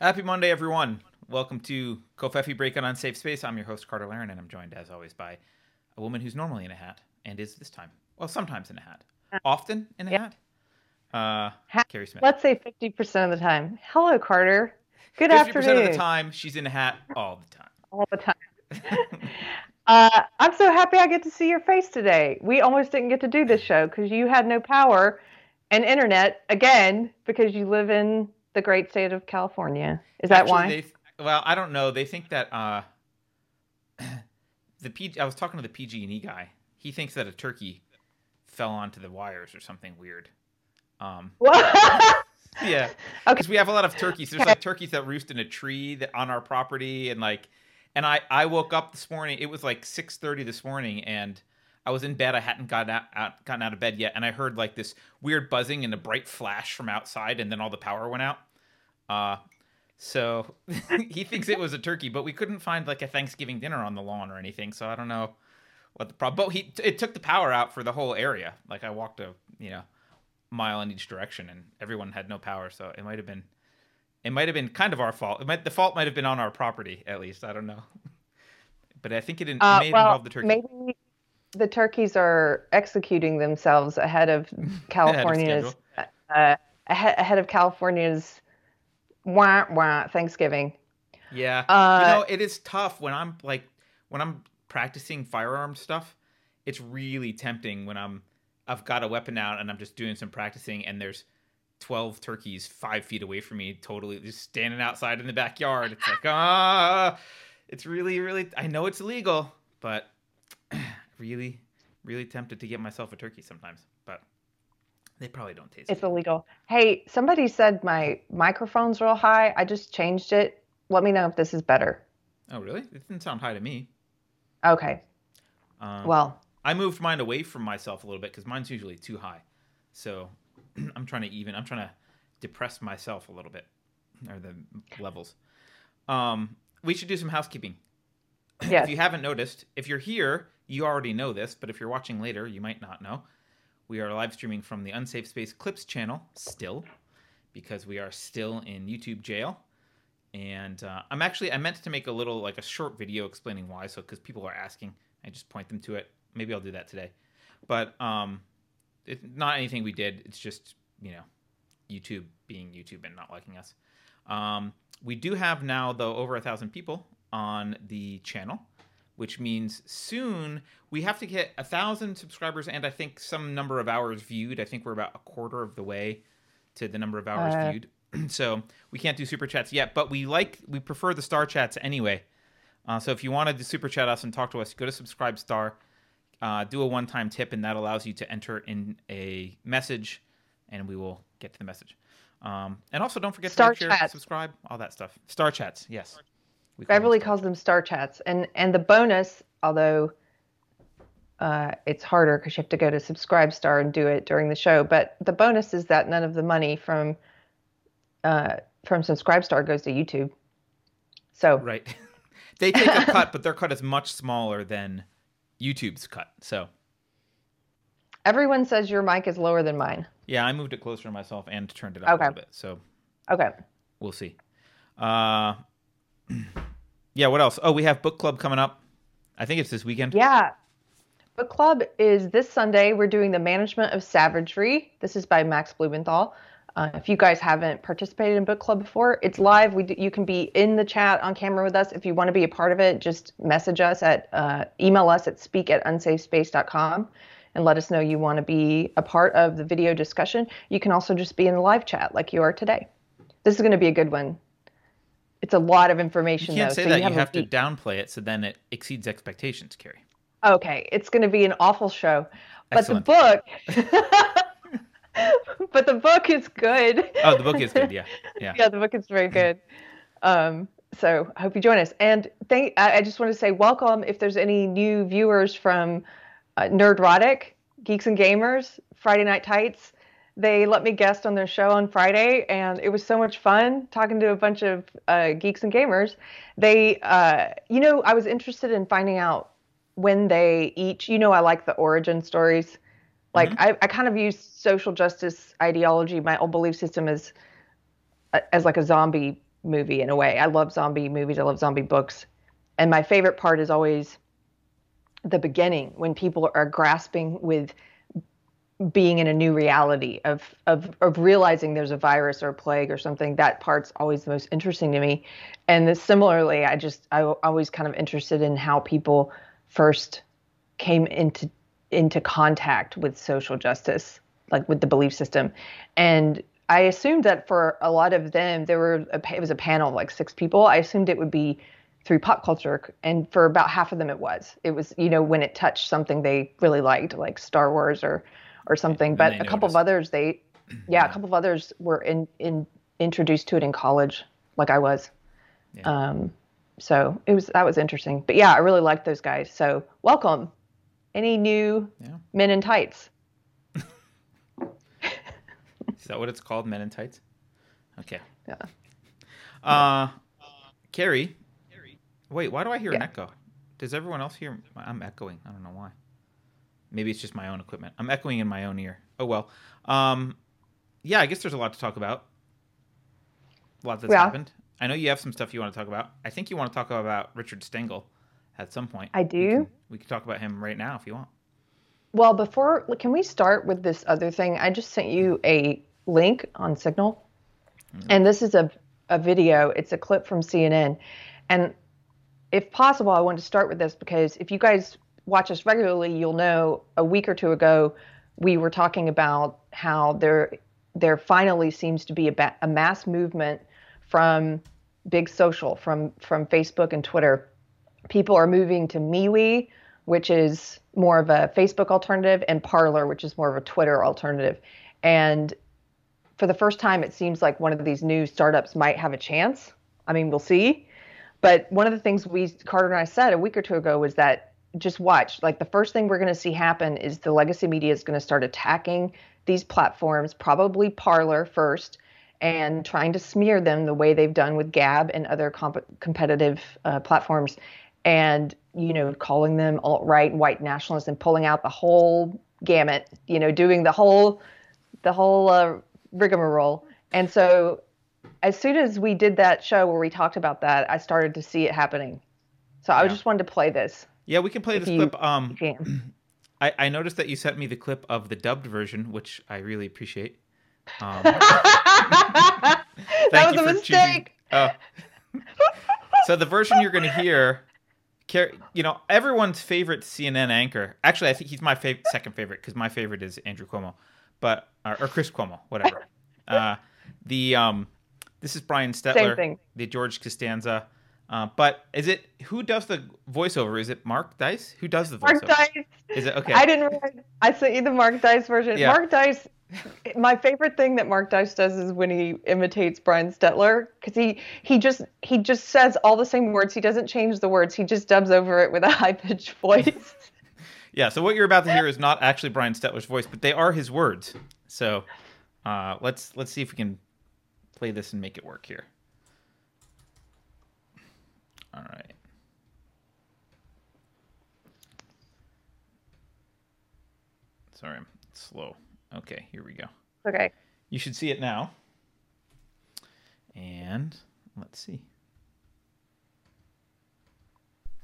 Happy Monday, everyone. Welcome to Covfefe Break on Unsafe Space. I'm your host, Carter Laren, and I'm joined, as always, by a woman who's normally in a hat and is this time. Well, sometimes in a hat. Often in a Yep. hat. Uh, Ha- Keri Smith. Let's say 50% of the time. Hello, Carter. Good 50% afternoon. of the time, she's in a hat all the time. All the time. Uh, I'm so happy I get to see your face today. We almost didn't get to do this show because you had no power and internet again because you live in the great state of California. Is that Actually, why? They, well, I don't know. They think that uh, the PG. I was talking to the PG&E guy. He thinks that a turkey fell onto the wires or something weird. Um, yeah, Okay. because we have a lot of turkeys. There's Okay. like turkeys that roost in a tree that on our property, and like, and I I woke up this morning. It was like 6:30 this morning, and I was in bed. I hadn't gotten out, out gotten out of bed yet, and I heard like this weird buzzing and a bright flash from outside, and then all the power went out. Uh, so he thinks it was a turkey, but we couldn't find like a Thanksgiving dinner on the lawn or anything. So I don't know what the problem. But he it took the power out for the whole area. Like I walked a you know mile in each direction, and everyone had no power. So it might have been it might have been kind of our fault. It might the fault might have been on our property at least. I don't know. But I think it, it Uh, may well, involved the turkey. maybe the turkeys are executing themselves ahead of California's uh, ahead, ahead of California's wah, wah, Thanksgiving. Yeah. Uh, you know, it is tough when I'm like when I'm practicing firearm stuff. It's really tempting when I'm I've got a weapon out and I'm just doing some practicing and there's 12 turkeys 5 feet away from me totally just standing outside in the backyard. It's like, ah, it's really really I know it's illegal, but really really tempted to get myself a turkey sometimes, but they probably don't taste It's good. illegal. Hey, somebody said my microphone's real high. I just changed it. Let me know if this is better. Oh, really? It didn't sound high to me. Okay. Um, Well, I moved mine away from myself a little bit because mine's usually too high. So I'm trying to even. I'm trying to depress myself a little bit, or the levels. Um, we should do some housekeeping. yes. If you haven't noticed, if you're here, you already know this, but if you're watching later, you might not know. We are live streaming from the Unsafe Space Clips channel still, because we are still in YouTube jail. And uh, I'm actually I meant to make a little like a short video explaining why. So because people are asking, I just point them to it. Maybe I'll do that today. But um, it's not anything we did. It's just you know YouTube being YouTube and not liking us. Um, we do have now though over a thousand people on the channel, which means soon we have to get a thousand subscribers and I think some number of hours viewed. I think we're about a quarter of the way to the number of hours Uh. viewed. so we can't do super chats yet, but we like we prefer the star chats anyway. Uh, so if you wanted to super chat us and talk to us, go to subscribe star, uh, do a one time tip, and that allows you to enter in a message, and we will get to the message. Um, and also, don't forget Star to like, share, subscribe, all that stuff. Star chats, yes. We call Beverly star calls them star chats. And and the bonus, although uh, it's harder because you have to go to Subscribe Star and do it during the show, but the bonus is that none of the money from uh, from Subscribe Star goes to YouTube. So Right. they take a cut, but their cut is much smaller than YouTube's cut. So everyone says your mic is lower than mine. yeah, I moved it closer to myself and turned it up Okay. a little bit. So Okay. we'll see. Uh, yeah. What else? Oh, we have book club coming up. I think it's this weekend. Yeah. Book club is this Sunday. We're doing The Management of Savagery. This is by Max Blumenthal. Uh, if you guys haven't participated in book club before, it's live. We do, you can be in the chat on camera with us. If you want to be a part of it, just message us at uh, email us at speak at unsafespace.com and let us know you want to be a part of the video discussion. You can also just be in the live chat like you are today. This is going to be a good one. It's a lot of information. You can't though, say so that. You have a have to downplay it, so then it exceeds expectations, Keri. Okay, it's going to be an awful show. But the book But the book is good. Oh, the book is good. Yeah, yeah. yeah, the book is very good. Um, so I hope you join us. And thank, I I just want to say welcome if there's any new viewers from uh, Nerdrotic, Geeks and Gamers, Friday Night Tights. They let me guest on their show on Friday, and it was so much fun talking to a bunch of uh, geeks and gamers. They, uh, you know, I was interested in finding out when they each, you know, I like the origin stories. Like, I, I kind of use social justice ideology, my old belief system, as as like a zombie movie in a way. I love zombie movies. I love zombie books, and my favorite part is always the beginning when people are grasping with being in a new reality of of of realizing there's a virus or a plague or something that part's always the most interesting to me. And similarly i just i always kind of interested in how people first came into into contact with social justice like with the belief system. And i assumed that for a lot of them there were a, it was a panel of like six people. I assumed it would be through pop culture and for about half of them it was. It was you know when it touched something they really liked like star wars or or something. But a noticed. couple of others, they, yeah, a couple of others were in, in introduced to it in college, like I was. Yeah. Um, so it was that was interesting. But yeah, I really liked those guys. So welcome, any new yeah. men in tights. Is that what it's called, men in tights? Okay. Yeah. Uh, Keri. Wait, why do I hear yeah. an echo? Does everyone else hear? I'm echoing. I don't know why. Maybe it's just my own equipment. I'm echoing in my own ear. Oh well. Um, yeah, I guess there's a lot to talk about. A lot that's yeah. happened. I know you have some stuff you want to talk about. I think you want to talk about Richard Stengel at some point. I do. We can, we can talk about him right now if you want. Well, before can we start with this other thing? I just sent you a link on Signal, mm-hmm. and this is a a video. It's a clip from CNN, and if possible, I want to start with this because if you guys watch us regularly, you'll know a week or two ago we were talking about how there there finally seems to be a, ba- a mass movement from big social, from from Facebook and Twitter. People are moving to MeWe, which is more of a Facebook alternative, and Parler, which is more of a Twitter alternative. And for the first time, it seems like one of these new startups might have a chance. I mean, we'll see. But one of the things we Carter and I said a week or two ago was that just watch. Like the first thing we're going to see happen is the legacy media is going to start attacking these platforms, probably Parler first, and trying to smear them the way they've done with Gab and other comp- competitive uh, platforms, and you know, calling them alt right, white nationalists, and pulling out the whole gamut. You know, doing the whole the whole uh, rigmarole. And so, as soon as we did that show where we talked about that, I started to see it happening. So yeah. I just wanted to play this. Yeah, we can play this clip. Um, I, I noticed that you sent me the clip of the dubbed version, which I really appreciate. Um, that was a mistake. Choosing, uh, so the version you're going to hear, you know, everyone's favorite CNN anchor. Actually, I think he's my fav- second favorite because my favorite is Andrew Cuomo, but or, or Chris Cuomo, whatever. Uh, the um, this is Brian Stelter, the George Costanza. Uh, but is it who does the voiceover? Is it Mark Dice? Who does the voiceover? Mark Dice. Is it okay? I didn't realize. I sent you the Mark Dice version. Yeah. Mark Dice. My favorite thing that Mark Dice does is when he imitates Brian Stetler because he he just he just says all the same words. He doesn't change the words. He just dubs over it with a high pitched voice. yeah. So what you're about to hear is not actually Brian Stetler's voice, but they are his words. So uh, let's let's see if we can play this and make it work here. All right. Sorry, I'm slow. Okay, here we go. Okay. You should see it now. And let's see.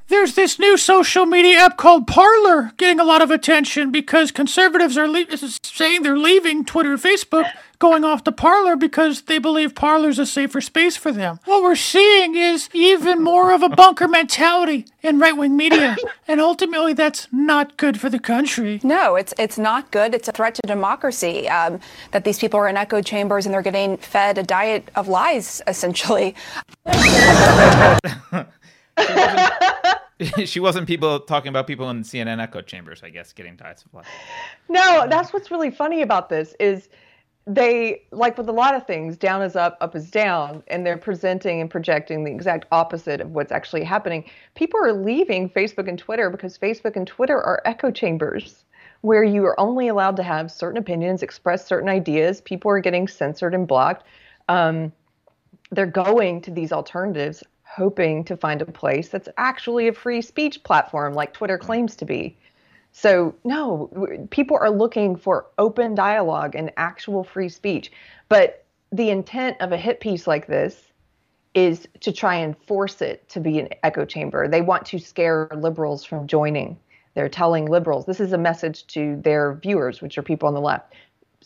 There's this new social media app called Parler getting a lot of attention because conservatives are le- saying they're leaving Twitter and Facebook, going off to Parler because they believe Parler's a safer space for them. What we're seeing is even more of a bunker mentality in right-wing media, and ultimately that's not good for the country. No, it's it's not good. It's a threat to democracy um, that these people are in echo chambers and they're getting fed a diet of lies, essentially. she wasn't people talking about people in CNN echo chambers, I guess, getting diets of life. No, that's what's really funny about this is they like with a lot of things, down is up, up is down, and they're presenting and projecting the exact opposite of what's actually happening. People are leaving Facebook and Twitter because Facebook and Twitter are echo chambers where you are only allowed to have certain opinions, express certain ideas. People are getting censored and blocked. Um, they're going to these alternatives hoping to find a place that's actually a free speech platform like Twitter claims to be. So, no, people are looking for open dialogue and actual free speech. But the intent of a hit piece like this is to try and force it to be an echo chamber. They want to scare liberals from joining. They're telling liberals this is a message to their viewers, which are people on the left,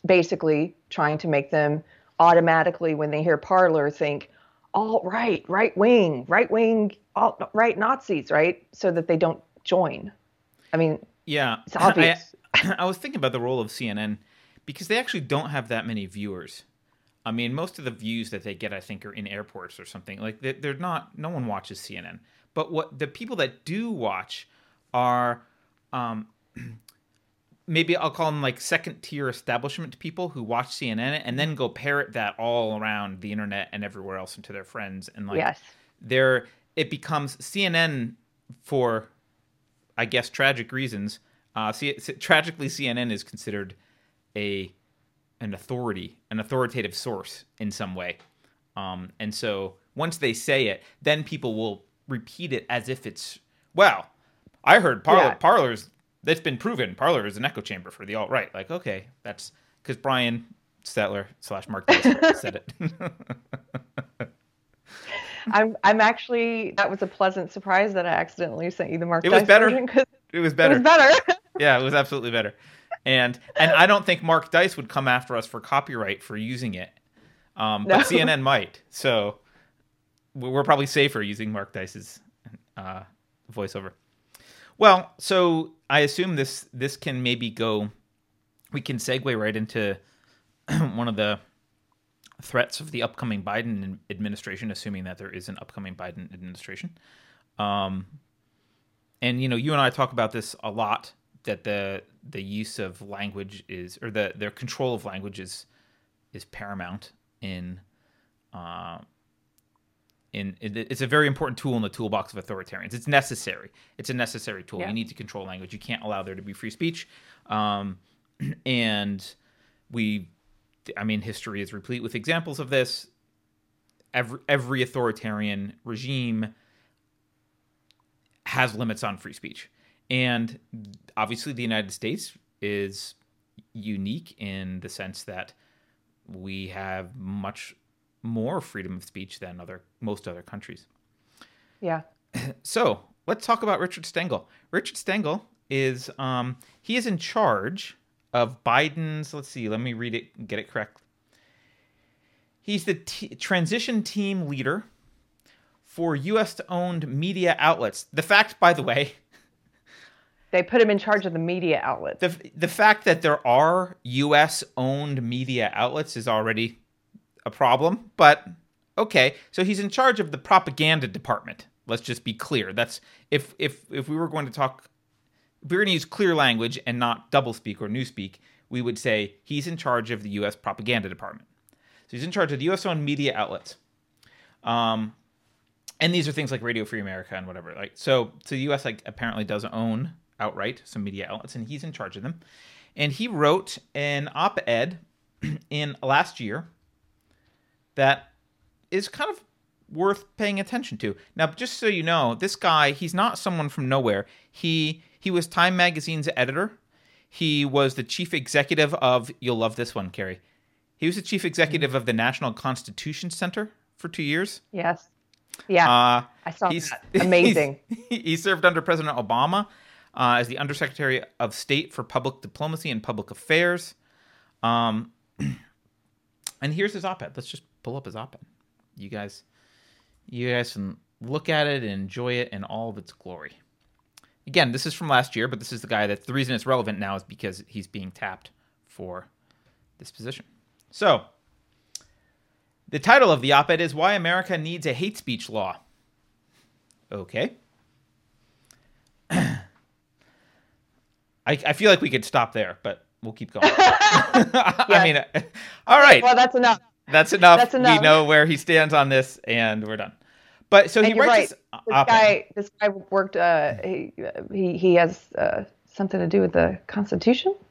basically trying to make them automatically, when they hear Parler, think alt right, right wing, right wing, alt right Nazis, right? So that they don't join. I mean, Yeah, it's obvious. I, I was thinking about the role of CNN because they actually don't have that many viewers. I mean, most of the views that they get, I think, are in airports or something. Like they're, they're not. No one watches CNN. But what the people that do watch are, um, maybe I'll call them like second tier establishment people who watch CNN and then go parrot that all around the internet and everywhere else and to their friends and like yes. there it becomes CNN for, I guess, tragic reasons. Uh, C- tragically, CNN is considered a an authority, an authoritative source in some way, um, and so once they say it, then people will repeat it as if it's well. I heard Parler, Yeah. Parler's. That's been proven. Parler is an echo chamber for the alt right. Like, okay, that's because Brian Stetler slash Mark said it. I'm I'm actually that was a pleasant surprise that I accidentally sent you the Mark It was Dice better. it was better. it was better. Yeah, it was absolutely better. And and I don't think Mark Dice would come after us for copyright for using it. Um, but No. CNN might. So we're probably safer using Mark Dice's uh, voiceover. Well, so I assume this this can maybe go. We can segue right into one of the threats of the upcoming Biden administration, assuming that there is an upcoming Biden administration. Um, and you know, you and I talk about this a lot that the the use of language is or the their control of language is is paramount in uh, in it, it's a very important tool in the toolbox of authoritarians. It's necessary. It's a necessary tool. Yeah. You need to control language. You can't allow there to be free speech. Um, and we, I mean, history is replete with examples of this. Every every authoritarian regime has limits on free speech. And obviously, the United States is unique in the sense that we have much more freedom of speech than other most other countries. yeah. So let's talk about Richard Stengel. Richard Stengel is um, he is in charge of Biden's. Let's see. Let me read it. Get it correct. He's the t- transition team leader for U.S. owned media outlets. The fact, by the way, They put him in charge of the media outlets. the the fact that there are U.S. owned media outlets is already a problem. But okay, so he's in charge of the propaganda department. Let's just be clear. That's if if if we were going to talk, use clear language and not doublespeak or newspeak, we would say he's in charge of the U.S. propaganda department. So he's in charge of the U.S. owned media outlets. Um, and these are things like Radio Free America and whatever. Like so, so the U.S. like apparently does own outright some media outlets, and he's in charge of them. And he wrote an op-ed in last year that is kind of worth paying attention to. Now, just so you know, this guy, he's not someone from nowhere. He he was Time Magazine's editor. He was the chief executive of you'll love this one, Keri. He was the chief executive of the National Constitution Center for two years. yes. Yeah. Uh, I saw he's that. Amazing. he served under President Obama uh, as the Undersecretary of State for Public Diplomacy and Public Affairs. Um, and here's his op-ed. Let's just pull up his op-ed. You guys, you guys can look at it and enjoy it in all of its glory. Again, this is from last year, but this is the guy that the reason it's relevant now is because he's being tapped for this position. So, the title of the op ed is Why America Needs a Hate Speech Law. Okay. I, I feel like we could stop there, but we'll keep going. I mean, all right. well, that's enough. That's enough. That's We know where he stands on this, and we're done. But so he And you're writes right. this This guy, this guy worked. Uh, he, he he has uh, something to do with the Constitution.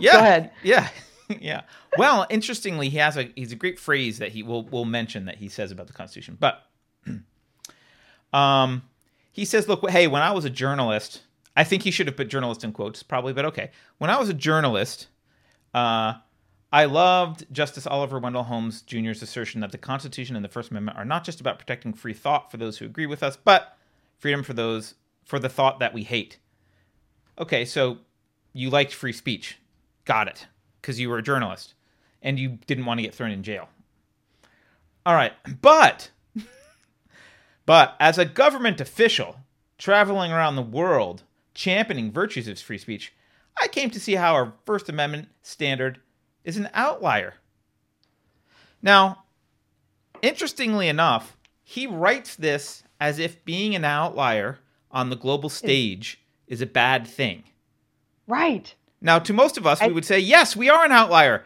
Yeah. Go ahead. Yeah. yeah. Well, interestingly, he has a he's a great phrase that he will will mention that he says about the Constitution. But um he says, look, hey, when I was a journalist, I think he should have put journalist in quotes, probably, but okay. When I was a journalist, uh I loved Justice Oliver Wendell Holmes Jr.'s assertion that the Constitution and the First Amendment are not just about protecting free thought for those who agree with us, but freedom for those for the thought that we hate. Okay, so you liked free speech. Got it. Because you were a journalist and you didn't want to get thrown in jail. All right, but but as a government official traveling around the world championing virtues of free speech, I came to see how our First Amendment standard is an outlier. Now, interestingly enough, he writes this as if being an outlier on the global stage is a bad thing. Right. Now, to most of us, I- we would say, yes, we are an outlier.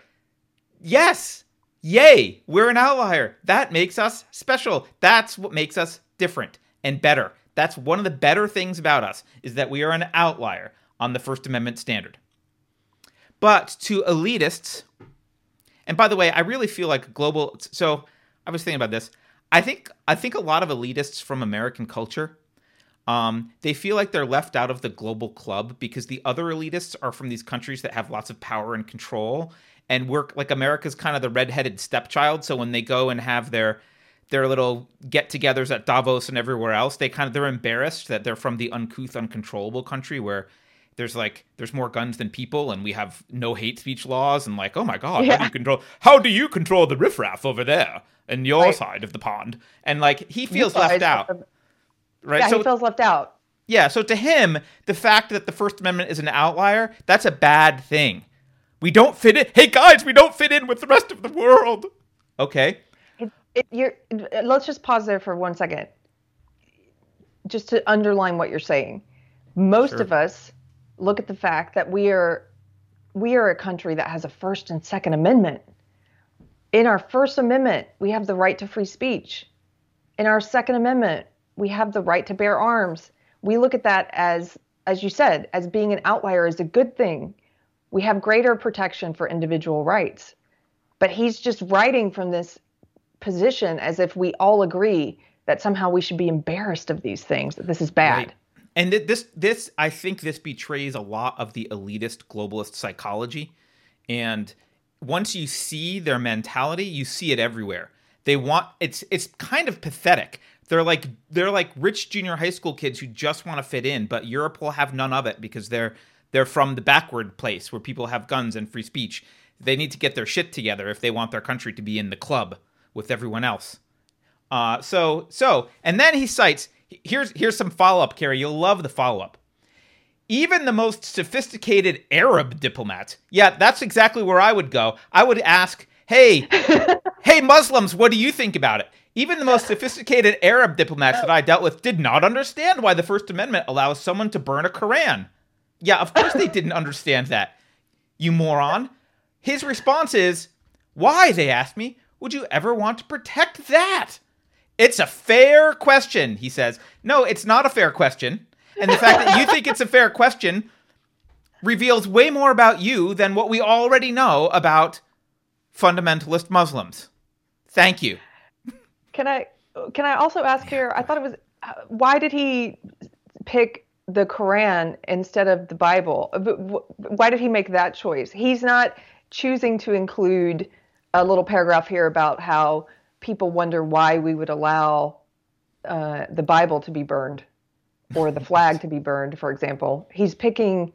Yes. Yay, we're an outlier. That makes us special. That's what makes us different and better. That's one of the better things about us is that we are an outlier on the First Amendment standard. But to elitists, and by the way, I really feel like global so I was thinking about this. I think I think a lot of elitists from American culture um, they feel like they're left out of the global club because the other elitists are from these countries that have lots of power and control and work like America's kind of the redheaded stepchild. So when they go and have their their little get-togethers at Davos and everywhere else, they kind of they're embarrassed that they're from the uncouth, uncontrollable country where there's like there's more guns than people and we have no hate speech laws and like oh my god how do you control how do you control the riffraff over there in your Right. side of the pond and like he feels left out right Yeah, so he feels left out. yeah, so to him, the fact that the First Amendment is an outlier, that's a bad thing. We don't fit in. Hey guys, we don't fit in with the rest of the world. Okay. It, it, you're, let's just pause there for one second, just to underline what you're saying. Most Sure. of us look at the fact that we are we are a country that has a First and Second Amendment. In our First Amendment, we have the right to free speech. In our Second Amendment, we have the right to bear arms. We look at that as, as you said, as being an outlier is a good thing. We have greater protection for individual rights. But he's just writing from this position as if we all agree that somehow we should be embarrassed of these things, that this is bad. Right. And th- this, this, I think this betrays a lot of the elitist globalist psychology. And once you see their mentality, you see it everywhere. They want it's it's kind of pathetic. They're like they're like rich junior high school kids who just want to fit in, but Europe will have none of it because they're they're from the backward place where people have guns and free speech. They need to get their shit together if they want their country to be in the club with everyone else. Uh, so so and then he cites here's here's some follow up, Keri. You'll love the follow up. Even the most sophisticated Arab diplomats. Yeah, that's exactly where I would go. I would ask, "Hey, hey Muslims, what do you think about it?" Even the most sophisticated Arab diplomats that I dealt with did not understand why the First Amendment allows someone to burn a Koran. Yeah, of course they didn't understand that. You moron. His response is, "Why?" They asked me. Would you ever want to protect that? It's a fair question, he says. No, it's not a fair question. And the fact that you think it's a fair question reveals way more about you than what we already know about fundamentalist Muslims. Thank you. Can I can I also ask here? I thought it was why did he pick the Quran instead of the Bible? Why did he make that choice? He's not choosing to include a little paragraph here about how people wonder why we would allow uh, the Bible to be burned or the flag to be burned, for example. He's picking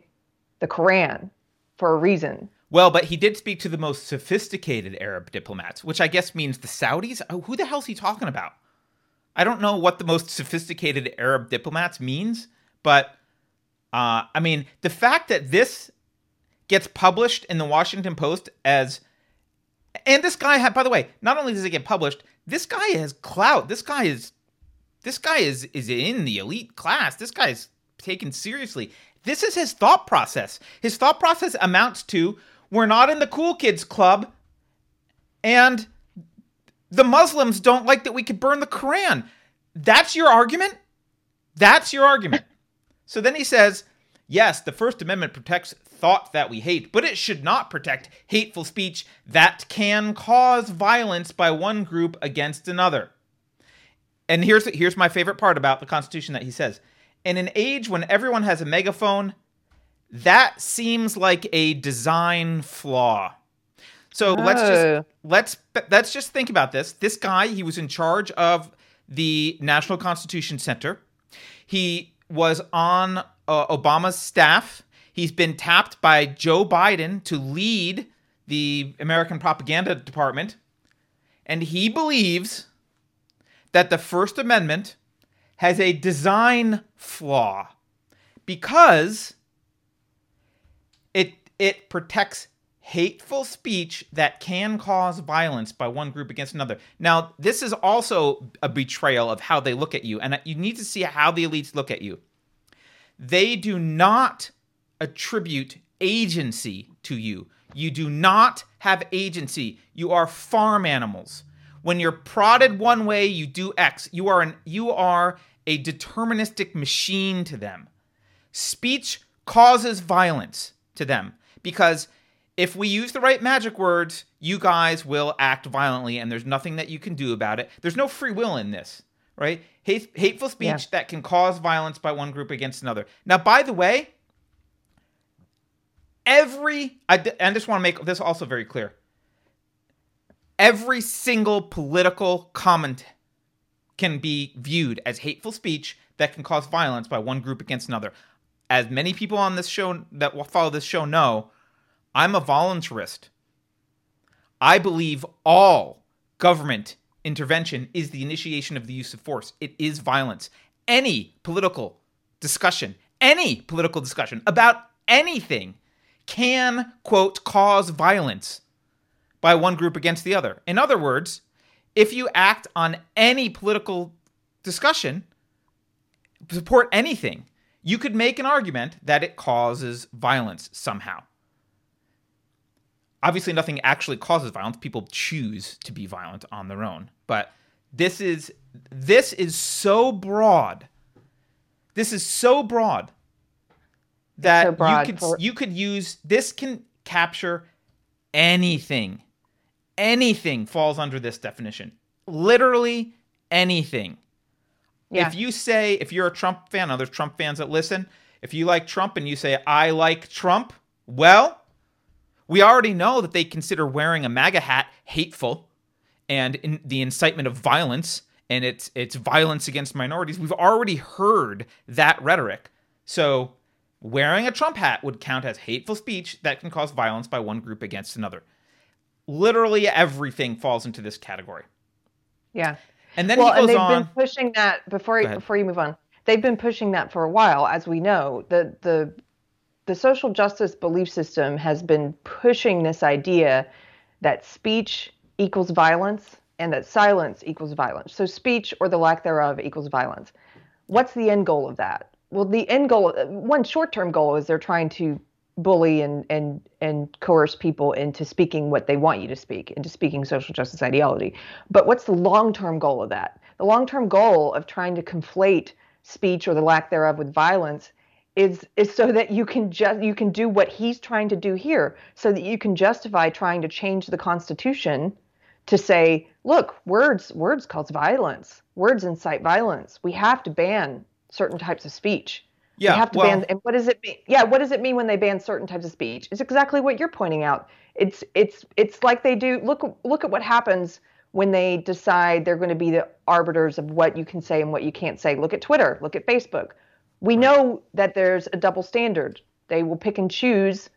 the Quran for a reason. Well, but he did speak to the most sophisticated Arab diplomats, which I guess means the Saudis. Oh, who the hell's he talking about? I don't know what the most sophisticated Arab diplomats means, but uh, I mean, the fact that this gets published in the Washington Post as, and this guy, ha- by the way, not only does it get published, this guy has clout. This guy is, this guy is is in the elite class. This guy is taken seriously. This is his thought process. His thought process amounts to we're not in the cool kids club and the Muslims don't like that we could burn the Quran. That's your argument? That's your argument. so then he says, yes, the First Amendment protects thought that we hate, but it should not protect hateful speech that can cause violence by one group against another. And here's here's my favorite part about the Constitution that he says. In an age when everyone has a megaphone, that seems like a design flaw. So let's just Oh. let's let's just think about this. This guy, he was in charge of the National Constitution Center. He was on uh, Obama's staff. He's been tapped by Joe Biden to lead the American Propaganda Department, and he believes that the First Amendment has a design flaw because it it protects hateful speech that can cause violence by one group against another. Now, this is also a betrayal of how they look at you, and you need to see how the elites look at you. They do not attribute agency to you. You do not have agency. You are farm animals. When you're prodded one way, you do X. You are an you are a deterministic machine to them. Speech causes violence to them because if we use the right magic words, you guys will act violently and there's nothing that you can do about it. There's no free will in this, right? Hate, hateful speech Yeah. that can cause violence by one group against another. Now, by the way, every I, I just want to make this also very clear. Every single political comment can be viewed as hateful speech that can cause violence by one group against another. As many people on this show that will follow this show know, I'm a voluntarist. I believe all government intervention is the initiation of the use of force. It is violence. Any political discussion, any political discussion about anything can, quote, cause violence by one group against the other. In other words, if you act on any political discussion, support anything, you could make an argument that it causes violence somehow. Obviously, nothing actually causes violence. People choose to be violent on their own. But this is this is so broad. This is so broad that so you could for- you could use this can capture anything. Anything falls under this definition. Literally anything. Yeah. If you say, if you're a Trump fan, other Trump fans that listen, if you like Trump and you say, I like Trump, well, we already know that they consider wearing a MAGA hat hateful and in the incitement of violence and it's it's violence against minorities. We've already heard that rhetoric. So wearing a Trump hat would count as hateful speech that can cause violence by one group against another. Literally everything falls into this category. yeah. And then well, he and they've on. been pushing that before before you move on. They've been pushing that for a while, as we know. The the the social justice belief system has been pushing this idea that speech equals violence and that silence equals violence. So speech or the lack thereof equals violence. What's the end goal of that? Well, the end goal, uh, one short-term goal is they're trying to bully and and and coerce people into speaking what they want you to speak, into speaking social justice ideology. But what's the long-term goal of that? The long-term goal of trying to conflate speech or the lack thereof with violence is is so that you can just you can do what he's trying to do here, so that you can justify trying to change the Constitution to say, look, words words cause violence. Words incite violence. We have to ban certain types of speech. Yeah, we have to well- ban. And what does it mean? Yeah, what does it mean when they ban certain types of speech? It's exactly what you're pointing out. It's it's it's like they do. Look look at what happens when they decide they're going to be the arbiters of what you can say and what you can't say. Look at Twitter. Look at Facebook. We know that there's a double standard. They will pick and choose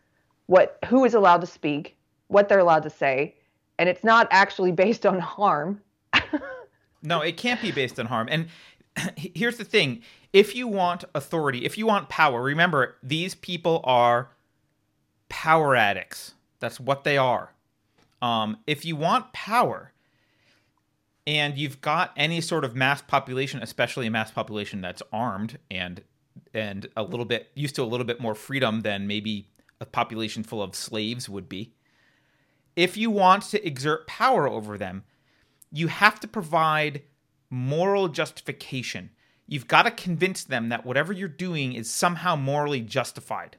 what who is allowed to speak, what they're allowed to say, and it's not actually based on harm. No, it can't be based on harm. And here's the thing if you want authority, if you want power, remember, these people are power addicts. That's what they are. Um, if you want power and you've got any sort of mass population, especially a mass population that's armed and and a little bit used to a little bit more freedom than maybe a population full of slaves would be. If you want to exert power over them, you have to provide moral justification. You've got to convince them that whatever you're doing is somehow morally justified.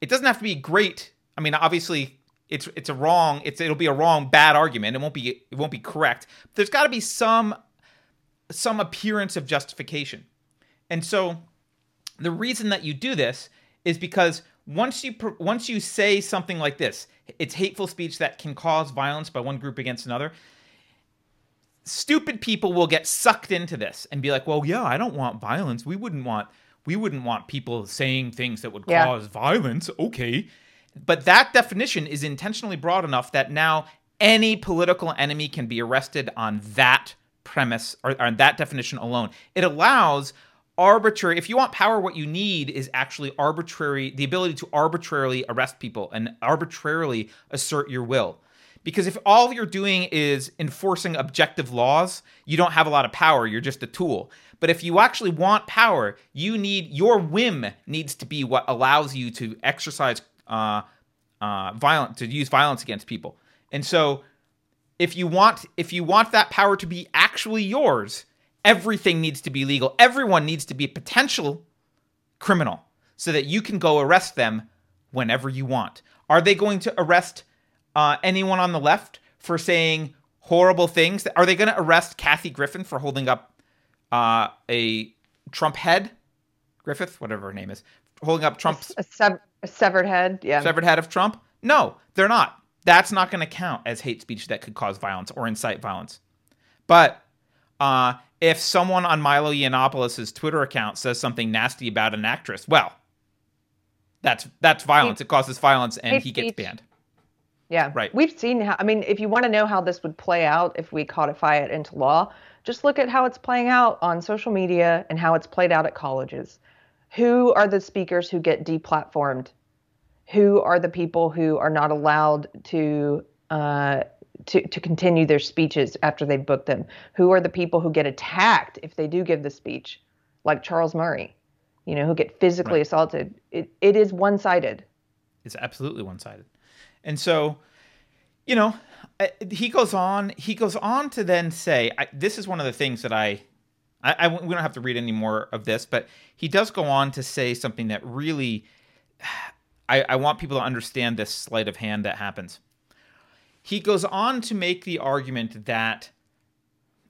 It doesn't have to be great. I mean, obviously, it's it's a wrong. It's it'll be a wrong, bad argument. It won't be it won't be correct. There's got to be some some appearance of justification. And so, the reason that you do this is because once you once you say something like this, it's hateful speech that can cause violence by one group against another. Stupid people will get sucked into this and be like, "Well, yeah, I don't want violence. We wouldn't want we wouldn't want people saying things that would Yeah. cause violence." Okay. But that definition is intentionally broad enough that now any political enemy can be arrested on that premise or on that definition alone. It allows arbitrary if you want power what you need is actually arbitrary the ability to arbitrarily arrest people and arbitrarily assert your will because if all you're doing is enforcing objective laws you don't have a lot of power. You're just a tool. But if you actually want power you need your whim needs to be what allows you to exercise uh, uh, violent to use violence against people. And so if you want if you want that power to be actually yours everything needs to be legal. Everyone needs to be a potential criminal so that you can go arrest them whenever you want. Are they going to arrest uh, anyone on the left for saying horrible things are they going to arrest kathy griffin for holding up uh, a trump head griffith whatever her name is holding up trump's A, sev- a severed head. Yeah. severed head of Trump? No, they're not. That's not going to count as hate speech that could cause violence or incite violence. But uh, if someone on Milo Yiannopoulos' Twitter account says something nasty about an actress, well, that's that's violence. It causes violence, and he gets speech. banned. Yeah. Right. We've seen how, I mean, if you want to know how this would play out if we codify it into law, just look at how it's playing out on social media and how it's played out at colleges. Who are the speakers who get deplatformed? Who are the people who are not allowed to uh, to to continue their speeches after they've booked them? Who are the people who get attacked if they do give the speech, like Charles Murray? You know, who get physically Right. assaulted. It it is one sided. It's absolutely one-sided. And so, you know, he goes on. He goes on to then say, I, "This is one of the things that I, I, I- we don't have to read any more of this, but he does go on to say something that really, I, I want people to understand this sleight of hand that happens. He goes on to make the argument that,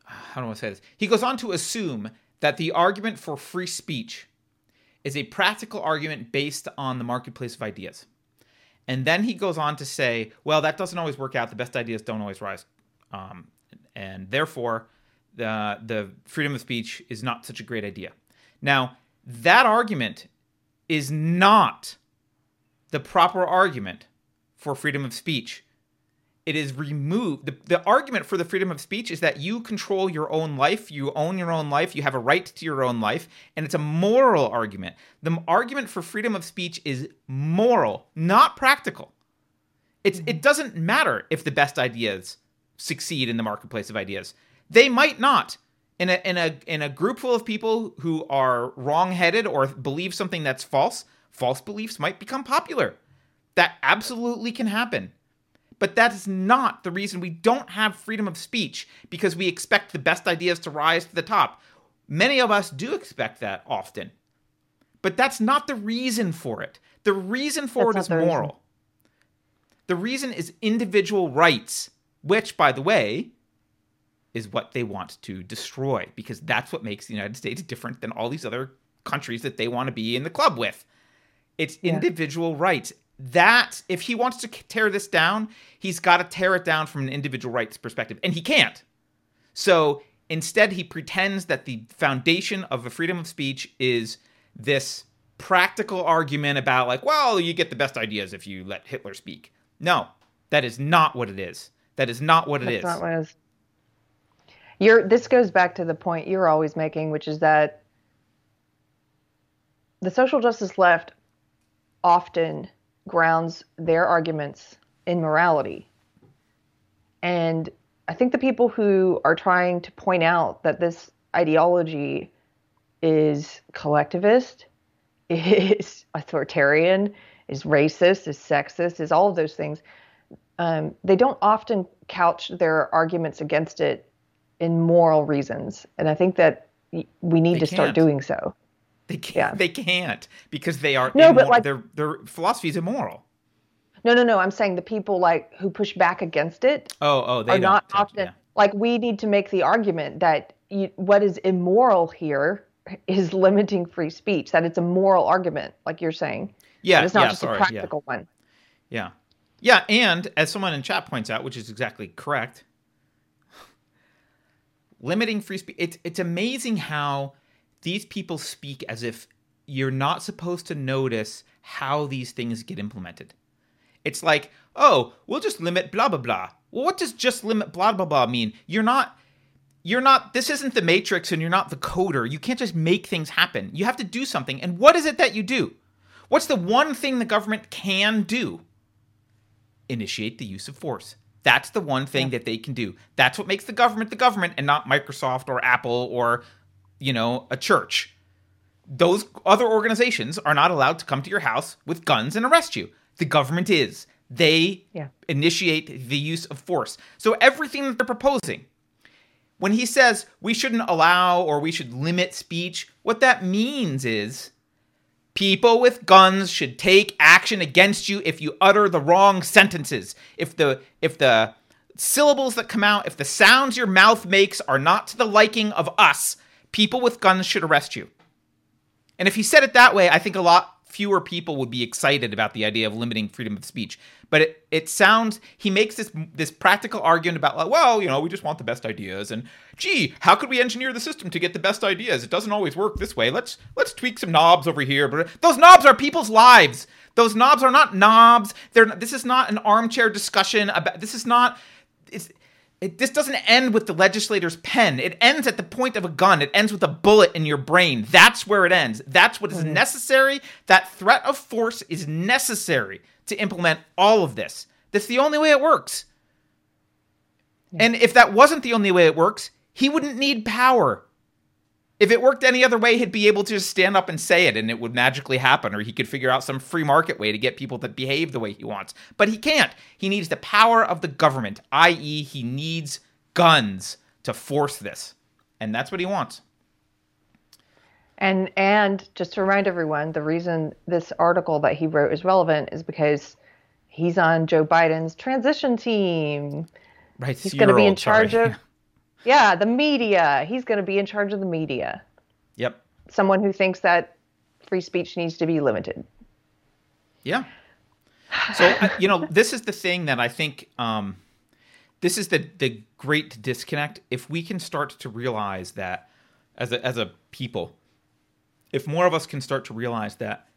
how do I say this? He goes on to assume that the argument for free speech is a practical argument based on the marketplace of ideas. And then he goes on to say, well, that doesn't always work out. The best ideas don't always rise. Um, and therefore, the, the freedom of speech is not such a great idea. Now, that argument is not the proper argument for freedom of speech. It is removed. The, the argument for the freedom of speech is that you control your own life, you own your own life, you have a right to your own life, and it's a moral argument. The argument for freedom of speech is moral, not practical. It's, it doesn't matter if the best ideas succeed in the marketplace of ideas. They might not. In a, in a in a group full of people who are wrong-headed or believe something that's false, false beliefs might become popular. That absolutely can happen. But that is not the reason we don't have freedom of speech because we expect the best ideas to rise to the top. Many of us do expect that often. But that's not the reason for it. The reason for That's it is reason. moral. The reason is individual rights, which, by the way, is what they want to destroy because that's what makes the United States different than all these other countries that they want to be in the club with. It's Yeah. individual rights. That if he wants to tear this down, he's got to tear it down from an individual rights perspective, and he can't. So instead, he pretends that the foundation of a freedom of speech is this practical argument about, like, well, you get the best ideas if you let Hitler speak. No, that is not what it is. That is not what it That's is. not what it is. You're, this goes back to the point you're always making, which is that the social justice left often grounds their arguments in morality. And I think the people who are trying to point out that this ideology is collectivist, is authoritarian, is racist, is sexist, is all of those things, um, they don't often couch their arguments against it in moral reasons. And I think that we need They to start can't. doing so. They can't. Yeah. They can't because they are. No, but like- their their philosophy is immoral. No, no, no. I'm saying the people like who push back against it Oh, oh, they are not often yeah. like we need to make the argument that you, what is immoral here is limiting free speech. That it's a moral argument, like you're saying. Yeah, it's not yeah, just sorry, a yeah. practical one. Yeah. Yeah, and as someone in chat points out, which is exactly correct, limiting free speech it's it's amazing how these people speak as if you're not supposed to notice how these things get implemented. It's like, "Oh, we'll just limit blah blah blah." Well, what does just limit blah blah blah mean? You're not you're not this isn't the matrix and you're not the coder. You can't just make things happen. You have to do something. And what is it that you do? What's the one thing the government can do? initiate the use of force. That's the one thing that they can do. That's what makes the government the government and not Microsoft or Apple or, you know, a church. Those other organizations are not allowed to come to your house with guns and arrest you. The government is. They Yeah. initiate the use of force. So everything that they're proposing, when he says we shouldn't allow or we should limit speech, what that means is People with guns should take action against you if you utter the wrong sentences. If the if the syllables that come out, if the sounds your mouth makes are not to the liking of us, people with guns should arrest you. And if he said it that way, I think a lot fewer people would be excited about the idea of limiting freedom of speech. But it, it sounds he makes this this practical argument about like, well, you know, we just want the best ideas, and gee, how could we engineer the system to get the best ideas? It doesn't always work this way. Let's let's tweak some knobs over here. But those knobs are people's lives. Those knobs are not knobs. They're this is not an armchair discussion about. This is not. It's it, this doesn't end with the legislator's pen. It ends at the point of a gun. It ends with a bullet in your brain. That's where it ends. That's what is hmm. necessary. That threat of force is necessary to implement all of this. That's the only way it works. And if that wasn't the only way it works, he wouldn't need power. If it worked any other way, he'd be able to just stand up and say it and it would magically happen, or he could figure out some free market way to get people to behave the way he wants. But he can't. He needs the power of the government, i.e., he needs guns to force this. And that's what he wants. And and just to remind everyone, the reason this article that he wrote is relevant is because he's on Joe Biden's transition team. Right. He's going to be in Year-old, sorry. charge of yeah, the media. He's going to be in charge of the media. Yep. Someone who thinks that free speech needs to be limited. Yeah. So you know, this is the thing that I think um, this is the the great disconnect. If we can start to realize that as a as a people, if more of us can start to realize that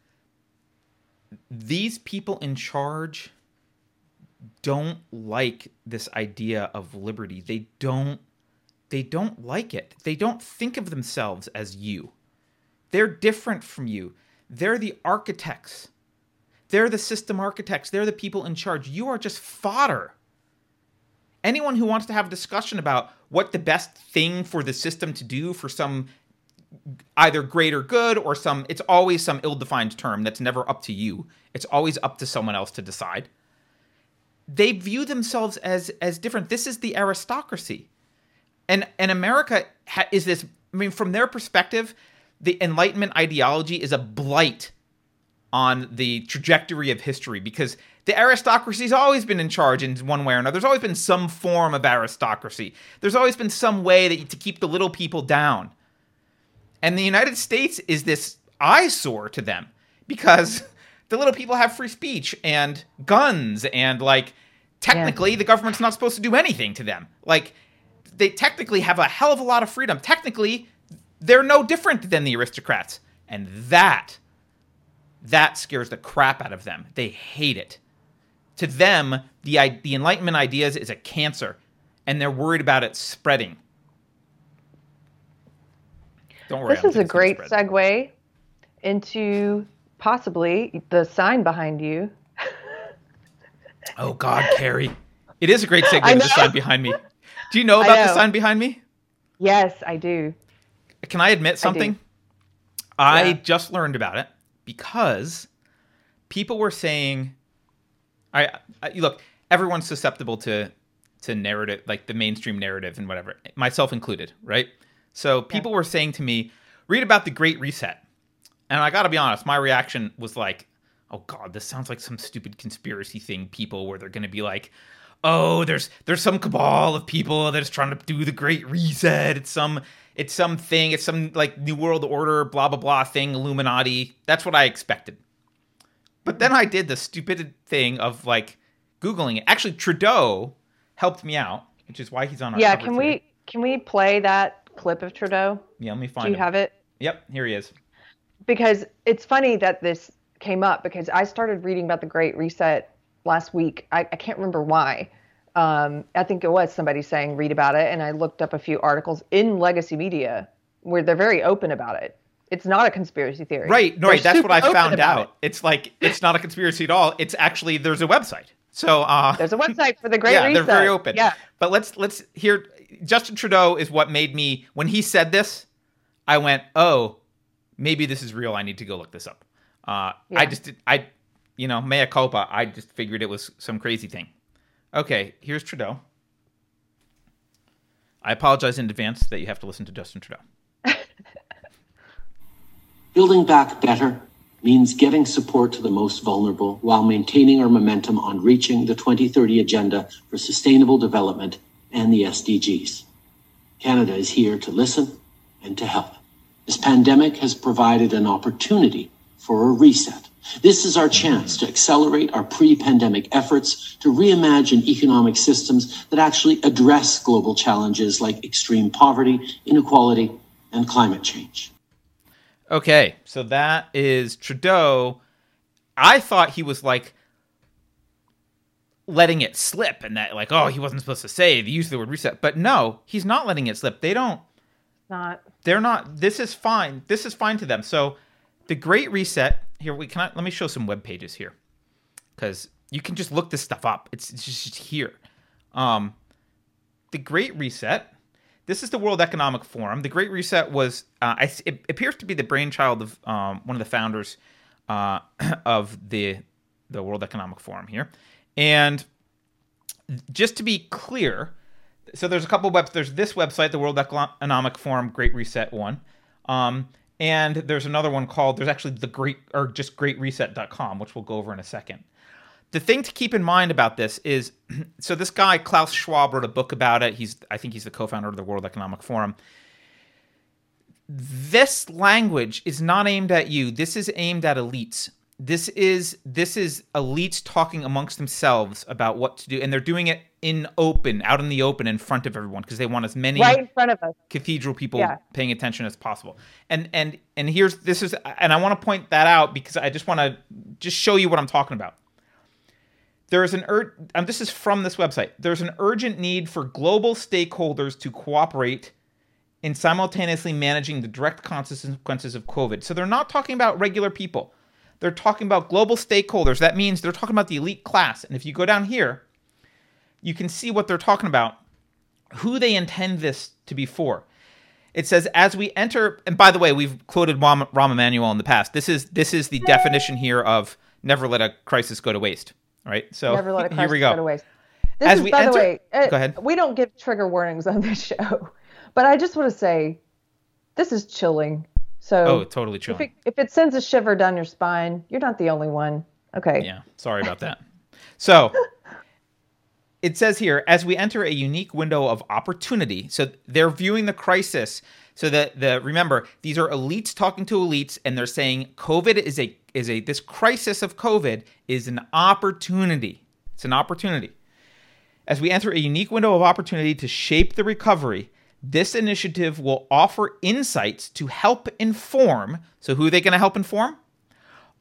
these people in charge don't like this idea of liberty. They don't they don't like it. They don't think of themselves as you. They're different from you. They're the architects. They're the system architects. They're the people in charge. You are just fodder. Anyone who wants to have a discussion about what the best thing for the system to do for some either greater good or some it's always some ill-defined term that's never up to you. It's always up to someone else to decide. They view themselves as as different. This is the aristocracy. And and America ha- is this I mean from their perspective, the enlightenment ideology is a blight on the trajectory of history because the aristocracy's always been in charge in one way or another. There's always been some form of aristocracy. There's always been some way that to keep the little people down. And the United States is this eyesore to them because the little people have free speech and guns and like technically the government's not supposed to do anything to them. Like they technically have a hell of a lot of freedom. Technically, they're no different than the aristocrats. And that that scares the crap out of them. They hate it. To them, the the enlightenment ideas is a cancer and they're worried about it spreading. Don't worry. This is a think it's gonna great segue into possibly the sign behind you. Oh God, Keri. It is a great segue to the sign behind me. Do you know about the sign behind me? Yes, I do. Can I admit something? I, Yeah. just learned about it because people were saying, I, I look, everyone's susceptible to to narrative, like the mainstream narrative and whatever, myself included, right? So people were saying to me, read about the Great Reset, and I got to be honest, my reaction was like, oh God, this sounds like some stupid conspiracy thing. People where they're going to be like. Oh, there's there's some cabal of people that's trying to do the Great Reset. It's some it's some thing. It's some like New World Order, blah blah blah thing, Illuminati. That's what I expected. But then I did the stupid thing of like googling it. Actually, Trudeau helped me out, which is why he's on our Yeah, can today. we can we play that clip of Trudeau? Yeah, let me find Do you him. have it? Yep, here he is. because it's funny that this came up because I started reading about the Great Reset last week. I, I can't remember why. Um, I think it was somebody saying read about it, and I looked up a few articles in legacy media where they're very open about it. It's not a conspiracy theory. Right, no, right. That's what I found out. it. It's like it's not a conspiracy at all. It's actually there's a website. So uh There's a website for the Great yeah, Reset. they're very open. Yeah. But let's let's hear Justin Trudeau is what made me when he said this, I went, "Oh, maybe this is real. I need to go look this up." Uh Yeah. I just did, I you know, mea culpa. I just figured it was some crazy thing. Okay, here's Trudeau. I apologize in advance that you have to listen to Justin Trudeau. Building back better means getting support to the most vulnerable while maintaining our momentum on reaching the 2030 Agenda for Sustainable Development and the SDGs. Canada is here to listen and to help. This pandemic has provided an opportunity for a reset. This is our chance to accelerate our pre pandemic efforts to reimagine economic systems that actually address global challenges like extreme poverty, inequality, and climate change. Okay, so that is Trudeau. I thought he was like letting it slip and that like, oh, he wasn't supposed to say the use of the word reset. But no, he's not letting it slip. They don't Not. they're not this is fine. This is fine to them. So the Great Reset, here we can I, let me show some web pages here. Cuz you can just look this stuff up. It's, it's just here. Um the Great Reset. This is the World Economic Forum. The Great Reset was, uh, I, it appears to be the brainchild of um, one of the founders uh, of the the World Economic Forum here. And just to be clear, so there's a couple of webs. There's this website, the World Economic Forum Great Reset one, um, and there's another one called. There's actually the Great or just GreatReset.com, which we'll go over in a second the thing to keep in mind about this is so this guy Klaus Schwab wrote a book about it. He's I think he's the co-founder of the World Economic Forum. This language is not aimed at you. This is aimed at elites. This is this is elites talking amongst themselves about what to do and they're doing it in open, out in the open in front of everyone because they want as many Right in front of us. cathedral people Yeah. paying attention as possible. And and and here's this is and I want to point that out because I just want to just show you what I'm talking about. There is an ur- um, this is from this website. There's an urgent need for global stakeholders to cooperate in simultaneously managing the direct consequences of COVID. So they're not talking about regular people. They're talking about global stakeholders. That means they're talking about the elite class. And if you go down here, you can see what they're talking about, who they intend this to be for. It says as we enter, and by the way, we've quoted Rahm, Rahm Emanuel in the past. This is this is the definition here of never let a crisis go to waste. Right. So Never let a crisis here we go. go to waste. This As is, we by enter- the way, uh, Go ahead. we don't give trigger warnings on this show, but I just want to say this is chilling. So Oh, totally if chilling. it, if it sends a shiver down your spine, you're not the only one. Okay. Yeah, sorry about that. So it says here as we enter a unique window of opportunity. So they're viewing the crisis. So that the remember these are elites talking to elites, and they're saying COVID is a is a this crisis of COVID is an opportunity. It's an opportunity. As we enter a unique window of opportunity to shape the recovery, this initiative will offer insights to help inform. So, who are they going to help inform?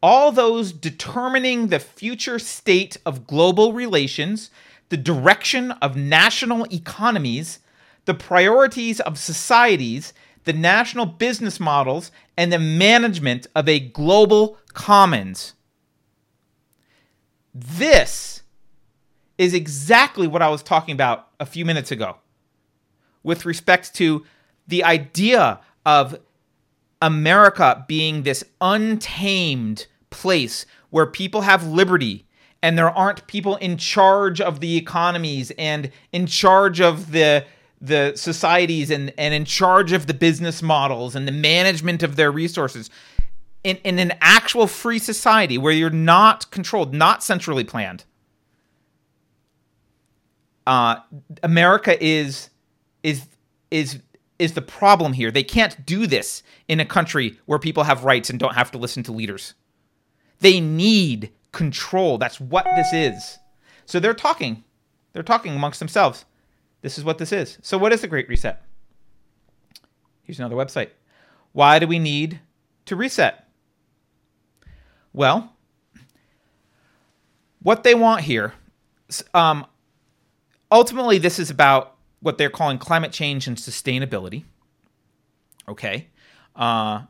All those determining the future state of global relations, the direction of national economies, the priorities of societies, the national business models, and the management of a global commons. This is exactly what I was talking about a few minutes ago with respect to the idea of America being this untamed place where people have liberty and there aren't people in charge of the economies and in charge of the the societies and, and in charge of the business models and the management of their resources in, in an actual free society where you're not controlled, not centrally planned. Uh, America is is is is the problem here. They can't do this in a country where people have rights and don't have to listen to leaders. They need control. That's what this is. So they're talking. They're talking amongst themselves. This is what this is. So, what is the Great Reset? Here's another website. Why do we need to reset? Well, what they want here, um, ultimately, this is about what they're calling climate change and sustainability. Okay. Uh,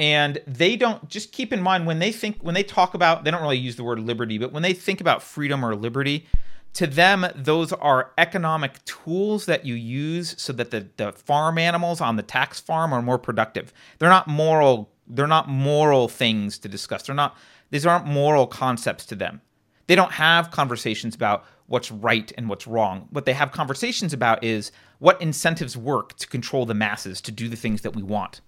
and they don't just keep in mind when they think when they talk about they don't really use the word liberty but when they think about freedom or liberty to them those are economic tools that you use so that the, the farm animals on the tax farm are more productive. They're not moral they're not moral things to discuss. They're not these aren't moral concepts to them. They don't have conversations about what's right and what's wrong. What they have conversations about is what incentives work to control the masses to do the things that we want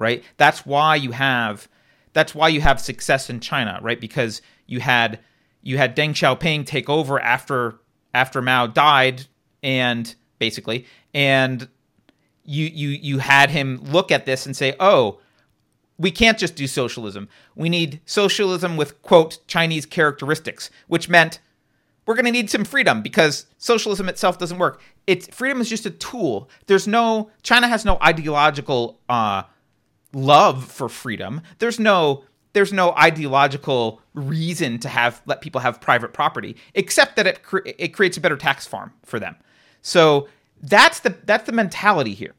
right? That's why you have that's why you have success in China, right? Because you had you had Deng Xiaoping take over after after Mao died and basically and you you you had him look at this and say, "Oh, we can't just do socialism. We need socialism with quote Chinese characteristics," which meant we're going to need some freedom because socialism itself doesn't work. It's freedom is just a tool. There's no China has no ideological uh, love for freedom. There's no there's no ideological reason to have let people have private property except that it cre- it creates a better tax farm for them. So that's the that's the mentality here.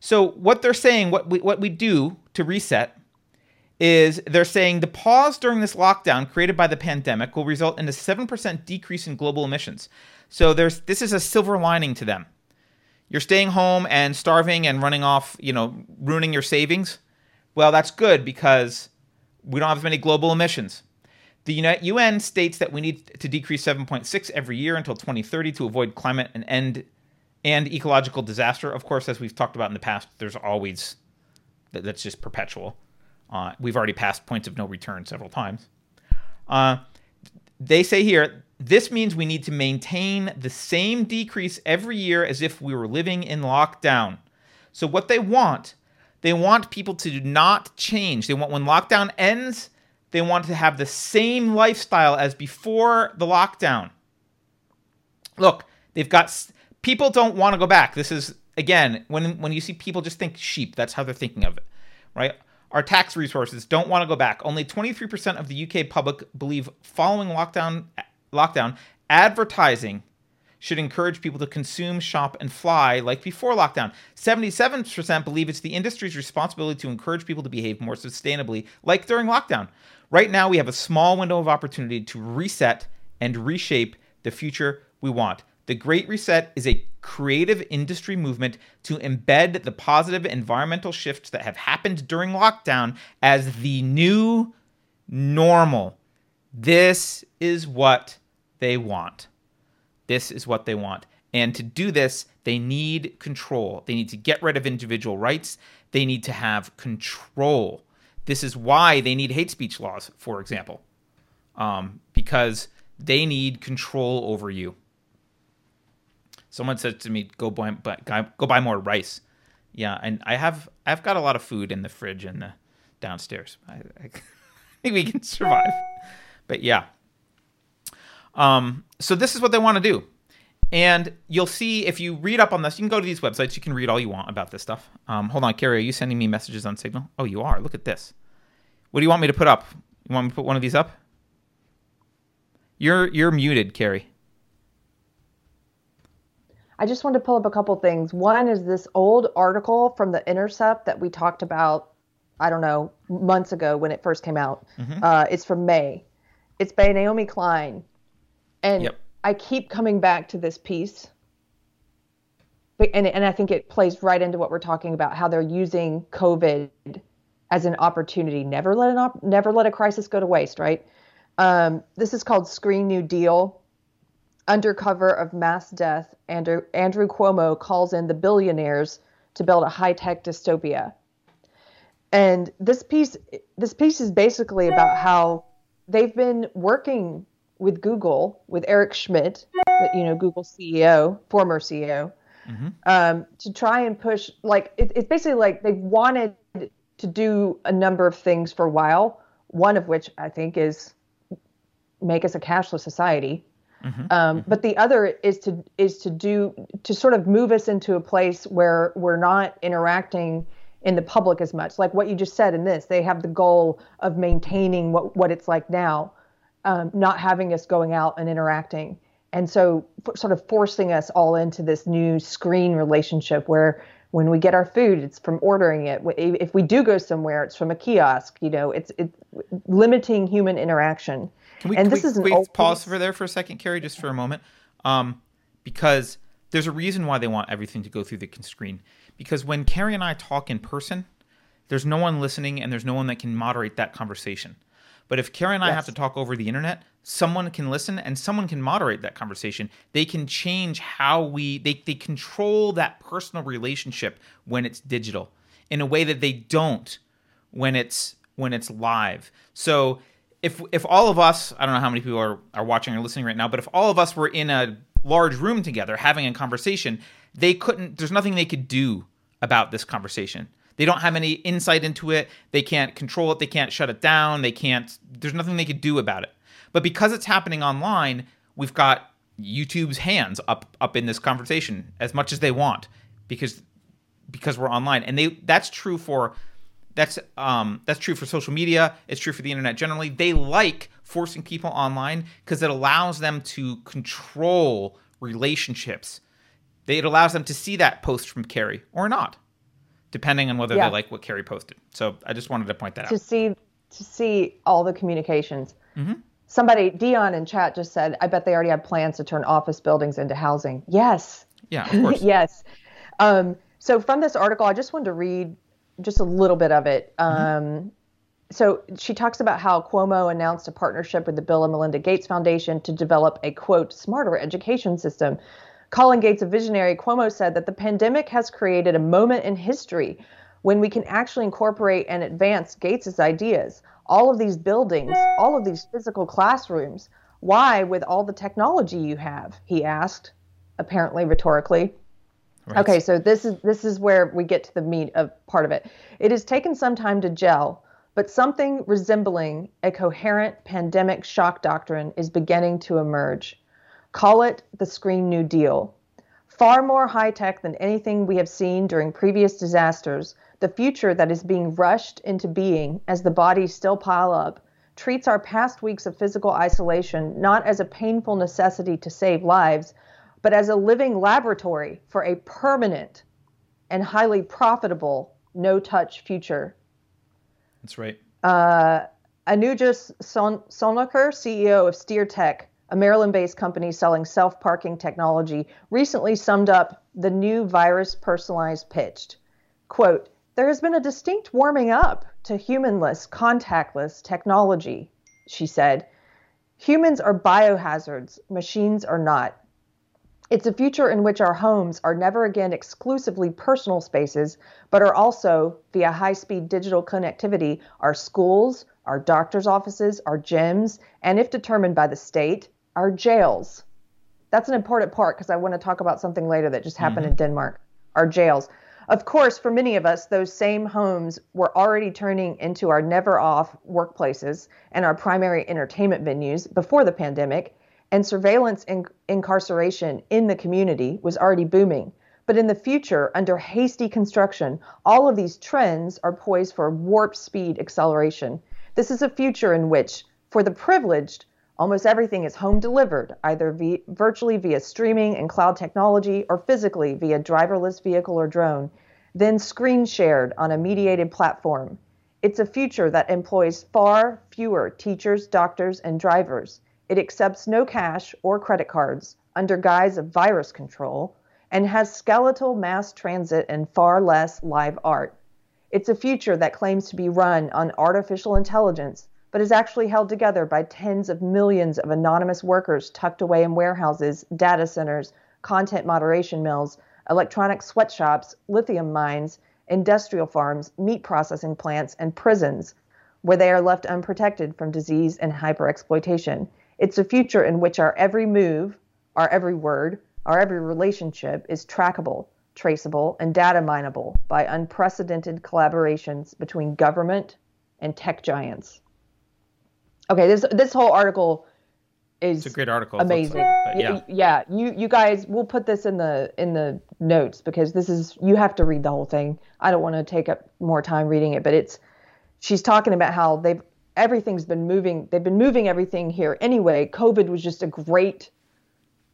So what they're saying what we what we do to reset is they're saying the pause during this lockdown created by the pandemic will result in a 7% decrease in global emissions. So there's this is a silver lining to them. You're staying home and starving and running off, you know, ruining your savings well, that's good because we don't have as many global emissions. The UN states that we need to decrease 7.6 every year until 2030 to avoid climate and end and ecological disaster. Of course, as we've talked about in the past, there's always that's just perpetual. Uh, we've already passed points of no return several times. Uh, they say here this means we need to maintain the same decrease every year as if we were living in lockdown. So what they want they want people to not change. They want when lockdown ends, they want to have the same lifestyle as before the lockdown. Look, they've got people don't want to go back. This is again when when you see people just think sheep, that's how they're thinking of it, right? Our tax resources don't want to go back. Only 23% of the UK public believe following lockdown lockdown advertising should encourage people to consume, shop, and fly like before lockdown. 77% believe it's the industry's responsibility to encourage people to behave more sustainably like during lockdown. Right now, we have a small window of opportunity to reset and reshape the future we want. The Great Reset is a creative industry movement to embed the positive environmental shifts that have happened during lockdown as the new normal. This is what they want. This is what they want. And to do this, they need control. They need to get rid of individual rights. They need to have control. This is why they need hate speech laws, for example, um, because they need control over you. Someone said to me, "Go buy, go buy more rice." Yeah, and I have I've got a lot of food in the fridge and the downstairs. I, I think we can survive. But yeah, um, so this is what they want to do. And you'll see if you read up on this, you can go to these websites. You can read all you want about this stuff. Um, hold on, Keri, are you sending me messages on Signal? Oh, you are. Look at this. What do you want me to put up? You want me to put one of these up? You're you're muted, Keri. I just wanted to pull up a couple things. One is this old article from the Intercept that we talked about. I don't know months ago when it first came out. Mm-hmm. Uh, it's from May. It's by Naomi Klein and yep. I keep coming back to this piece. But, and, and I think it plays right into what we're talking about how they're using COVID as an opportunity. Never let an op- never let a crisis go to waste, right? Um, this is called Screen New Deal. Under cover of mass death, Andrew, Andrew Cuomo calls in the billionaires to build a high-tech dystopia. And this piece this piece is basically about how they've been working with Google, with Eric Schmidt, you know, Google CEO, former CEO, mm-hmm. um, to try and push. Like it, it's basically like they wanted to do a number of things for a while. One of which I think is make us a cashless society. Mm-hmm. Um, mm-hmm. But the other is to is to do to sort of move us into a place where we're not interacting in the public as much. Like what you just said in this, they have the goal of maintaining what what it's like now, um, not having us going out and interacting, and so f- sort of forcing us all into this new screen relationship where when we get our food, it's from ordering it. If we do go somewhere, it's from a kiosk. You know, it's it's limiting human interaction. Can we, and can this we, is an pause for there for a second, Keri, just for a moment, um, because there's a reason why they want everything to go through the screen. Because when Keri and I talk in person, there's no one listening, and there's no one that can moderate that conversation. But if Keri and I have to talk over the internet, someone can listen and someone can moderate that conversation. They can change how we they, they control that personal relationship when it's digital in a way that they don't when it's when it's live. So if if all of us, I don't know how many people are, are watching or listening right now, but if all of us were in a large room together having a conversation, they couldn't there's nothing they could do about this conversation. They don't have any insight into it. They can't control it. They can't shut it down. They can't, there's nothing they could do about it. But because it's happening online, we've got YouTube's hands up up in this conversation as much as they want because because we're online. And they that's true for that's um that's true for social media, it's true for the internet generally. They like forcing people online because it allows them to control relationships. It allows them to see that post from Keri or not depending on whether yeah. they like what Keri posted. So I just wanted to point that to out. To see to see all the communications. Mm-hmm. Somebody Dion in chat just said, "I bet they already have plans to turn office buildings into housing." Yes. Yeah, of course. yes. Um, so from this article, I just wanted to read just a little bit of it. Mm-hmm. Um, mm-hmm. So she talks about how Cuomo announced a partnership with the Bill and Melinda Gates Foundation to develop a quote smarter education system Calling Gates a visionary, Cuomo said that the pandemic has created a moment in history when we can actually incorporate and advance Gates's ideas. All of these buildings, all of these physical classrooms. Why, with all the technology you have? He asked, apparently rhetorically. Right. Okay, so this is this is where we get to the meat of part of it. It has taken some time to gel, but something resembling a coherent pandemic shock doctrine is beginning to emerge. Call it the Screen New Deal. Far more high tech than anything we have seen during previous disasters, the future that is being rushed into being as the bodies still pile up treats our past weeks of physical isolation not as a painful necessity to save lives, but as a living laboratory for a permanent and highly profitable no touch future. That's right. Uh, Anuja Son- CEO of SteerTech, a Maryland based company selling self parking technology, recently summed up the new virus personalized pitched. Quote, there has been a distinct warming up to humanless, contactless technology, she said. Humans are biohazards, machines are not. It's a future in which our homes are never again exclusively personal spaces, but are also, via high speed digital connectivity, our schools, our doctor's offices, our gyms, and if determined by the state, our jails. That's an important part because I want to talk about something later that just happened mm-hmm. in Denmark. Our jails. Of course, for many of us, those same homes were already turning into our never off workplaces and our primary entertainment venues before the pandemic, and surveillance and incarceration in the community was already booming. But in the future, under hasty construction, all of these trends are poised for warp speed acceleration. This is a future in which, for the privileged, Almost everything is home delivered, either via, virtually via streaming and cloud technology or physically via driverless vehicle or drone, then screen shared on a mediated platform. It's a future that employs far fewer teachers, doctors, and drivers. It accepts no cash or credit cards under guise of virus control and has skeletal mass transit and far less live art. It's a future that claims to be run on artificial intelligence but is actually held together by tens of millions of anonymous workers tucked away in warehouses, data centers, content moderation mills, electronic sweatshops, lithium mines, industrial farms, meat processing plants, and prisons, where they are left unprotected from disease and hyperexploitation. It's a future in which our every move, our every word, our every relationship is trackable, traceable, and data mineable by unprecedented collaborations between government and tech giants okay this this whole article is It's a great article. amazing. like, yeah. yeah, you you guys, we'll put this in the in the notes because this is you have to read the whole thing. I don't want to take up more time reading it, but it's she's talking about how they've everything's been moving. They've been moving everything here anyway. COVID was just a great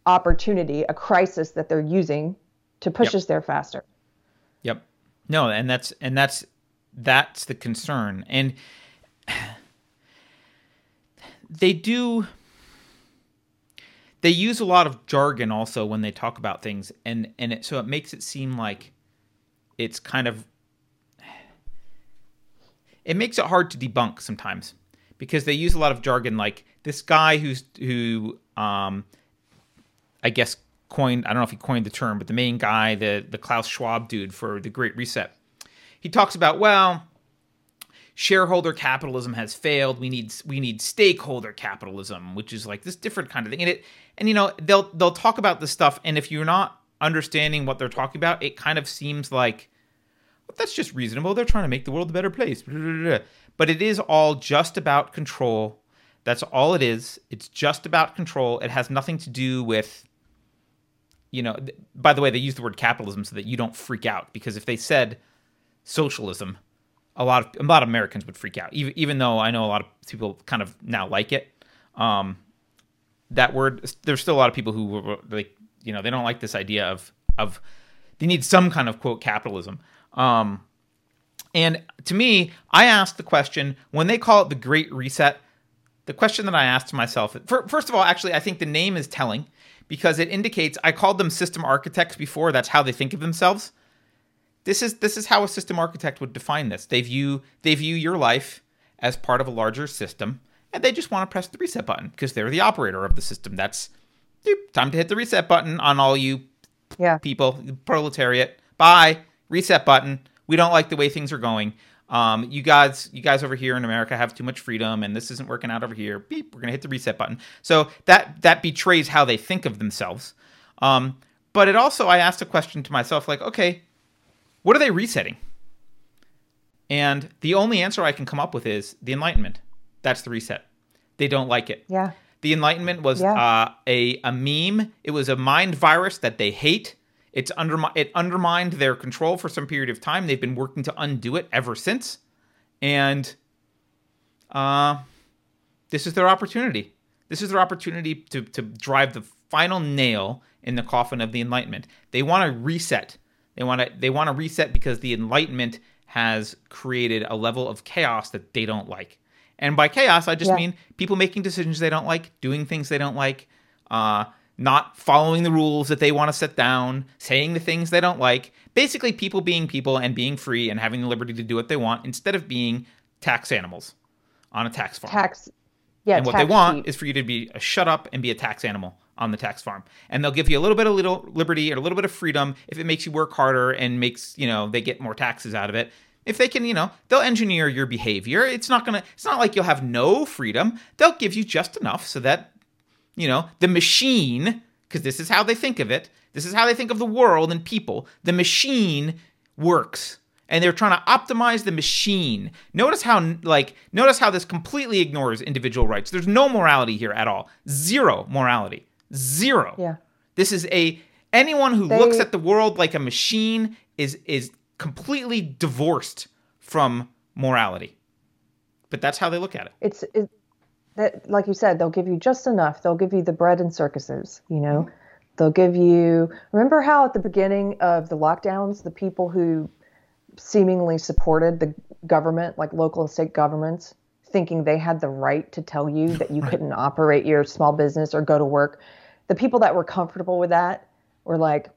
opportunity, a crisis that they're using to push Yep. us there faster. Yep. No, and that's and that's that's the concern. And they do they use a lot of jargon also when they talk about things and and it so it makes it seem like it's kind of it makes it hard to debunk sometimes because they use a lot of jargon like this guy who's who um I guess coined I don't know if he coined the term, but the main guy, the the Klaus Schwab dude for the Great Reset. He talks about, well, shareholder capitalism has failed. We need we need stakeholder capitalism, which is like this different kind of thing. And it and you know, they'll they'll talk about this stuff and if you're not understanding what they're talking about, it kind of seems like well, that's just reasonable. They're trying to make the world a better place. But it is all just about control. That's all it is. It's just about control. It has nothing to do with you know, by the way, they use the word capitalism so that you don't freak out because if they said socialism, a lot of a lot of Americans would freak out. Even even though I know a lot of people kind of now like it, um, that word there's still a lot of people who like you know they don't like this idea of of they need some kind of quote capitalism. Um, and to me, I asked the question when they call it the Great Reset. The question that I asked myself, fir- first of all, actually, I think the name is telling because it indicates I called them system architects before. That's how they think of themselves. This is this is how a system architect would define this. They view they view your life as part of a larger system, and they just want to press the reset button because they're the operator of the system. That's doop, time to hit the reset button on all you Yeah. people, proletariat. Bye. Reset button. We don't like the way things are going. Um, you guys, you guys over here in America have too much freedom, and this isn't working out over here. Beep. We're gonna hit the reset button. So that that betrays how they think of themselves. Um, but it also, I asked a question to myself, like, okay, what are they resetting? And the only answer I can come up with is the Enlightenment. That's the reset. They don't like it. Yeah. The Enlightenment was Yeah. uh, a a meme. It was a mind virus that they hate. It's undermi- it undermined their control for some period of time. They've been working to undo it ever since, and uh, this is their opportunity. This is their opportunity to to drive the final nail in the coffin of the Enlightenment. They want to reset. They want to they want to reset because the Enlightenment has created a level of chaos that they don't like. And by chaos, I just Yeah. mean people making decisions they don't like, doing things they don't like, uh, not following the rules that they want to set down, saying the things they don't like. Basically, people being people and being free and having the liberty to do what they want instead of being tax animals on a tax farm. Tax. Yeah. and what they want is for you to be a shut up and be a tax animal on the tax farm. And they'll give you a little bit of little liberty or a little bit of freedom if it makes you work harder and makes, you know, they get more taxes out of it. If they can, you know, they'll engineer your behavior. It's not going to it's not like you'll have no freedom. They'll give you just enough so that you know, the machine because this is how they think of it. This is how they think of the world and people. The machine works and they're trying to optimize the machine. Notice how like notice how this completely ignores individual rights. There's no morality here at all. Zero morality. Zero. Yeah. This is a anyone who They- looks at the world like a machine is is completely divorced from morality. But that's how they look at it. it's it, that like you said they'll give you just enough they'll give you the bread and circuses you know they'll give you remember how at the beginning of the lockdowns the people who seemingly supported the government like local and state governments thinking they had the right to tell you that you couldn't operate your small business or go to work the people that were comfortable with that were like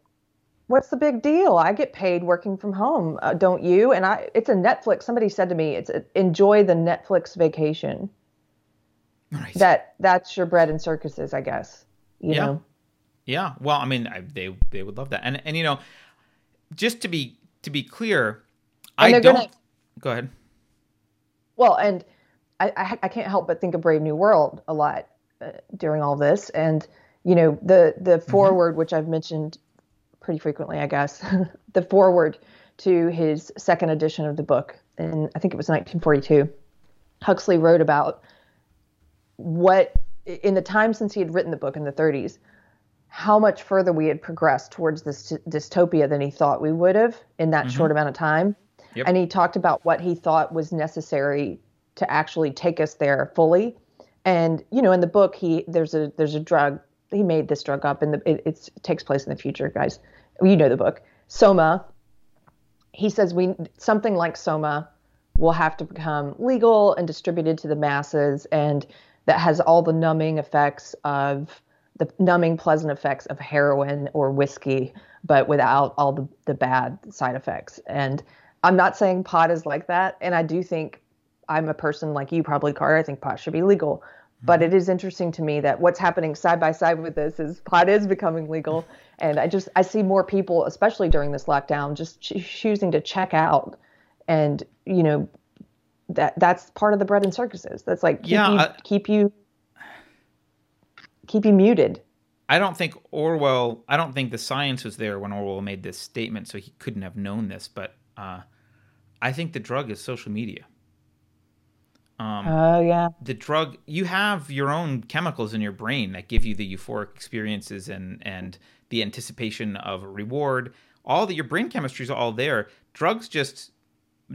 what's the big deal i get paid working from home uh, don't you and i it's a netflix somebody said to me it's a, enjoy the netflix vacation Right. that that's your bread and circuses i guess you Yeah. know Yeah, well, I mean, I, they they would love that, and and you know, just to be to be clear, I don't. gonna- Go ahead. well and I, I i can't help but think of brave new world a lot uh, during all this and you know the the foreword which i've mentioned pretty frequently i guess the foreword to his second edition of the book and i think it was 1942 huxley wrote about what in the time since he had written the book in the 30s, how much further we had progressed towards this dystopia than he thought we would have in that mm-hmm. short amount of time. Yep. And he talked about what he thought was necessary to actually take us there fully. And you know, in the book, he there's a there's a drug he made this drug up, and it, it takes place in the future, guys. You know the book, Soma. He says we something like Soma will have to become legal and distributed to the masses, and that has all the numbing effects of the numbing pleasant effects of heroin or whiskey, but without all the, the bad side effects. And I'm not saying pot is like that. And I do think I'm a person like you, probably, Carter. I think pot should be legal. But it is interesting to me that what's happening side by side with this is pot is becoming legal, and I just I see more people, especially during this lockdown, just choosing to check out, and you know, that that's part of the bread and circuses. That's like keep yeah, you, I, keep you keep you muted. I don't think Orwell. I don't think the science was there when Orwell made this statement, so he couldn't have known this. But uh, I think the drug is social media. Um, oh yeah. The drug you have your own chemicals in your brain that give you the euphoric experiences and and the anticipation of a reward. All that your brain chemistry is all there. Drugs just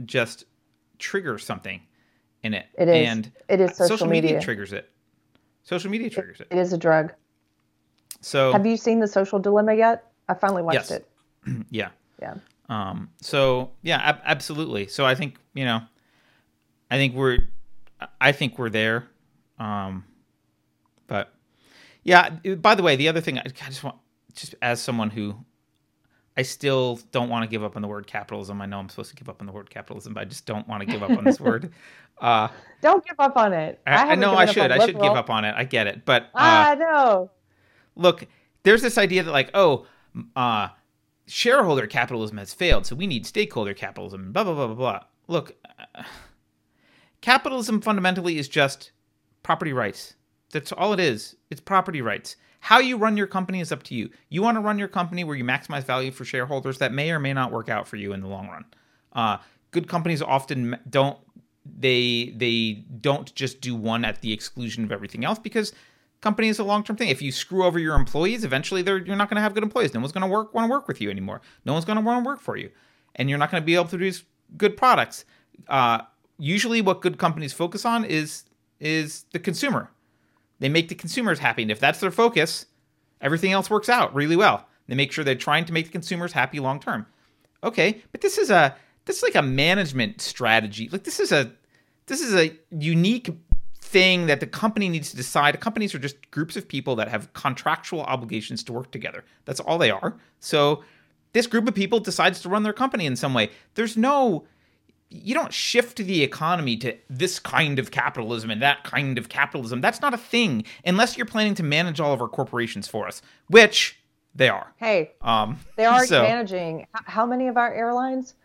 just trigger something in it. It is. And it is social, social media. media. triggers it. Social media triggers it. It is a drug. So have you seen the Social Dilemma yet? I finally watched yes. it. yeah. Yeah. Um. So yeah, ab- absolutely. So I think you know, I think we're I think we're there. Um, but yeah. By the way, the other thing I just want, just as someone who I still don't want to give up on the word capitalism. I know I'm supposed to give up on the word capitalism, but I just don't want to give up on this word. Uh, don't give up on it. I, I know I should. I should give up on it. I get it, but uh, I know. Look, there's this idea that like, oh, uh, shareholder capitalism has failed, so we need stakeholder capitalism. Blah blah blah blah blah. Look. Uh, Capitalism fundamentally is just property rights. That's all it is. It's property rights. How you run your company is up to you. You want to run your company where you maximize value for shareholders. That may or may not work out for you in the long run. Uh, good companies often don't they they don't just do one at the exclusion of everything else because company is a long term thing. If you screw over your employees, eventually you're not going to have good employees. No one's going to work want to work with you anymore. No one's going to want to work for you, and you're not going to be able to produce good products. Uh, usually what good companies focus on is is the consumer. They make the consumers happy, and if that's their focus, everything else works out really well. They make sure they're trying to make the consumers happy long term. Okay, but this is a this is like a management strategy. Like this is a this is a unique thing that the company needs to decide. Companies are just groups of people that have contractual obligations to work together. That's all they are. So this group of people decides to run their company in some way. There's no you don't shift the economy to this kind of capitalism and that kind of capitalism. That's not a thing unless you're planning to manage all of our corporations for us, which they are. Hey, um, they are so, managing how many of our airlines?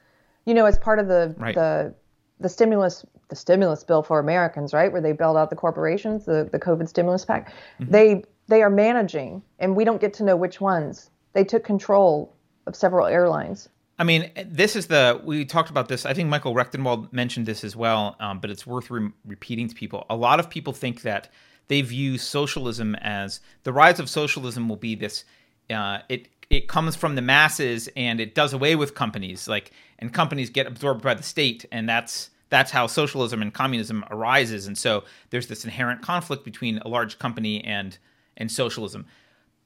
You know, as part of the right. the the stimulus the stimulus bill for Americans, right, where they bailed out the corporations, the the COVID stimulus pack. Mm-hmm. They they are managing, and we don't get to know which ones. They took control of several airlines. I mean, this is the we talked about this. I think Michael Rectenwald mentioned this as well, um, but it's worth re- repeating to people. A lot of people think that they view socialism as the rise of socialism will be this. Uh, it it comes from the masses and it does away with companies, like and companies get absorbed by the state, and that's that's how socialism and communism arises. And so there's this inherent conflict between a large company and and socialism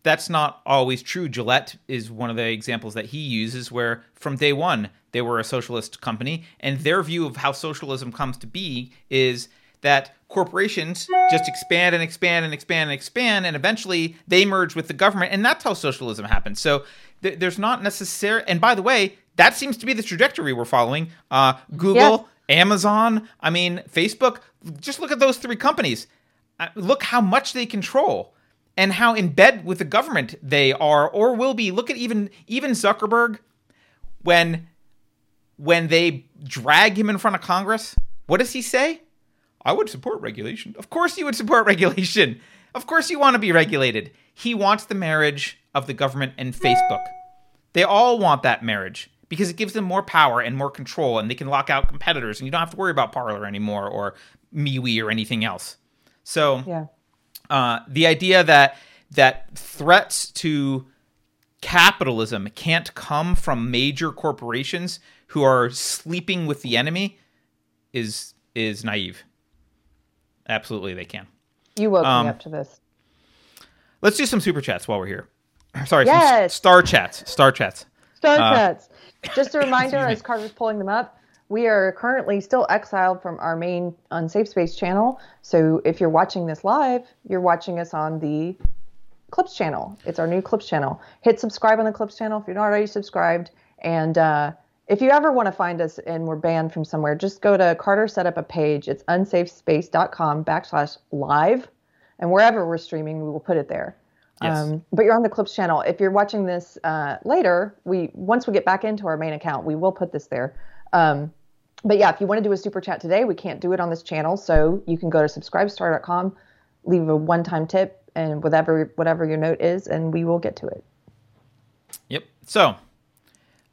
that's not always true. Gillette is one of the examples that he uses where from day one they were a socialist company and their view of how socialism comes to be is that corporations just expand and expand and expand and expand and eventually they merge with the government and that's how socialism happens. So th- there's not necessary and by the way, that seems to be the trajectory we're following. Uh, Google, yes. Amazon, I mean Facebook, just look at those three companies. Uh, look how much they control and how in bed with the government they are or will be. Look at even even Zuckerberg when when they drag him in front of Congress. What does he say? I would support regulation. Of course you would support regulation. Of course you want to be regulated. He wants the marriage of the government and Facebook. They all want that marriage because it gives them more power and more control and they can lock out competitors and you don't have to worry about Parler anymore or MeWe or anything else. So yeah uh, the idea that that threats to capitalism can't come from major corporations who are sleeping with the enemy is is naive. Absolutely, they can. You woke Um, me up to this. Let's do some super chats while we're here. Sorry, Yes. star chats. Star chats. Star uh, chats. Just a reminder, as Carter's pulling them up, we are currently still exiled from our main Unsafe Space channel. So if you're watching this live, you're watching us on the Clips channel. It's our new Clips channel. Hit subscribe on the Clips channel if you're not already subscribed. And uh, if you ever want to find us and we're banned from somewhere, just go to Carter set up a page. It's unsafespace.com backslash live. And wherever we're streaming, we will put it there. Yes. Um, but you're on the Clips channel. If you're watching this uh, later, we once we get back into our main account, we will put this there. Um, but yeah, if you want to do a super chat today, we can't do it on this channel, so you can go to subscribestar.com, leave a one-time tip, and whatever whatever your note is, and we will get to it. Yep. So,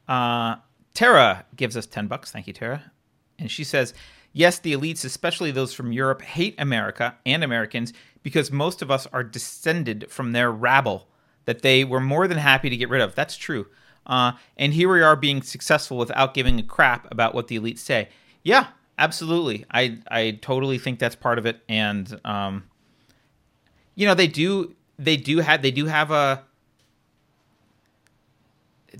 uh, Tara gives us 10 bucks. Thank you, Tara. And she says, Yes, the elites, especially those from Europe, hate America and Americans because most of us are descended from their rabble that they were more than happy to get rid of. That's true. Uh, and here we are being successful without giving a crap about what the elites say. Yeah, absolutely. I, I totally think that's part of it. And, um, you know, they do, they do have, they do have a,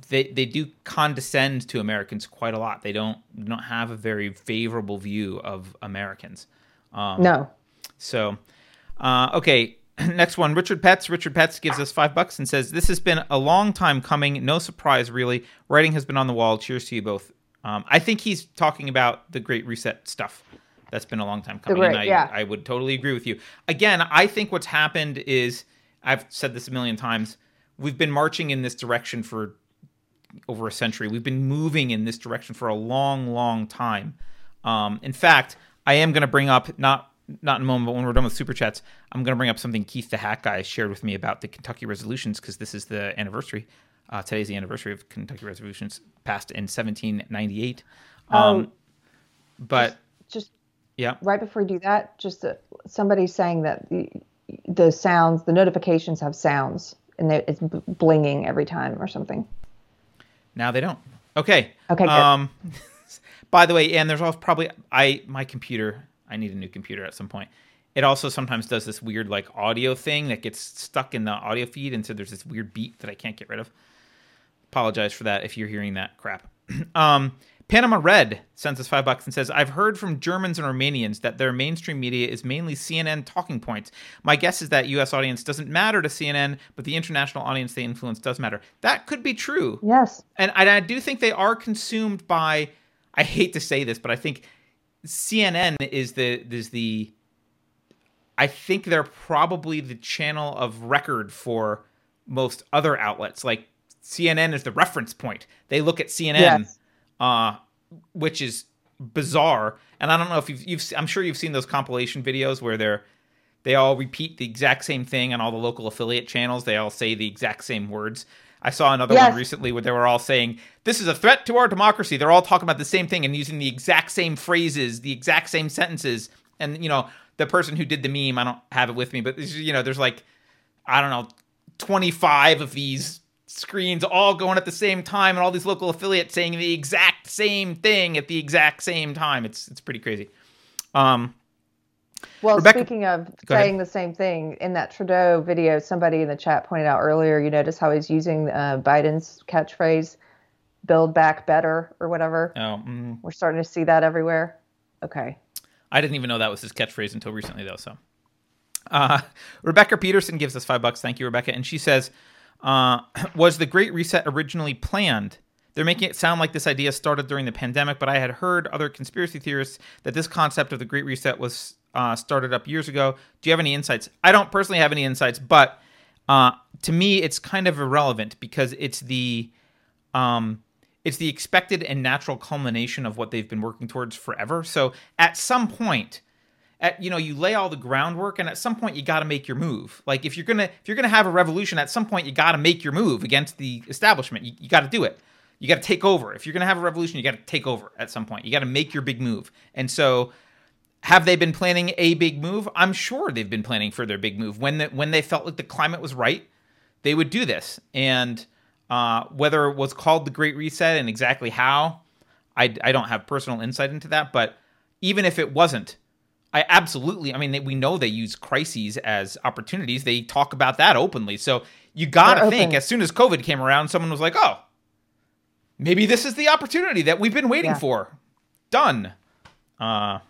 they they do condescend to Americans quite a lot. They don't they don't have a very favorable view of Americans. Um, No, So, uh, okay, next one. Richard Petz. Richard Petz gives us five bucks and says, "This has been a long time coming. No surprise, really. Writing has been on the wall. Cheers to you both." Um, I think he's talking about the Great Reset stuff. That's been a long time coming. and Great- I, yeah. I would totally agree with you. Again, I think what's happened is I've said this a million times. We've been marching in this direction for over a century. We've been moving in this direction for a long, long time. Um, in fact, I am going to bring up not not in a moment, but when we're done with super chats, I'm going to bring up something Keith the Hat guy shared with me about the Kentucky resolutions because this is the anniversary. Uh, today's the anniversary of Kentucky resolutions passed in 1798. Um, but just yeah, right before you do that, just uh, somebody saying that the, the sounds, the notifications have sounds, and they- it's b- blinging every time or something. Now they don't. Okay. Okay, good. Um, by the way, and there's also probably I my computer. I need a new computer at some point. It also sometimes does this weird like audio thing that gets stuck in the audio feed, and so there's this weird beat that I can't get rid of. Apologize for that if you're hearing that crap. um, Panama Red sends us five bucks and says, I've heard from Germans and Romanians that their mainstream media is mainly CNN talking points. My guess is that US audience doesn't matter to CNN, but the international audience they influence does matter. That could be true Yes. and I, I do think they are consumed by. I hate to say this, but I think CNN is the is the. I think they're probably the channel of record for most other outlets. Like CNN is the reference point. They look at CNN, Yes. uh, which is bizarre. And I don't know if you've, you've I'm sure you've seen those compilation videos where they're they all repeat the exact same thing on all the local affiliate channels. They all say the exact same words. I saw another Yes. one recently where they were all saying, This is a threat to our democracy. They're all talking about the same thing and using the exact same phrases, the exact same sentences. And, you know, the person who did the meme, I don't have it with me, but, you know, there's like, I don't know, 25 of these screens all going at the same time and all these local affiliates saying the exact same thing at the exact same time. It's, it's pretty crazy. Um, Well, Rebecca- speaking of Go ahead. saying the same thing, in that Trudeau video, somebody in the chat pointed out earlier, you notice how he's using uh, Biden's catchphrase, build back better or whatever. oh, mm, We're starting to see that everywhere. Okay. I didn't even know that was his catchphrase until recently, though. So, uh, Rebecca Peterson gives us five bucks. Thank you, Rebecca. And she says, uh, "Was the Great Reset originally planned?" They're making it sound like this idea started during the pandemic, but I had heard other conspiracy theorists that this concept of the Great Reset was uh, started up years ago. Do you have any insights? I don't personally have any insights, but uh, to me, it's kind of irrelevant because it's the um, it's the expected and natural culmination of what they've been working towards forever. So at some point, at you know, you lay all the groundwork, and at some point you got to make your move. Like if you're gonna if you're gonna have a revolution, at some point you got to make your move against the establishment. You, you got to do it. You got to take over. If you're gonna have a revolution, you got to take over at some point. You got to make your big move. And so have they been planning a big move? I'm sure they've been planning for their big move. When the, when they felt like the climate was right, they would do this. And uh, whether it was called the Great Reset and exactly how, I, I don't have personal insight into that. But even if it wasn't, I absolutely, I mean, we know they use crises as opportunities. They talk about that openly. So you got to think as soon as COVID came around, someone was like, oh, maybe this is the opportunity that we've been waiting yeah. for. Done. Uh,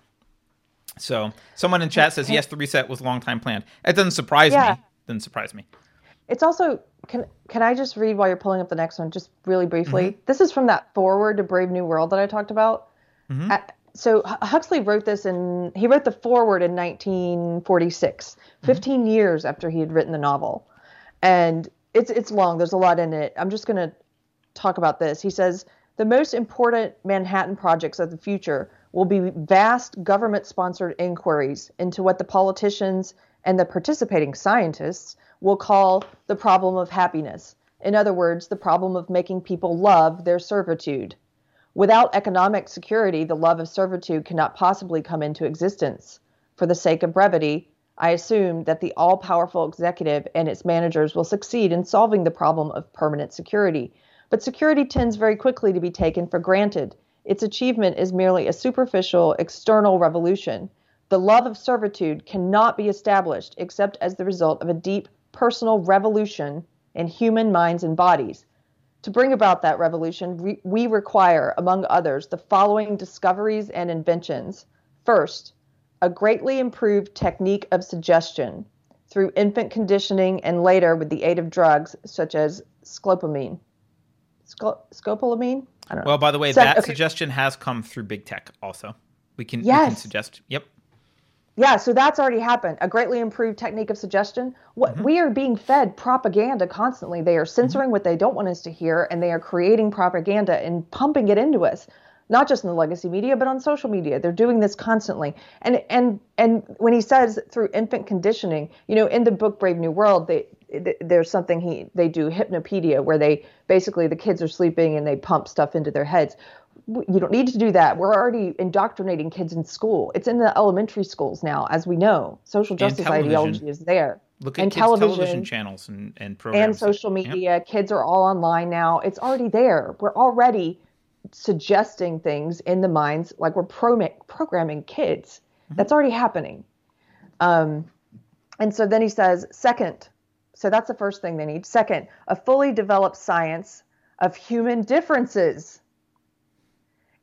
so someone in chat says, yes, the reset was long time planned. It doesn't surprise yeah. me. Doesn't surprise me. It's also can can I just read while you're pulling up the next one, just really briefly? Mm-hmm. This is from that forward to Brave New World that I talked about. Mm-hmm. At, so Huxley wrote this in he wrote the foreword in 1946, mm-hmm. 15 years after he had written the novel, and it's it's long. There's a lot in it. I'm just gonna talk about this. He says the most important Manhattan projects of the future will be vast government-sponsored inquiries into what the politicians and the participating scientists will call the problem of happiness. In other words, the problem of making people love their servitude. Without economic security, the love of servitude cannot possibly come into existence. For the sake of brevity, I assume that the all powerful executive and its managers will succeed in solving the problem of permanent security. But security tends very quickly to be taken for granted. Its achievement is merely a superficial, external revolution. The love of servitude cannot be established except as the result of a deep personal revolution in human minds and bodies. To bring about that revolution, we, require, among others, the following discoveries and inventions. First, a greatly improved technique of suggestion through infant conditioning and later with the aid of drugs such as scopamine. scopolamine? I don't know. Well, by the way, so, that okay. suggestion has come through big tech also. We can, yes. we can suggest. Yep. Yeah, so that's already happened. A greatly improved technique of suggestion. What mm-hmm. we are being fed propaganda constantly. They are censoring mm-hmm. what they don't want us to hear, and they are creating propaganda and pumping it into us. Not just in the legacy media, but on social media. They're doing this constantly. And and and when he says through infant conditioning, you know, in the book Brave New World, they there's something he they do hypnopedia where they basically the kids are sleeping and they pump stuff into their heads you don't need to do that. We're already indoctrinating kids in school. It's in the elementary schools now, as we know. Social justice ideology is there. Look at and television, television channels and, and programs. And social media. Yep. Kids are all online now. It's already there. We're already suggesting things in the minds, like we're pro- programming kids. Mm-hmm. That's already happening. Um, and so then he says, second, so that's the first thing they need. Second, a fully developed science of human differences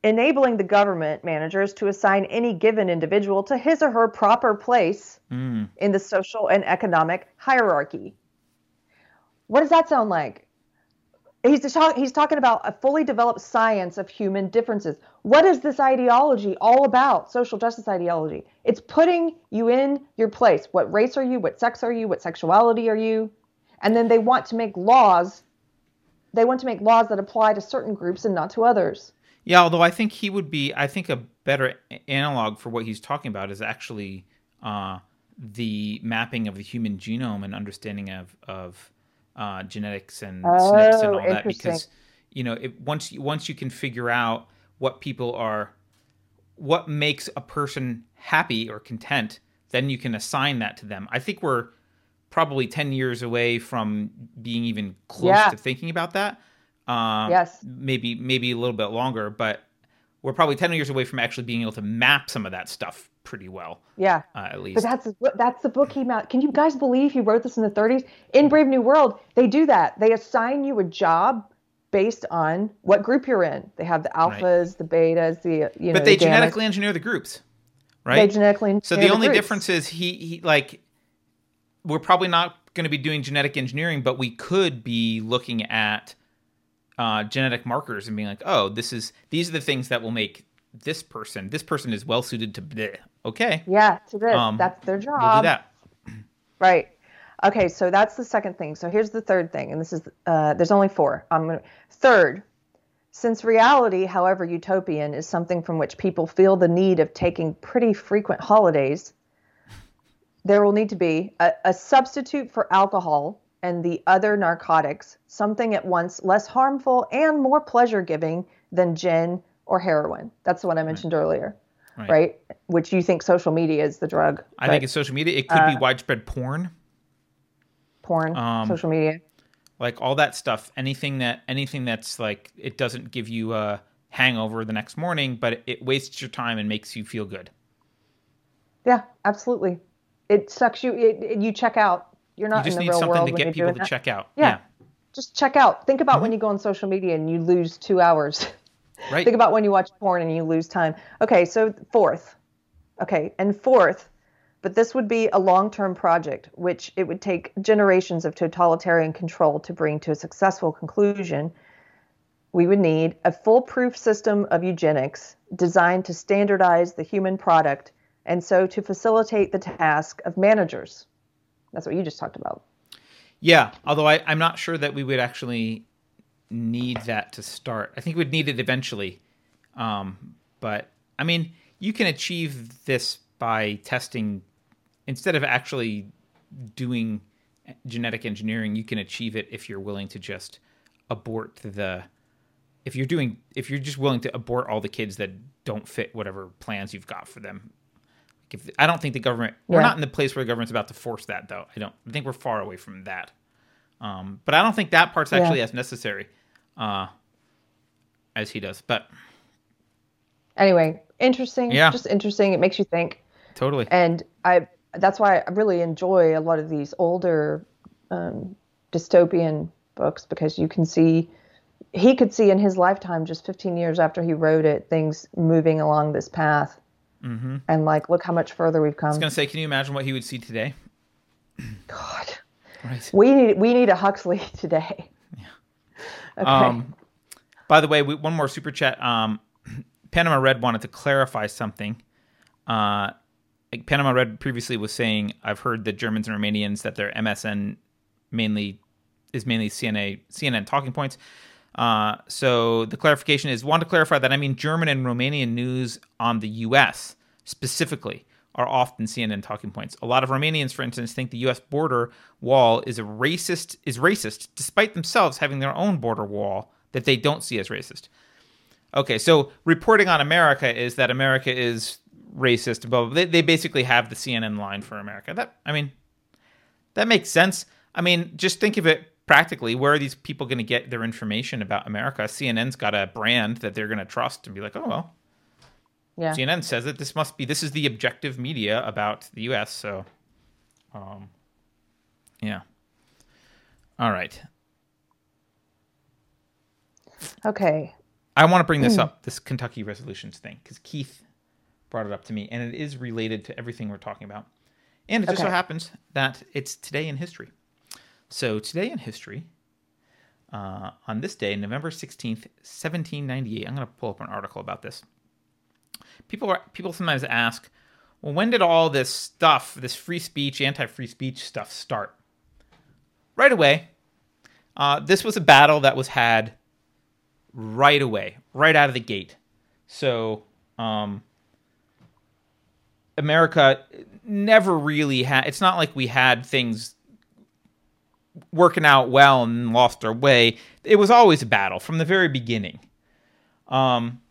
enabling the government managers to assign any given individual to his or her proper place mm. in the social and economic hierarchy. What does that sound like? He's, talk, he's talking about a fully developed science of human differences. What is this ideology all about? Social justice ideology. It's putting you in your place. What race are you? What sex are you? What sexuality are you? And then they want to make laws. They want to make laws that apply to certain groups and not to others. Yeah, although I think he would be, I think a better analog for what he's talking about is actually uh, the mapping of the human genome and understanding of of uh, genetics and oh, SNPs and all that. Because you know, it, once you, once you can figure out what people are, what makes a person happy or content, then you can assign that to them. I think we're probably 10 years away from being even close yeah. to thinking about that um, yes. Maybe maybe a little bit longer, but we're probably ten years away from actually being able to map some of that stuff pretty well. Yeah. Uh, at least. But that's that's the book he made. Can you guys believe he wrote this in the 30s? In Brave New World, they do that. They assign you a job based on what group you're in. They have the alphas, right. the betas, the you know. But they the genetically engineer the groups, right? They genetically engineer So the, the only groups. difference is he he like we're probably not going to be doing genetic engineering, but we could be looking at uh, genetic markers and being like, oh, this is these are the things that will make this person. This person is well suited to bleh. Okay. Yeah, to this. Um, that's their job. We'll do that. Right. Okay, so that's the second thing. So here's the third thing, and this is uh, there's only four. I'm gonna third. Since reality, however utopian, is something from which people feel the need of taking pretty frequent holidays, there will need to be a, a substitute for alcohol and the other narcotics, something at once less harmful and more pleasure giving than gin or heroin. That's the one I mentioned right. earlier. right? right? Which you think social media is the drug. I think it's social media. It could uh, be widespread porn. Porn, um, social media. Like all that stuff. Anything that anything that's like it doesn't give you a hangover the next morning, but it wastes your time and makes you feel good. Yeah, absolutely. It sucks you. It, it, you check out. You're not you just in the need real something to get people to that. check out. Yeah. yeah. Just check out. Think about mm-hmm. when you go on social media and you lose two hours. Right. Think about when you watch porn and you lose time. Okay, so fourth. Okay, and fourth, but this would be a long-term project, which it would take generations of totalitarian control to bring to a successful conclusion. We would need a foolproof system of eugenics designed to standardize the human product and so to facilitate the task of managers. That's what you just talked about. Yeah, although I, am not sure that we would actually need that to start. I think we would need it eventually. Um, but I mean, you can achieve this by testing instead of actually doing genetic engineering. You can achieve it if you're willing to just abort the. If you're doing, if you're just willing to abort all the kids that don't fit whatever plans you've got for them, if, I don't think the government. Yeah. We're not in the place where the government's about to force that, though. I don't. I think we're far away from that. Um, but I don't think that part's actually yeah. as necessary uh, as he does. But anyway, interesting. Yeah, just interesting. It makes you think. Totally. And I. That's why I really enjoy a lot of these older um, dystopian books because you can see he could see in his lifetime, just 15 years after he wrote it, things moving along this path Mm-hmm. And like, look how much further we've come. I was gonna say, can you imagine what he would see today? God, right. We need we need a Huxley today. Okay. Um, by the way, we, one more super chat. Um, Panama Red wanted to clarify something. Uh, like Panama Red previously was saying, I've heard the Germans and Romanians that their MSN mainly is mainly CNN CNN talking points. Uh, so the clarification is want to clarify that I mean German and Romanian news on the U.S. specifically are often CNN talking points. A lot of Romanians, for instance, think the U.S. border wall is a racist is racist, despite themselves having their own border wall that they don't see as racist. Okay, so reporting on America is that America is racist. But they, they basically have the CNN line for America. That I mean, that makes sense. I mean, just think of it practically, where are these people going to get their information about America? CNN's got a brand that they're going to trust and be like, oh well, yeah. CNN says that this must be this is the objective media about the U.S. So, um, yeah. All right. Okay. I want to bring this hmm. up, this Kentucky resolutions thing, because Keith brought it up to me, and it is related to everything we're talking about. And it just okay. so happens that it's today in history. So today in history, uh, on this day, November 16th, 1798, I'm going to pull up an article about this. People are, people sometimes ask, well, when did all this stuff, this free speech, anti-free speech stuff start? Right away. Uh, this was a battle that was had right away, right out of the gate. So, um, America never really had. It's not like we had things working out well and lost our way. It was always a battle from the very beginning. Um,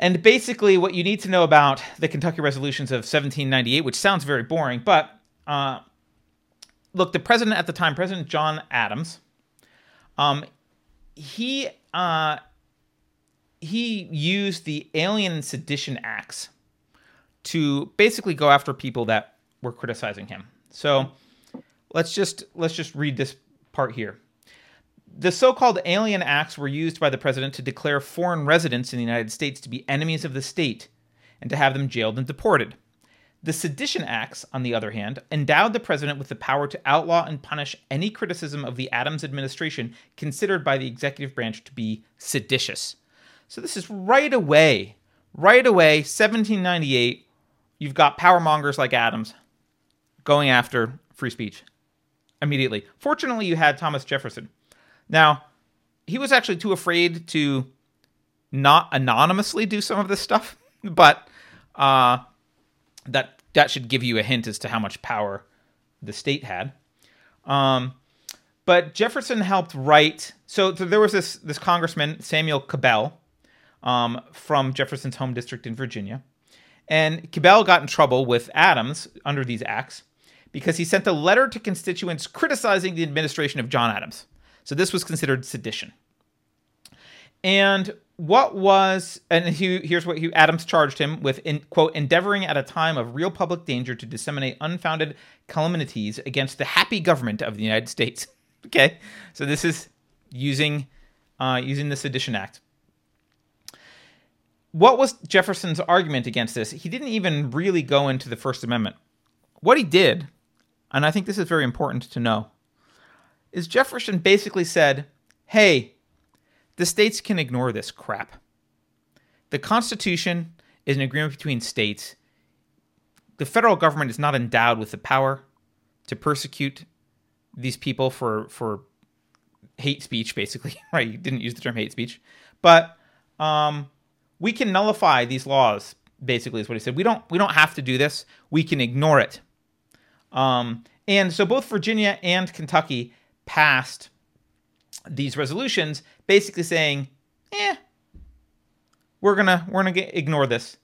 and basically, what you need to know about the Kentucky resolutions of 1798, which sounds very boring, but uh, look, the president at the time, President John Adams, um, he uh, he used the Alien and Sedition Acts to basically go after people that were criticizing him. So let's just let's just read this part here. The so-called alien acts were used by the president to declare foreign residents in the United States to be enemies of the state and to have them jailed and deported. The sedition acts, on the other hand, endowed the president with the power to outlaw and punish any criticism of the Adams administration considered by the executive branch to be seditious. So this is right away, right away, 1798. You've got power mongers like Adams going after free speech immediately. Fortunately, you had Thomas Jefferson. Now, he was actually too afraid to not anonymously do some of this stuff, but uh, that that should give you a hint as to how much power the state had. Um, but Jefferson helped write. So, there was this this congressman Samuel Cabell um, from Jefferson's home district in Virginia, And Cabell got in trouble with Adams under these acts because he sent a letter to constituents criticizing the administration of John Adams. So this was considered sedition. And what was and he, here's what he, Adams charged him with in quote endeavoring at a time of real public danger to disseminate unfounded calumnies against the happy government of the United States. okay, so this is using uh, using the Sedition Act. What was Jefferson's argument against this? He didn't even really go into the First Amendment. What he did, and I think this is very important to know, is Jefferson basically said, "Hey." The states can ignore this crap. The Constitution is an agreement between states. The federal government is not endowed with the power to persecute these people for for hate speech, basically. Right? You didn't use the term hate speech, but um, we can nullify these laws. Basically, is what he said. We don't we don't have to do this. We can ignore it. Um, and so both Virginia and Kentucky passed these resolutions basically saying, "Eh, we're gonna we're gonna ignore this."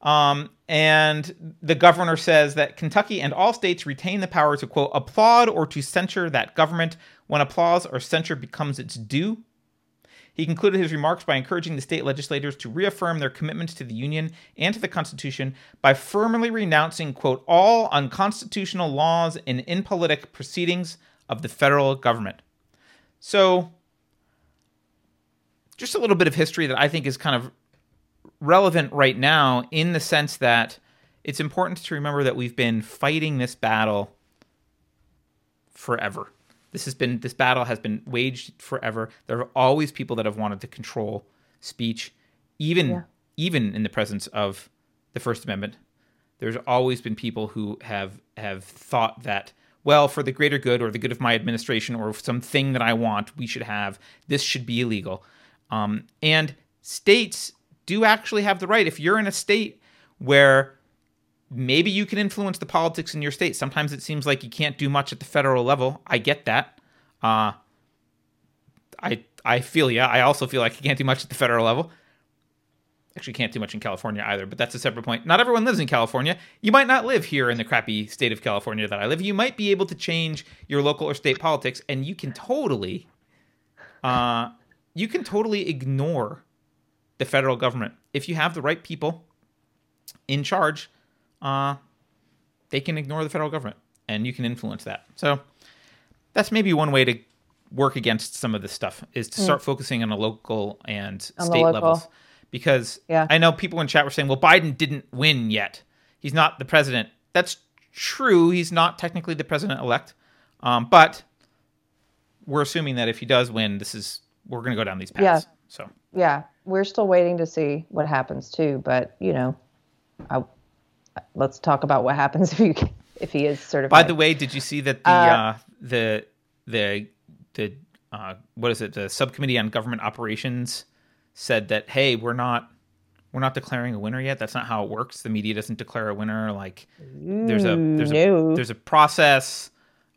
Um, and the governor says that Kentucky and all states retain the power to quote applaud or to censure that government when applause or censure becomes its due. He concluded his remarks by encouraging the state legislators to reaffirm their commitment to the Union and to the Constitution by firmly renouncing, quote, all unconstitutional laws and impolitic proceedings of the federal government. So, just a little bit of history that I think is kind of relevant right now in the sense that it's important to remember that we've been fighting this battle forever. This has been this battle has been waged forever. There are always people that have wanted to control speech, even yeah. even in the presence of the First Amendment. There's always been people who have have thought that well, for the greater good or the good of my administration or something that I want, we should have this should be illegal. Um, and states do actually have the right. If you're in a state where maybe you can influence the politics in your state, sometimes it seems like you can't do much at the federal level. I get that. Uh, I I feel yeah. I also feel like you can't do much at the federal level. Actually, can't do much in California either, but that's a separate point. Not everyone lives in California. You might not live here in the crappy state of California that I live. You might be able to change your local or state politics, and you can totally, uh, you can totally ignore the federal government if you have the right people in charge. Uh, they can ignore the federal government, and you can influence that. So that's maybe one way to work against some of this stuff is to start mm. focusing on the local and on state levels because yeah. I know people in chat were saying, well, Biden didn't win yet. He's not the president. That's true. He's not technically the president elect. Um, but we're assuming that if he does win, this is we're going to go down these paths. Yeah. So yeah, we're still waiting to see what happens too. But you know, I, let's talk about what happens if you if he is certified. By the way, did you see that the uh, uh, the the the uh, what is it? The subcommittee on government operations said that hey, we're not we're not declaring a winner yet. That's not how it works. The media doesn't declare a winner. Like there's a there's no. a there's a process.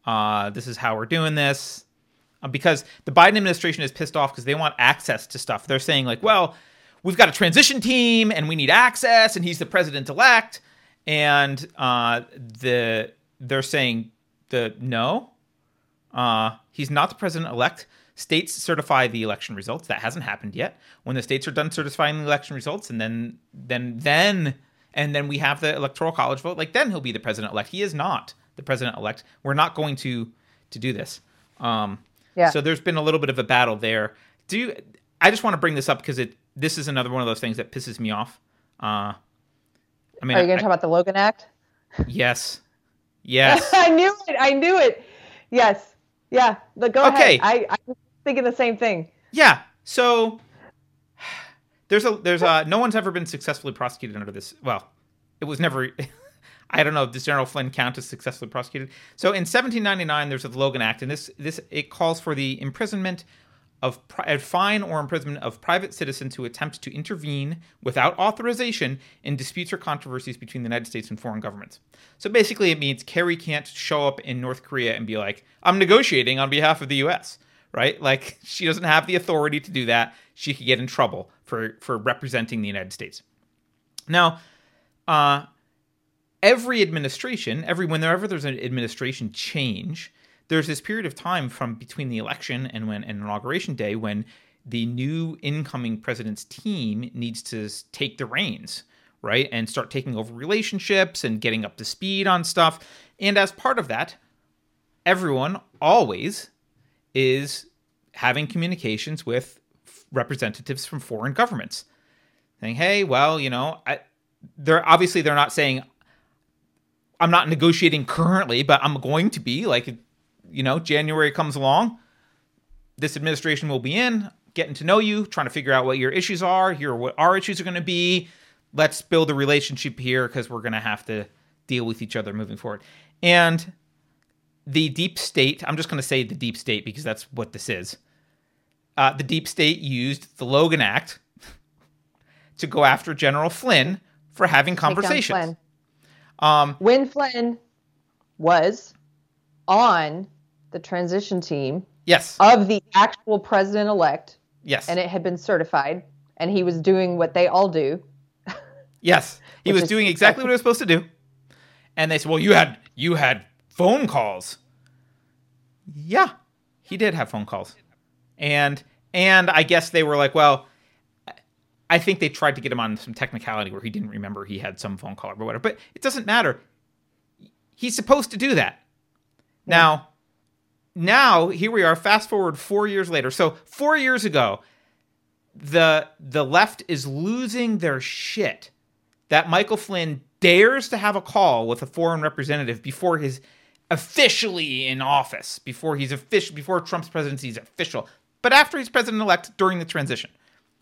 Uh, this is how we're doing this. Uh, because the Biden administration is pissed off because they want access to stuff. They're saying like, well, we've got a transition team and we need access, and he's the president elect, and uh, the they're saying the no, uh, he's not the president elect. States certify the election results. That hasn't happened yet. When the states are done certifying the election results, and then then then and then we have the electoral college vote, like then he'll be the president elect. He is not the president elect. We're not going to to do this. Um, yeah. So there's been a little bit of a battle there. Do you, I just want to bring this up because it this is another one of those things that pisses me off. Uh, I mean, are you going to talk about the Logan Act? Yes. Yes. I knew it. I knew it. Yes. Yeah. But go okay. ahead. I, I thinking the same thing. Yeah. So there's a there's a no one's ever been successfully prosecuted under this. Well, it was never. I don't know. Does General Flynn count as successfully prosecuted? So in 1799, there's the Logan Act, and this this it calls for the imprisonment of a fine or imprisonment of private citizens who attempt to intervene without authorization in disputes or controversies between the United States and foreign governments. So basically, it means Keri can't show up in North Korea and be like, "I'm negotiating on behalf of the U.S." right? Like she doesn't have the authority to do that. She could get in trouble for for representing the United States. Now, uh, every administration, every whenever there's an administration change, there's this period of time from between the election and when and inauguration day when the new incoming president's team needs to take the reins, right, and start taking over relationships and getting up to speed on stuff. And as part of that, everyone always is having communications with representatives from foreign governments. Saying hey well you know I, they're obviously they're not saying i'm not negotiating currently but i'm going to be like you know january comes along this administration will be in getting to know you trying to figure out what your issues are here what our issues are going to be let's build a relationship here because we're going to have to deal with each other moving forward. And the deep state i'm just going to say the deep state because that's what this is uh, the deep state used the logan act to go after general flynn for having conversations Flynn. um When Flynn was on the transition team yes of the actual president elect, yes and it had been certified, and he was doing what they all do. Yes, he was doing exactly what he was supposed to do. And they said, "Well, you had you had phone calls." Yeah, he did have phone calls, and and I guess they were like, "Well, I think they tried to get him on some technicality where he didn't remember he had some phone call or whatever." But it doesn't matter. He's supposed to do that. Now, now here we are. Fast forward four years later. So four years ago, the the left is losing their shit that Michael Flynn dares to have a call with a foreign representative before his officially in office, before he's official, before Trump's presidency is official, but after he's president elect during the transition,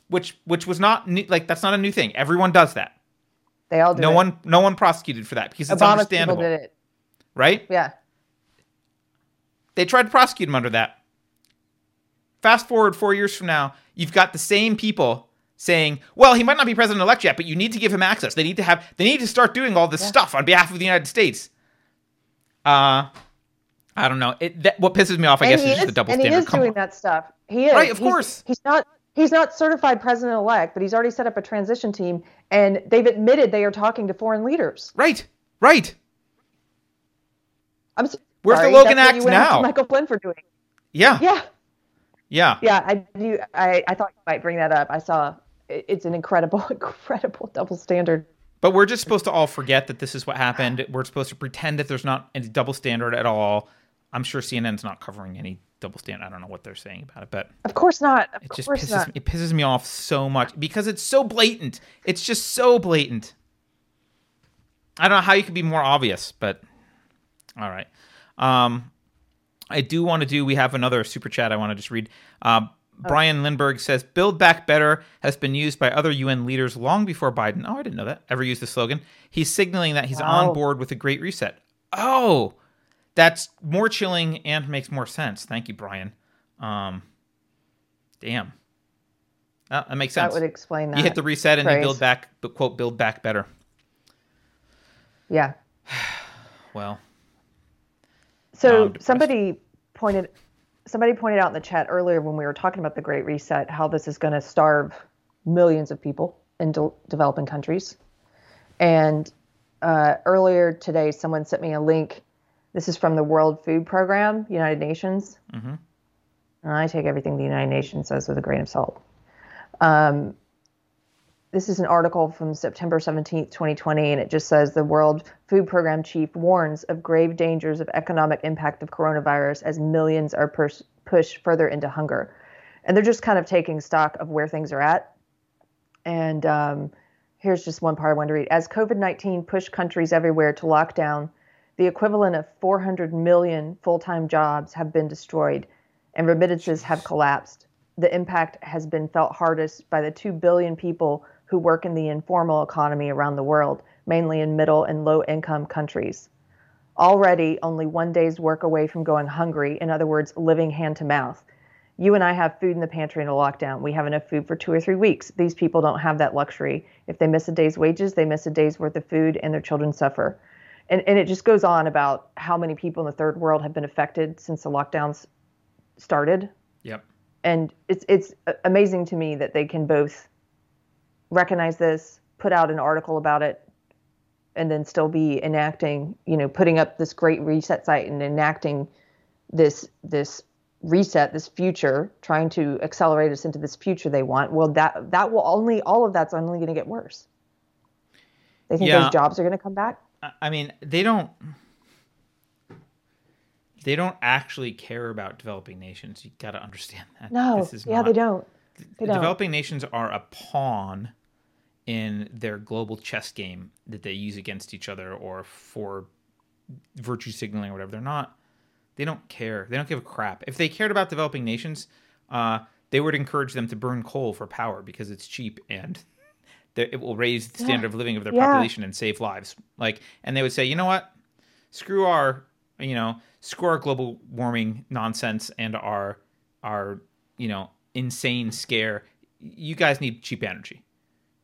which which was not new, like that's not a new thing. Everyone does that. They all do. No it. one no one prosecuted for that because it's Obama's understandable, people did it. right? Yeah. They tried to prosecute him under that. Fast forward four years from now, you've got the same people saying, "Well, he might not be president elect yet, but you need to give him access. They need to have. They need to start doing all this stuff on behalf of the United States." Uh, I don't know. It that, what pisses me off, I and guess, is just the double and standard. he is doing on. that stuff. He is Right, of He's- course. He's not. He's not certified president elect, but he's already set up a transition team, and they've admitted they are talking to foreign leaders. Right, right. I'm s- Where's the Logan Act you went after now? Michael Flynn for doing. Yeah, Yeah, yeah. yeah. I do. I, I thought you might bring that up. I saw. It's an incredible, incredible double standard. But we're just supposed to all forget that this is what happened. We're supposed to pretend that there's not any double standard at all. I'm sure CNN's not covering any double standard. I don't know what they're saying about it, but Of course not. Of it just pisses not. me, it pisses me off so much because it's so blatant. It's just so blatant. I don't know how you could be more obvious, but all right. Um, I do want to do. We have another super chat. I want to just read. Uh, Brian Lindbergh says, "Build Back Better has been used by other UN leaders long before Biden. Oh, I didn't know that. Ever used the slogan? He's signaling that he's Wow. on board with the Great Reset. Oh, that's more chilling and makes more sense. Thank you, Brian. Um, damn, Oh, that makes sense. That would explain that. you hit the reset and you build back, but quote, build back better. Yeah. Well, So I'm somebody pointed somebody pointed out in the chat earlier when we were talking about the Great Reset how this is going to starve millions of people in de- developing countries. And uh, earlier today, someone sent me a link. This is from the World Food Program, United Nations. Mhm. And I take everything the United Nations says with a grain of salt. Um, this is an article from September 17, 2020, and it just says the World Food Program chief warns of grave dangers of economic impact of coronavirus as millions are pers- pushed further into hunger. And they're just kind of taking stock of where things are at. And um, here's just one part I wanted to read. As COVID 19 pushed countries everywhere to lockdown, the equivalent of 400 million full time jobs have been destroyed and remittances have collapsed. The impact has been felt hardest by the 2 billion people who work in the informal economy around the world, mainly in middle and low income countries. Already only one day's work away from going hungry, in other words, living hand to mouth. You and I have food in the pantry in a lockdown. We have enough food for two or three weeks. These people don't have that luxury. If they miss a day's wages, they miss a day's worth of food and their children suffer. And, and it just goes on about how many people in the third world have been affected since the lockdowns started. yep. And it's it's amazing to me that they can both recognize this, put out an article about it, and then still be enacting, you know, putting up this great reset site and enacting this this reset, this future, trying to accelerate us into this future they want. Well, that that will only all of that's only going to get worse. They think Yeah. those jobs are going to come back. I- mean, they don't. They don't actually care about developing nations. You got to understand that. No, This is yeah, not- they don't. Developing nations are a pawn in their global chess game that they use against each other or for virtue signaling or whatever. They're not. They don't care. They don't give a crap. If they cared about developing nations, uh, they would encourage them to burn coal for power because it's cheap and it will raise the standard of living of their Yeah. population and save lives. Like, and they would say, you know what? Screw our, you know, screw our global warming nonsense and our, our, you know, insane scare. You guys need cheap energy.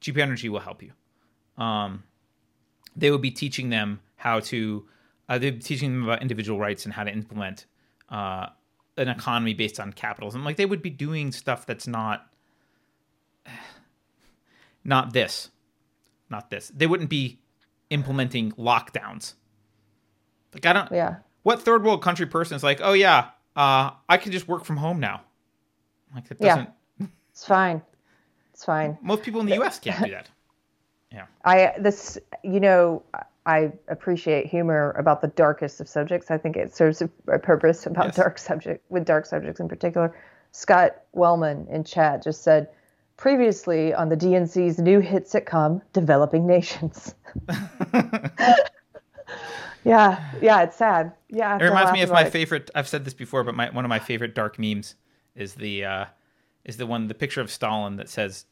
Cheap energy will help you. Um, they would be teaching them how to, uh, they'd be teaching them about individual rights and how to implement uh, an economy based on capitalism. Like they would be doing stuff that's not, not this, not this. They wouldn't be implementing lockdowns. Like I don't. Yeah. What third world country person is like, oh yeah, uh, I can just work from home now? Like that Yeah. doesn't. It's fine. It's fine. Most people in the U.S. can't do that. Yeah. I this you know I appreciate humor about the darkest of subjects. I think it serves a, a purpose about Yes. dark subject with dark subjects in particular. Scott Wellman in chat just said previously on the DNC's new hit sitcom Developing Nations. yeah, yeah, it's sad. Yeah, It reminds me of my it. favorite. I've said this before, but my one of my favorite dark memes is the uh, is the one the picture of Stalin that says,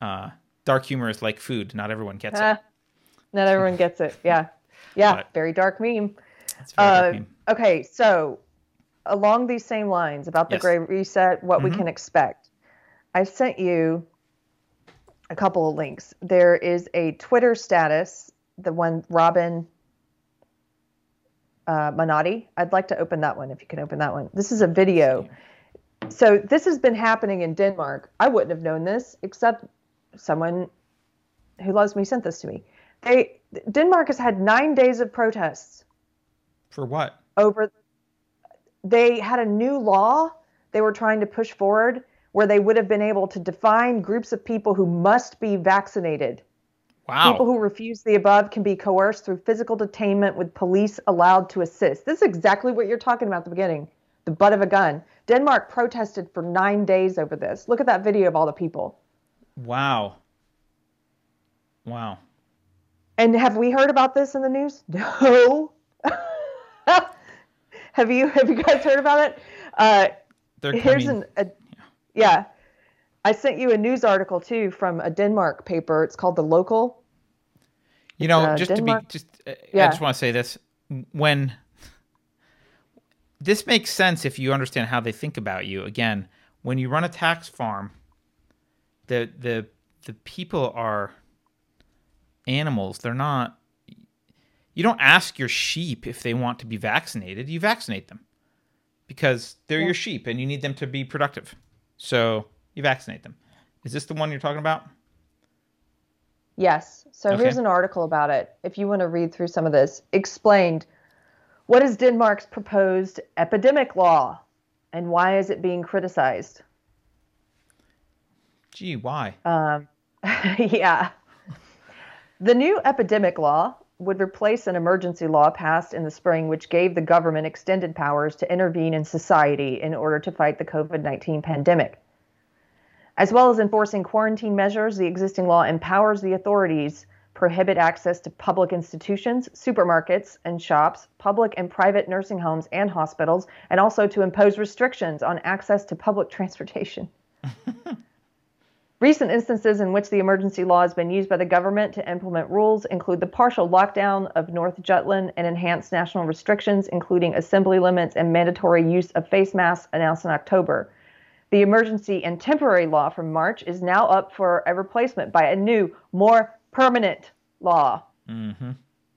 uh, "Dark humor is like food. Not everyone gets Ah, it." not everyone gets it. Yeah, yeah, But- very dark meme. Very dark Uh, meme. okay, so along these same lines about the Yes. Great Reset, what we Mhm. can expect, I sent you a couple of links. There is a Twitter status, the one Robin uh, Monotti. I'd like to open that one if you can open that one. This is a video. So this has been happening in Denmark. I wouldn't have known this except someone who loves me sent this to me. They Denmark has had nine days of protests For what? over they had a new law they were trying to push forward where they would have been able to define groups of people who must be vaccinated. Wow. People who refuse the above can be coerced through physical detainment with police allowed to assist. This is exactly what you're talking about at the beginning. The butt of a gun. Denmark protested for 9 days over this. Look at that video of all the people. wow. Wow. And have we heard about this in the news? No. have you have you guys heard about it? Uh, They're Here's coming. an a, yeah. I sent you a news article too from a Denmark paper. It's called The Local. You know, uh, just to be, just uh, I just want to say this: when this makes sense if you understand how they think about you. Again, when you run a tax farm, the the the people are animals. They're not. You don't ask your sheep if they want to be vaccinated. You vaccinate them because they're your sheep and you need them to be productive. So you vaccinate them. Is this the one you're talking about? Yes. So Okay. here's an article about it. If you want to read through some of this, explained what is Denmark's proposed epidemic law and why is it being criticized? Gee, why? Um, yeah. The new epidemic law would replace an emergency law passed in the spring, which gave the government extended powers to intervene in society in order to fight the COVID 19 pandemic. As well as enforcing quarantine measures, the existing law empowers the authorities prohibit access to public institutions, supermarkets and shops, public and private nursing homes and hospitals, and also to impose restrictions on access to public transportation. Recent instances in which the emergency law has been used by the government to implement rules include the partial lockdown of North Jutland and enhanced national restrictions, including assembly limits and mandatory use of face masks announced in October. The emergency and temporary law from March is now up for a replacement by a new, more permanent law, Mm-hmm.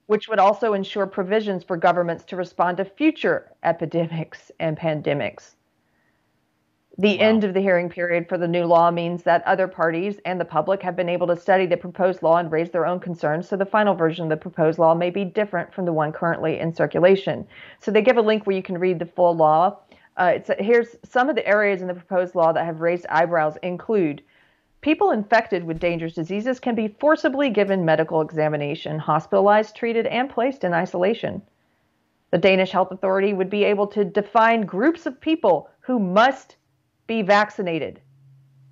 which would also ensure provisions for governments to respond to future epidemics and pandemics. The end of the hearing period for the new law means that other parties and the public have been able to study the proposed law and raise their own concerns, so the final version of the proposed law may be different from the one currently in circulation. So they give a link where you can read the full law. Uh, it's, here's some of the areas in the proposed law that have raised eyebrows include people infected with dangerous diseases can be forcibly given medical examination, hospitalized, treated, and placed in isolation. The Danish Health Authority would be able to define groups of people who must be vaccinated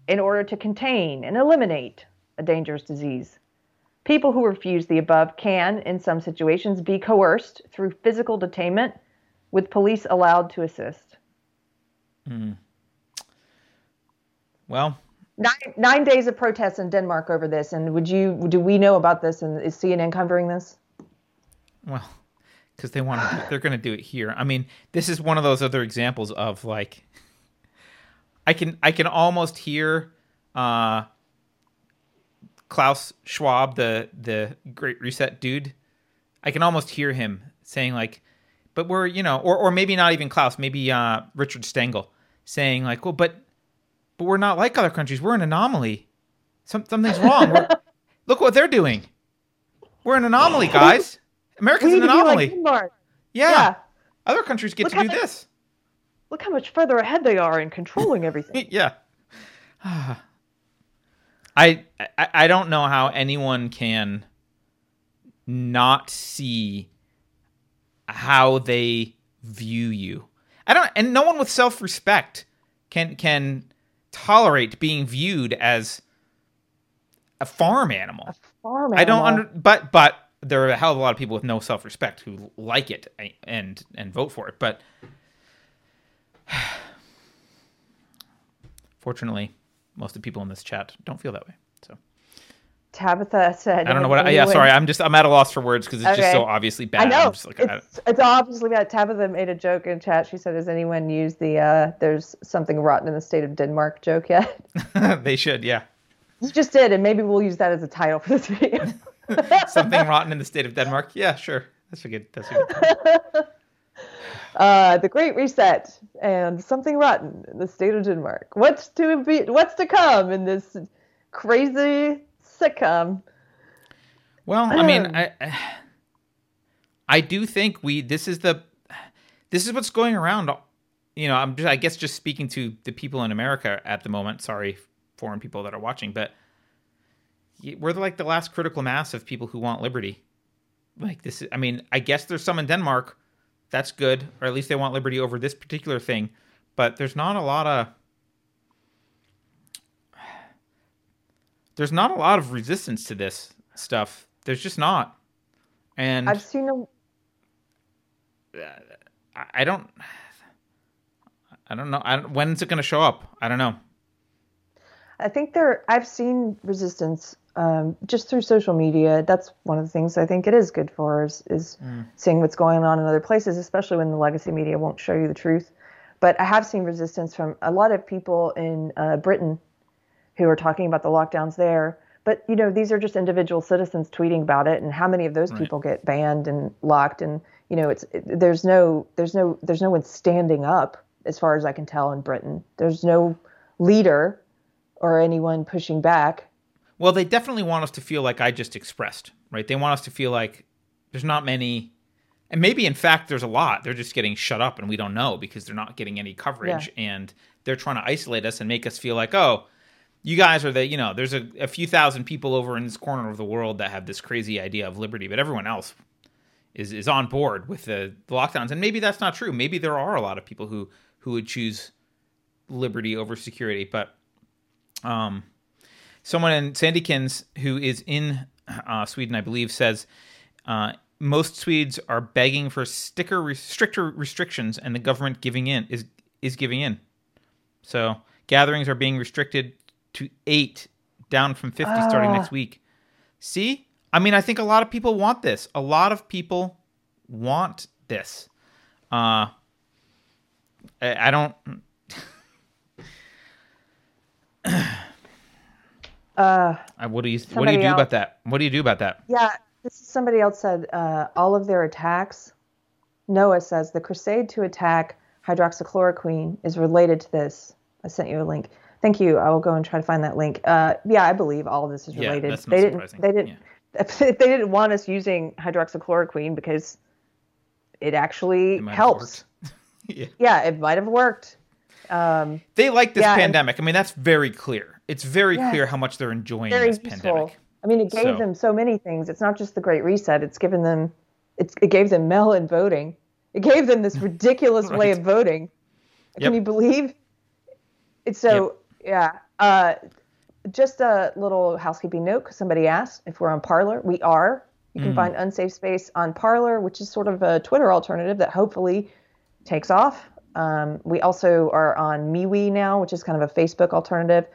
in order to contain and eliminate a dangerous disease. People who refuse the above can, in some situations, be coerced through physical detainment, with police allowed to assist. Hmm. Well, Nine, nine days of protests in Denmark over this, and would you do we know about this? And is CNN covering this? well, because they want to, they're going to do it here. I mean, this is one of those other examples of like, I can I can almost hear uh, Klaus Schwab, the the Great Reset dude. I can almost hear him saying like, but we're you know, or or maybe not even Klaus, maybe uh, Richard Stengel saying like, well, but but we're not like other countries. We're an anomaly. Some, something's wrong. Look what they're doing. We're an anomaly, guys. America's an need to be anomaly. like yeah. yeah. Other countries get Look to do this. Look how much further ahead they are in controlling everything. yeah. I, I I don't know how anyone can not see how they view you. I don't and no one with self-respect can can tolerate being viewed as a farm animal. Farm animal. I don't under but but there are a hell of a lot of people with no self-respect who like it and and vote for it, but fortunately, most of the people in this chat don't feel that way. Tabitha said. I don't know what. I, yeah, sorry, I'm just I'm at a loss for words because it's just so obviously bad. I know. Like, I- it's, it's obviously bad. Tabitha made a joke in chat. She said, "Has anyone used the uh, "There's something rotten in the state of Denmark" joke yet?" they should, yeah. you just did, and maybe we'll use that as a title for this video. Something rotten in the state of Denmark. Yeah, sure. That's a good. That's a good. uh, the Great Reset and something rotten in the state of Denmark. What's to be? What's to come in this crazy sitcom? Well, I mean, Um. I I do think we this is the this is what's going around. You know, I'm just I guess just speaking to the people in America at the moment. Sorry, foreign people that are watching, but we're like the last critical mass of people who want liberty. Like this, is, I mean, I guess there's some in Denmark. That's good, or at least they want liberty over this particular thing. But there's not a lot of there's not a lot of resistance to this stuff. There's just not. And I've seen a I- I don't I don't know. I don't, when's it going to show up? I don't know. I think there. I've seen resistance um, just through social media. That's one of the things I think it is good for is, is seeing what's going on in other places, especially when the legacy media won't show you the truth. But I have seen resistance from a lot of people in uh, Britain who are talking about the lockdowns there. But you know, these are just individual citizens tweeting about it, and how many of those people get banned and locked? And you know, it's it, there's no there's no there's no one standing up as far as I can tell in Britain. There's no leader or anyone pushing back. Well, they definitely want us to feel like I just expressed, right? They want us to feel like there's not many and maybe in fact there's a lot. They're just getting shut up and we don't know because they're not getting any coverage and they're trying to isolate us and make us feel like, "Oh, you guys are the, you know, there's a, a few thousand people over in this corner of the world that have this crazy idea of liberty, but everyone else is is on board with the, the lockdowns. And maybe that's not true. Maybe there are a lot of people who who would choose liberty over security, but um someone in Sandykins who is in uh, Sweden, I believe, says uh, most Swedes are begging for sticker stricter restrictions, and the government giving in is is giving in. So gatherings are being restricted to eight, down from fifty starting next week. See, I mean, I think a lot of people want this. A lot of people want this. Uh, I, I don't. Uh, What do you What do you do about that? What do you do about that? yeah, this is somebody else said uh, all of their attacks. Noah says the crusade to attack hydroxychloroquine is related to this. I sent you a link. Thank you. I will go and try to find that link. Uh, yeah, I believe all of this is related. Yeah, that's not they didn't. surprising. They didn't. they didn't want us using hydroxychloroquine because it actually It helps. yeah. Yeah, it might have worked. Um, They like this Yeah, and- pandemic. I mean, that's very clear. It's very Yeah. clear how much they're enjoying this useful. pandemic. I mean, it gave So- them so many things. It's not just the Great Reset. It's given them. It's, it gave them mail-in voting. It gave them this ridiculous way of voting. Yep. Can you believe? It's so yeah. Uh, just a little housekeeping note because somebody asked if we're on Parler. We are. You Mm. can find Unsafe Space on Parler, which is sort of a Twitter alternative that hopefully takes off. Um, we also are on MeWe now, which is kind of a Facebook alternative.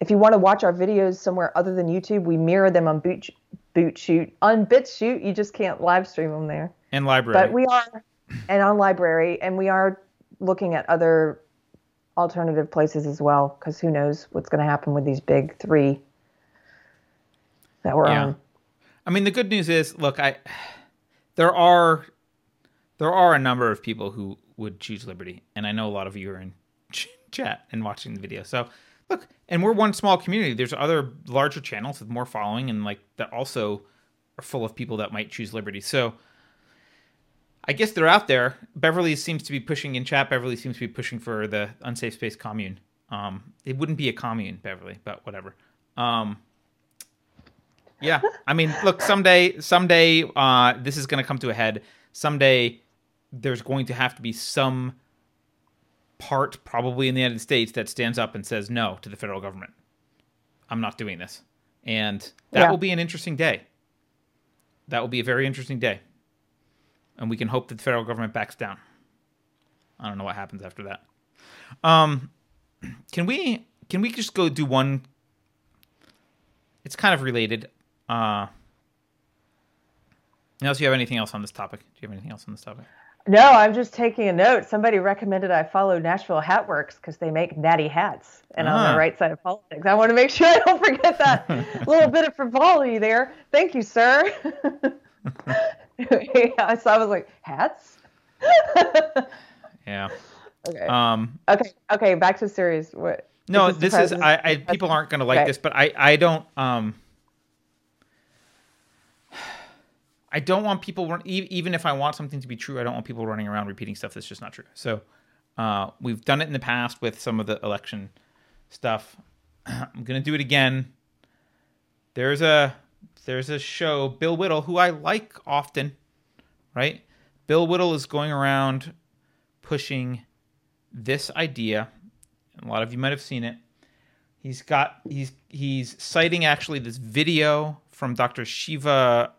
If you want to watch our videos somewhere other than YouTube, we mirror them on Boot, Boot Shoot. On BitChute, you just can't live stream them there. And LBRY. But we are, and on LBRY, and we are looking at other alternative places as well, because who knows what's going to happen with these big three that we're Yeah. on. I mean, the good news is, look, I there are there are a number of people who would choose liberty, and I know a lot of you are in ch- chat and watching the video. So, look, and we're one small community. There's other larger channels with more following, and like that also are full of people that might choose liberty. So, I guess they're out there. Beverly seems to be pushing in chat. Beverly seems to be pushing for the unsafe space commune. Um, it wouldn't be a commune, Beverly, but whatever. Um, yeah, I mean, look, someday, someday, uh, this is going to come to a head. Someday, there's going to have to be some part, probably in the United States, that stands up and says no to the federal government. I'm not doing this, and that Yeah. will be an interesting day. That will be a very interesting day, and we can hope that the federal government backs down. I don't know what happens after that. Um, can we can we just go do one it's kind of related. Uh, unless you have anything else on this topic. Do you have anything else on this topic? No, I'm just taking a note. Somebody recommended I follow Nashville Hat Works because they make natty hats and on Ah. the right side of politics. I want to make sure I don't forget that little bit of frivolity there. Thank you, sir. yeah, so I was like, hats? Yeah. okay. Um, okay. Okay. Back to serious. What? no, this is I, I. People aren't going to like Okay. this, but I. I don't. Um. I don't want people run, even if I want something to be true. I don't want people running around repeating stuff that's just not true. So, uh, we've done it in the past with some of the election stuff. I'm gonna do it again. There's a there's a show Bill Whittle who I like often, right? Bill Whittle is going around pushing this idea. A lot of you might have seen it. He's got he's he's citing actually this video from Dr. Shiva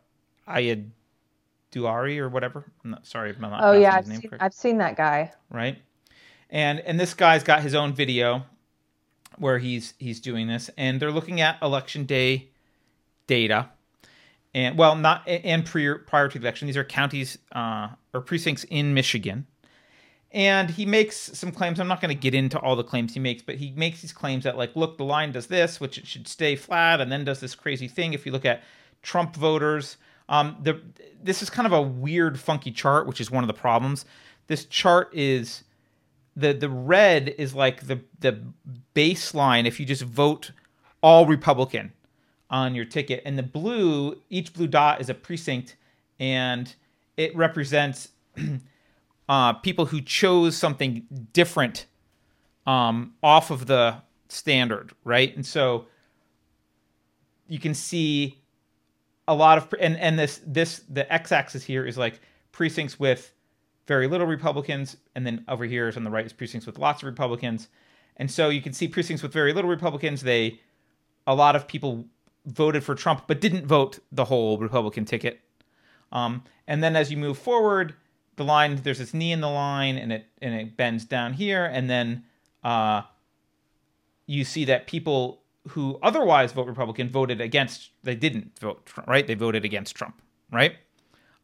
Ayyadurai or whatever. I'm not sorry if I'm not Oh yeah, his I've name seen, correct I've seen that guy. right? And and this guy's got his own video where he's he's doing this, and they're looking at election day data, and well, not and prior prior to the election. These are counties uh, or precincts in Michigan, and he makes some claims. I'm not going to get into all the claims he makes, but he makes these claims that like, look, the line does this, which it should stay flat, and then does this crazy thing. If you look at Trump voters, um, the this is kind of a weird, funky chart, which is one of the problems. This chart is the the red is like the the baseline if you just vote all Republican on your ticket, and the blue each blue dot is a precinct, and it represents uh, people who chose something different um, off of the standard, right? And so you can see a lot of and and this this the x-axis here is like precincts with very little Republicans, and then over here is on the right is precincts with lots of Republicans. And so you can see precincts with very little Republicans. They a lot of people voted for Trump but didn't vote the whole Republican ticket. Um, and then as you move forward, the line there's this knee in the line, and it and it bends down here, and then uh, you see that people who otherwise vote Republican voted against. They didn't vote right. They voted against Trump, right.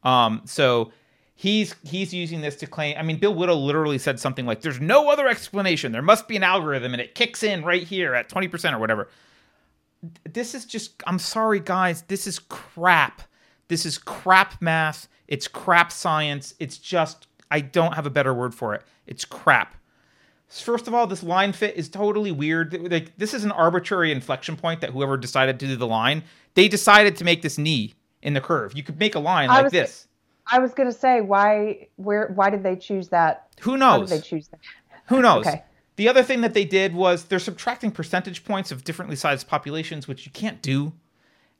Um, so he's he's using this to claim. I mean, Bill Whittle literally said something like, "There's no other explanation. There must be an algorithm, and it kicks in right here at twenty percent or whatever." This is just. I'm sorry, guys. This is crap. This is crap math. It's crap science. It's just. I don't have a better word for it. It's crap. First of all, this line fit is totally weird. Like this is an arbitrary inflection point that whoever decided to do the line, they decided to make this knee in the curve. You could make a line I like was- this. I was gonna say why where why did they choose that? Who knows? did they choose that? Who knows? Okay. The other thing that they did was they're subtracting percentage points of differently sized populations, which you can't do.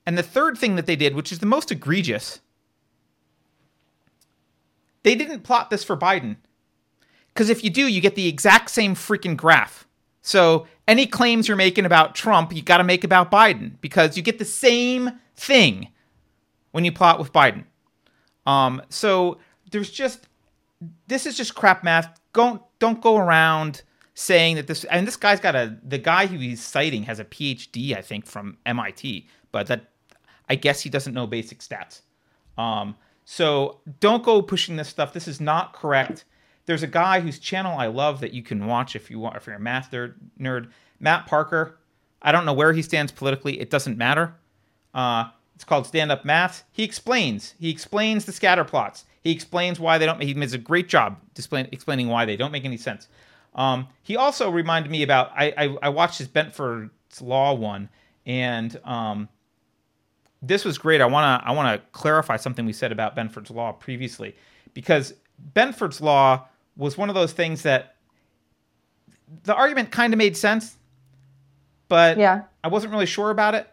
And the third thing that they did, which is the most egregious, they didn't plot this for Biden. Because if you do, you get the exact same freaking graph. So any claims you're making about Trump, you got to make about Biden because you get the same thing when you plot with Biden. Um, so there's just this is just crap math. Don't don't go around saying that this and this guy's got a the guy who he's citing has a PhD I think from MIT, but that I guess he doesn't know basic stats. Um, so don't go pushing this stuff. This is not correct. There's a guy whose channel I love that you can watch if you want if you're a math nerd, Matt Parker. I don't know where he stands politically. It doesn't matter. Uh, it's called Stand Up Math. He explains. He explains the scatter plots. He explains why they don't. He does a great job explaining why they don't make any sense. Um, he also reminded me about. I, I, I watched his Benford's Law one, and um, this was great. I wanna I wanna clarify something we said about Benford's Law previously, because Benford's Law was one of those things that the argument kind of made sense, but Yeah. I wasn't really sure about it.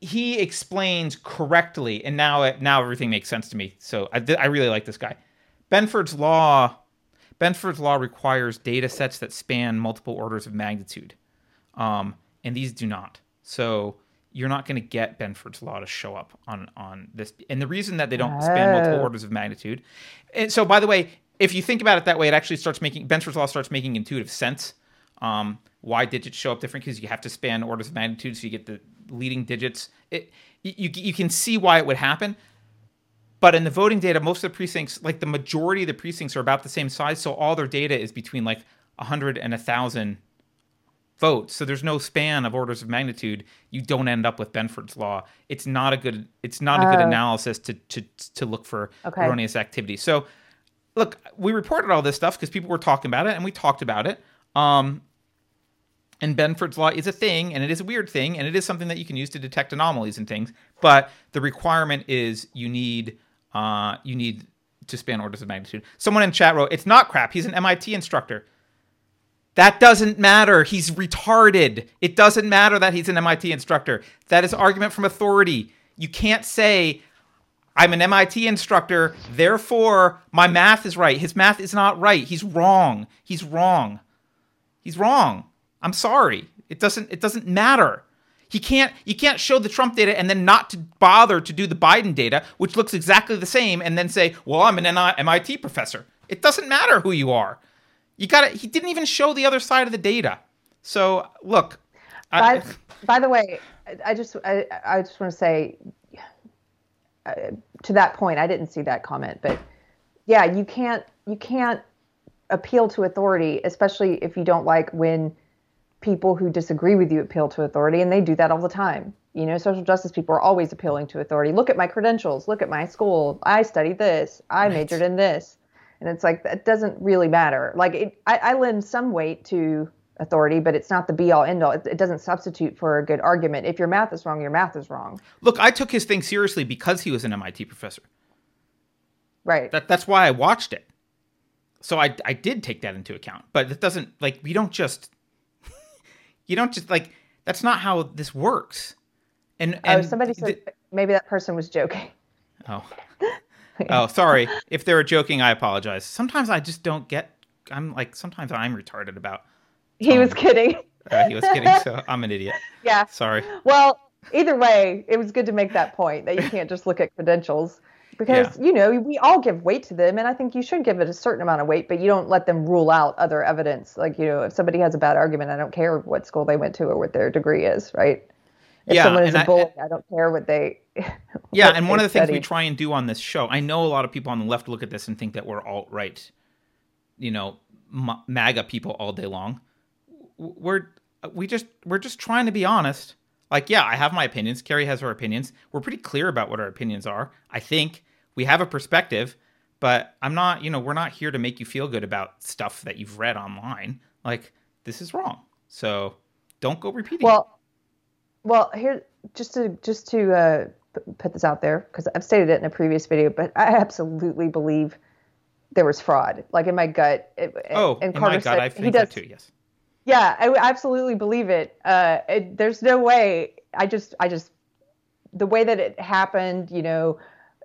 He explains correctly, and now it, now everything makes sense to me. So I, I really like this guy. Benford's law, Benford's law requires data sets that span multiple orders of magnitude, um, and these do not. So you're not going to get Benford's law to show up on on this. And the reason that they don't span multiple Oh. orders of magnitude, and so by the way, if you think about it that way, it actually starts making Benford's law starts making intuitive sense. Um, why digits show up different because you have to span orders of magnitude, so you get the leading digits. It you, you can see why it would happen. But in the voting data, most of the precincts, like the majority of the precincts, are about the same size. So all their data is between like 100 and 1,000 votes. So there's no span of orders of magnitude. You don't end up with Benford's law. It's not a good. It's not a good Oh. analysis to to to look for Okay. erroneous activity. So look, we reported all this stuff because people were talking about it, and we talked about it. Um, and Benford's law is a thing, and it is a weird thing, and it is something that you can use to detect anomalies and things. But the requirement is you need uh, you need to span orders of magnitude. Someone in chat wrote, "It's not crap. He's an MIT instructor." That doesn't matter. He's retarded. It doesn't matter that he's an MIT instructor. That is argument from authority. You can't say, I'm an MIT instructor, therefore my math is right. His math is not right. He's wrong. He's wrong. He's wrong. I'm sorry. It doesn't it doesn't matter. He can't you can't show the Trump data and then not to bother to do the Biden data, which looks exactly the same, and then say, "Well, I'm an MIT professor." It doesn't matter who you are. You got to He didn't even show the other side of the data. So look, I, By, by the way, I- I just I, I just want to say uh, to that point, I didn't see that comment, but yeah, you can't you can't appeal to authority, especially if you don't like when people who disagree with you appeal to authority, and they do that all the time. You know, social justice people are always appealing to authority. Look at my credentials. Look at my school. I studied this. I majored in this. And it's like that doesn't really matter. Like it, I, I lend some weight to authority, but it's not the be all end all. It, it doesn't substitute for a good argument. If your math is wrong, your math is wrong. look, I took his thing seriously because he was an MIT professor. Right. That that's why I watched it. So I I did take that into account. But it doesn't like we don't just you don't just like that's not how this works. And oh, and somebody said the- maybe that person was joking. oh. oh, sorry. If they were joking, I apologize. Sometimes I just don't get I'm like sometimes I'm retarded about He was kidding. uh, he was kidding, so I'm an idiot. yeah. Sorry. Well, either way, it was good to make that point that you can't just look at credentials because you know we all give weight to them, and I think you should give it a certain amount of weight, but you don't let them rule out other evidence. Like you know, if somebody has a bad argument, I don't care what school they went to or what their degree is, right? If Yeah, someone is a I- bully, I, don't care what they. Yeah, what and one of they the things we try and do on this show, I know a lot of people on the left look at this and think that we're alt right, you know, MAGA people all day long. We're we just we're just trying to be honest. Like, yeah, I have my opinions. Keri has her opinions. We're pretty clear about what our opinions are. I think we have a perspective, But I'm not, you know, we're not here to make you feel good about stuff that you've read online. Like this is wrong. So don't go repeating. it. Well, well, here just to just to uh, put this out there because I've stated it in a previous video, but I absolutely believe there was fraud. Like in my gut. It, oh, and in Carter my said I he think does that too. Yes. Yeah, I I absolutely believe it. Uh, it. There's no way. I just, I just, the way that it happened, you know,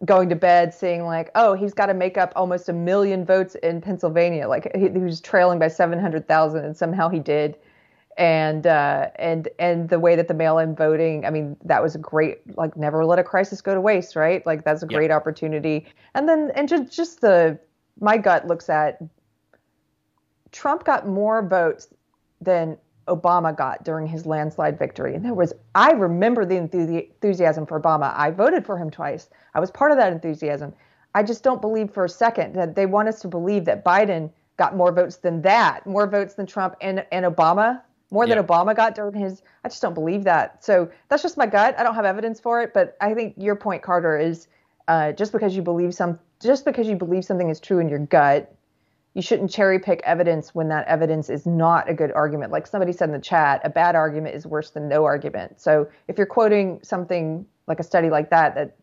going to bed, seeing like, oh, he's got to make up almost a million votes in Pennsylvania. Like he, he was trailing by seven hundred thousand, and somehow he did. And uh, and and the way that the mail-in voting, I mean, that was a great. Like, never let a crisis go to waste, right? Like, that's a Yeah. great opportunity. And then, and just just the, my gut looks at Trump got more votes than Obama got during his landslide victory. And there was, I remember the enthusiasm for Obama. I voted for him twice. I was part of that enthusiasm. I just don't believe for a second that they want us to believe that Biden got more votes than that, more votes than Trump and, and Obama, more Yeah. than Obama got during his. I just don't believe that. So that's just my gut. I don't have evidence for it, but I think your point, Carter, is uh, just because you believe some, just because you believe something is true in your gut, you shouldn't cherry pick evidence when that evidence is not a good argument. Like somebody said in the chat, a bad argument is worse than no argument. So if you're quoting something like a study like that that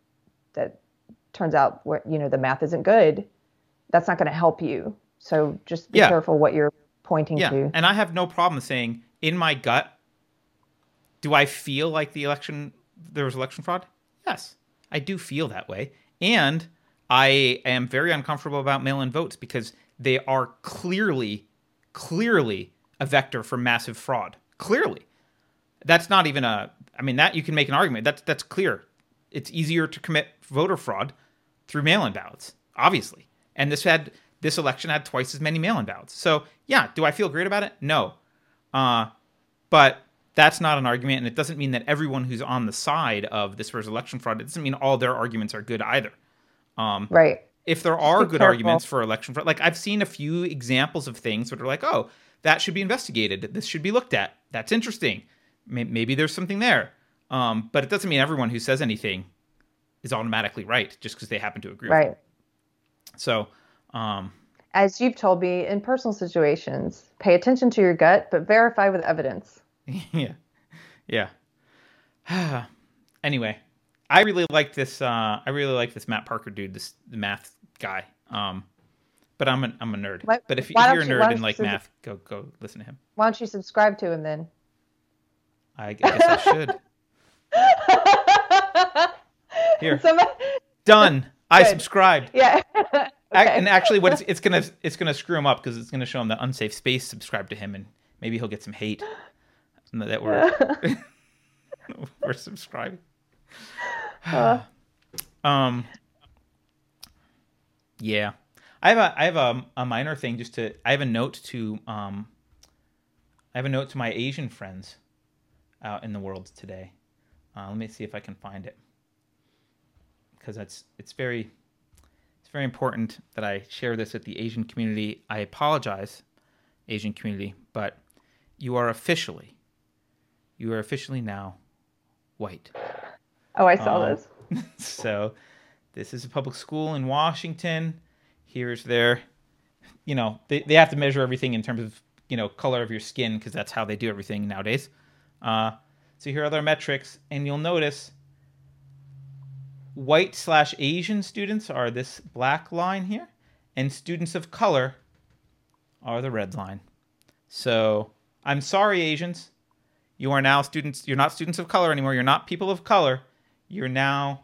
that turns out where you know the math isn't good, that's not going to help you. So just be Yeah. careful what you're pointing Yeah, to. and I have no problem saying in my gut, do I feel like the election there was election fraud? Yes, I do feel that way, and I am very uncomfortable about mail-in votes because they are clearly, clearly a vector for massive fraud. Clearly, that's not even a. I mean, that you can make an argument. That's that's clear. It's easier to commit voter fraud through mail-in ballots, obviously. And this had this election had twice as many mail-in ballots. So yeah, do I feel great about it? No, uh, but that's not an argument, and it doesn't mean that everyone who's on the side of this was election fraud. It doesn't mean all their arguments are good either. Um, Right. If there are good careful. arguments for election fraud, like I've seen a few examples of things that are like, oh, that should be investigated. This should be looked at. That's interesting. Maybe there's something there. Um, but it doesn't mean everyone who says anything is automatically right just because they happen to agree. With Right. So, um, As you've told me in personal situations, pay attention to your gut, but verify with evidence. yeah, yeah. anyway, I really like this. Uh, I really like this Matt Parker dude, this the math guy. Um, but I'm a I'm a nerd. Why- but if, if you're a you- nerd and like you- math, go go listen to him. Why don't you subscribe to him then? I guess I should. Here, Somebody, done. I Good. subscribed. yeah. Okay. And actually, what it's, it's gonna it's gonna screw him up because it's gonna show him the unsafe space subscribe to him, and maybe he'll get some hate that we're we're subscribing. um. Yeah, I have a I have a, a minor thing just to I have a note to um. I have a note to my Asian friends out in the world today. Uh, let me see if I can find it because that's it's very it's very important that I share this with the Asian community. I apologize, Asian community, but you are officially, you are officially now white. Oh, I saw Um, this. so, this is a public school in Washington. Here's their, you know, they, they have to measure everything in terms of, you know, color of your skin because that's how they do everything nowadays. Uh, so here are their metrics, and you'll notice white slash Asian students are this black line here, and students of color are the red line. So I'm sorry, Asians. You are now students. You're not students of color anymore. You're not people of color. You're now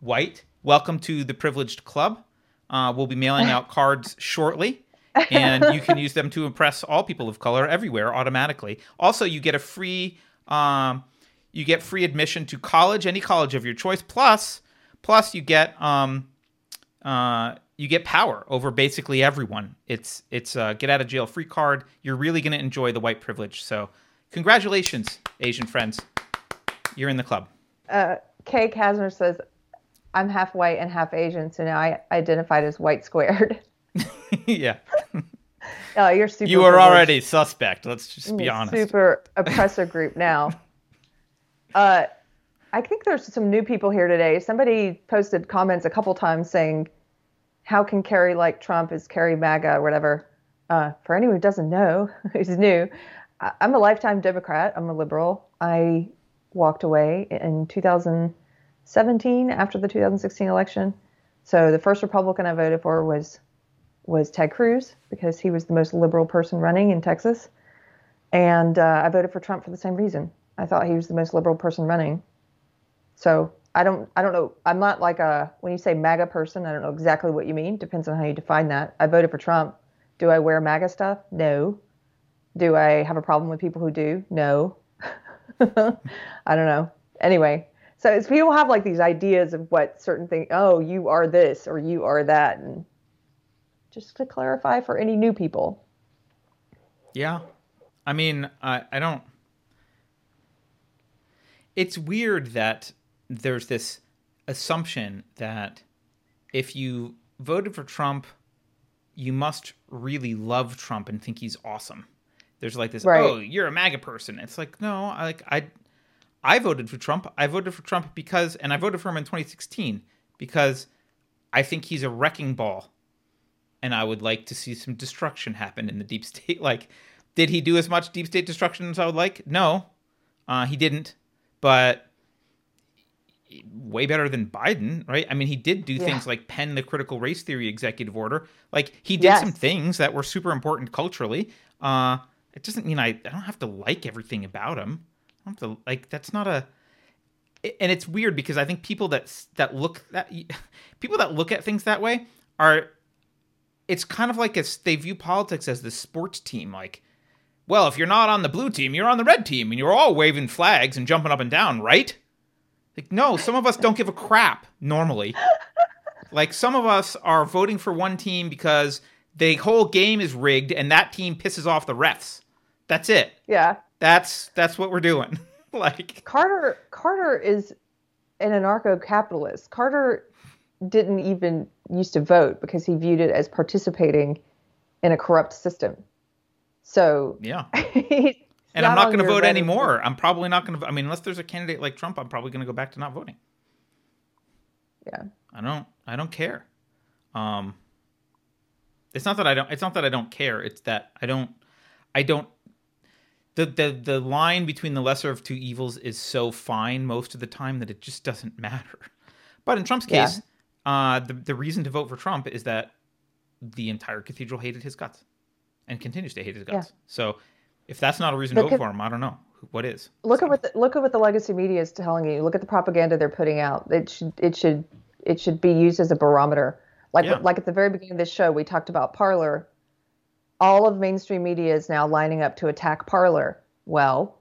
white. Welcome to the privileged club. Uh, we'll be mailing out cards shortly, and you can use them to impress all people of color everywhere automatically. Also, you get a free, um, you get free admission to college, any college of your choice. Plus, plus you get um, uh, you get power over basically everyone. It's it's a get out of jail free card. You're really going to enjoy the white privilege. So, congratulations, Asian friends. You're in the club. Uh, Kay Kasner says, I'm half white and half Asian, so now I identified as white squared. yeah. oh, you're super. You are privileged. already suspect. Let's just be honest. Super oppressor group now. Uh, I think there's some new people here today. Somebody posted comments a couple times saying how can Keri like Trump? Is Keri MAGA or whatever? Uh, for anyone who doesn't know, who's new, I- I'm a lifetime Democrat. I'm a liberal. I walked away in 2017 after the 2016 election. So the first Republican I voted for was was Ted Cruz because he was the most liberal person running in Texas, and uh, I voted for Trump for the same reason. I thought he was the most liberal person running. So I don't I don't know. I'm not like a when you say MAGA person, I don't know exactly what you mean. Depends on how you define that. I voted for Trump. Do I wear MAGA stuff? No. Do I have a problem with people who do? No. I don't know. Anyway, so it's, people have like these ideas of what certain things. Oh, you are this or you are that, and just to clarify for any new people. Yeah. I mean, I I don't. It's weird that there's this assumption that if you voted for Trump, you must really love Trump and think he's awesome. There's like this, Right. oh, you're a MAGA person. It's like, no, I like I I voted for Trump. I voted for Trump because and I voted for him in 2016 because I think he's a wrecking ball and I would like to see some destruction happen in the deep state. Like, did he do as much deep state destruction as I would like? No, uh, he didn't. But way better than Biden, right? I mean, he did do Yeah. things like pen the critical race theory executive order. Like, he did some things that were super important culturally. Uh, it doesn't mean I, I don't have to like everything about him. I don't have to like. That's not a and it's weird because I think people that that look that people that look at things that way are it's kind of like it's, they view politics as the sports team like well if you're not on the blue team you're on the red team and you're all waving flags and jumping up and down right like no some of us don't give a crap normally like some of us are voting for one team because the whole game is rigged and that team pisses off the refs that's it Yeah. that's that's what we're doing like Carter Carter is an anarcho-capitalist. Carter didn't even used to vote because he viewed it as participating in a corrupt system. So yeah And I'm not going to vote anymore. I'm probably not going to. I mean, unless there's a candidate like Trump, I'm probably going to go back to not voting. Yeah. I don't. I don't care. Um, it's not that I don't. It's not that I don't care. It's that I don't. I don't. The the the line between the lesser of two evils is so fine most of the time that it just doesn't matter. But in Trump's Yeah. case, uh, the the reason to vote for Trump is that the entire cathedral hated his guts, and continues to hate his guts. So, if that's not a reason to vote for him, I don't know what is. Look at what the, look at what the legacy media is telling you. Look at the propaganda they're putting out. It should it should it should be used as a barometer. Like Yeah. like at the very beginning of this show, we talked about Parler. All of mainstream media is now lining up to attack Parler. Well,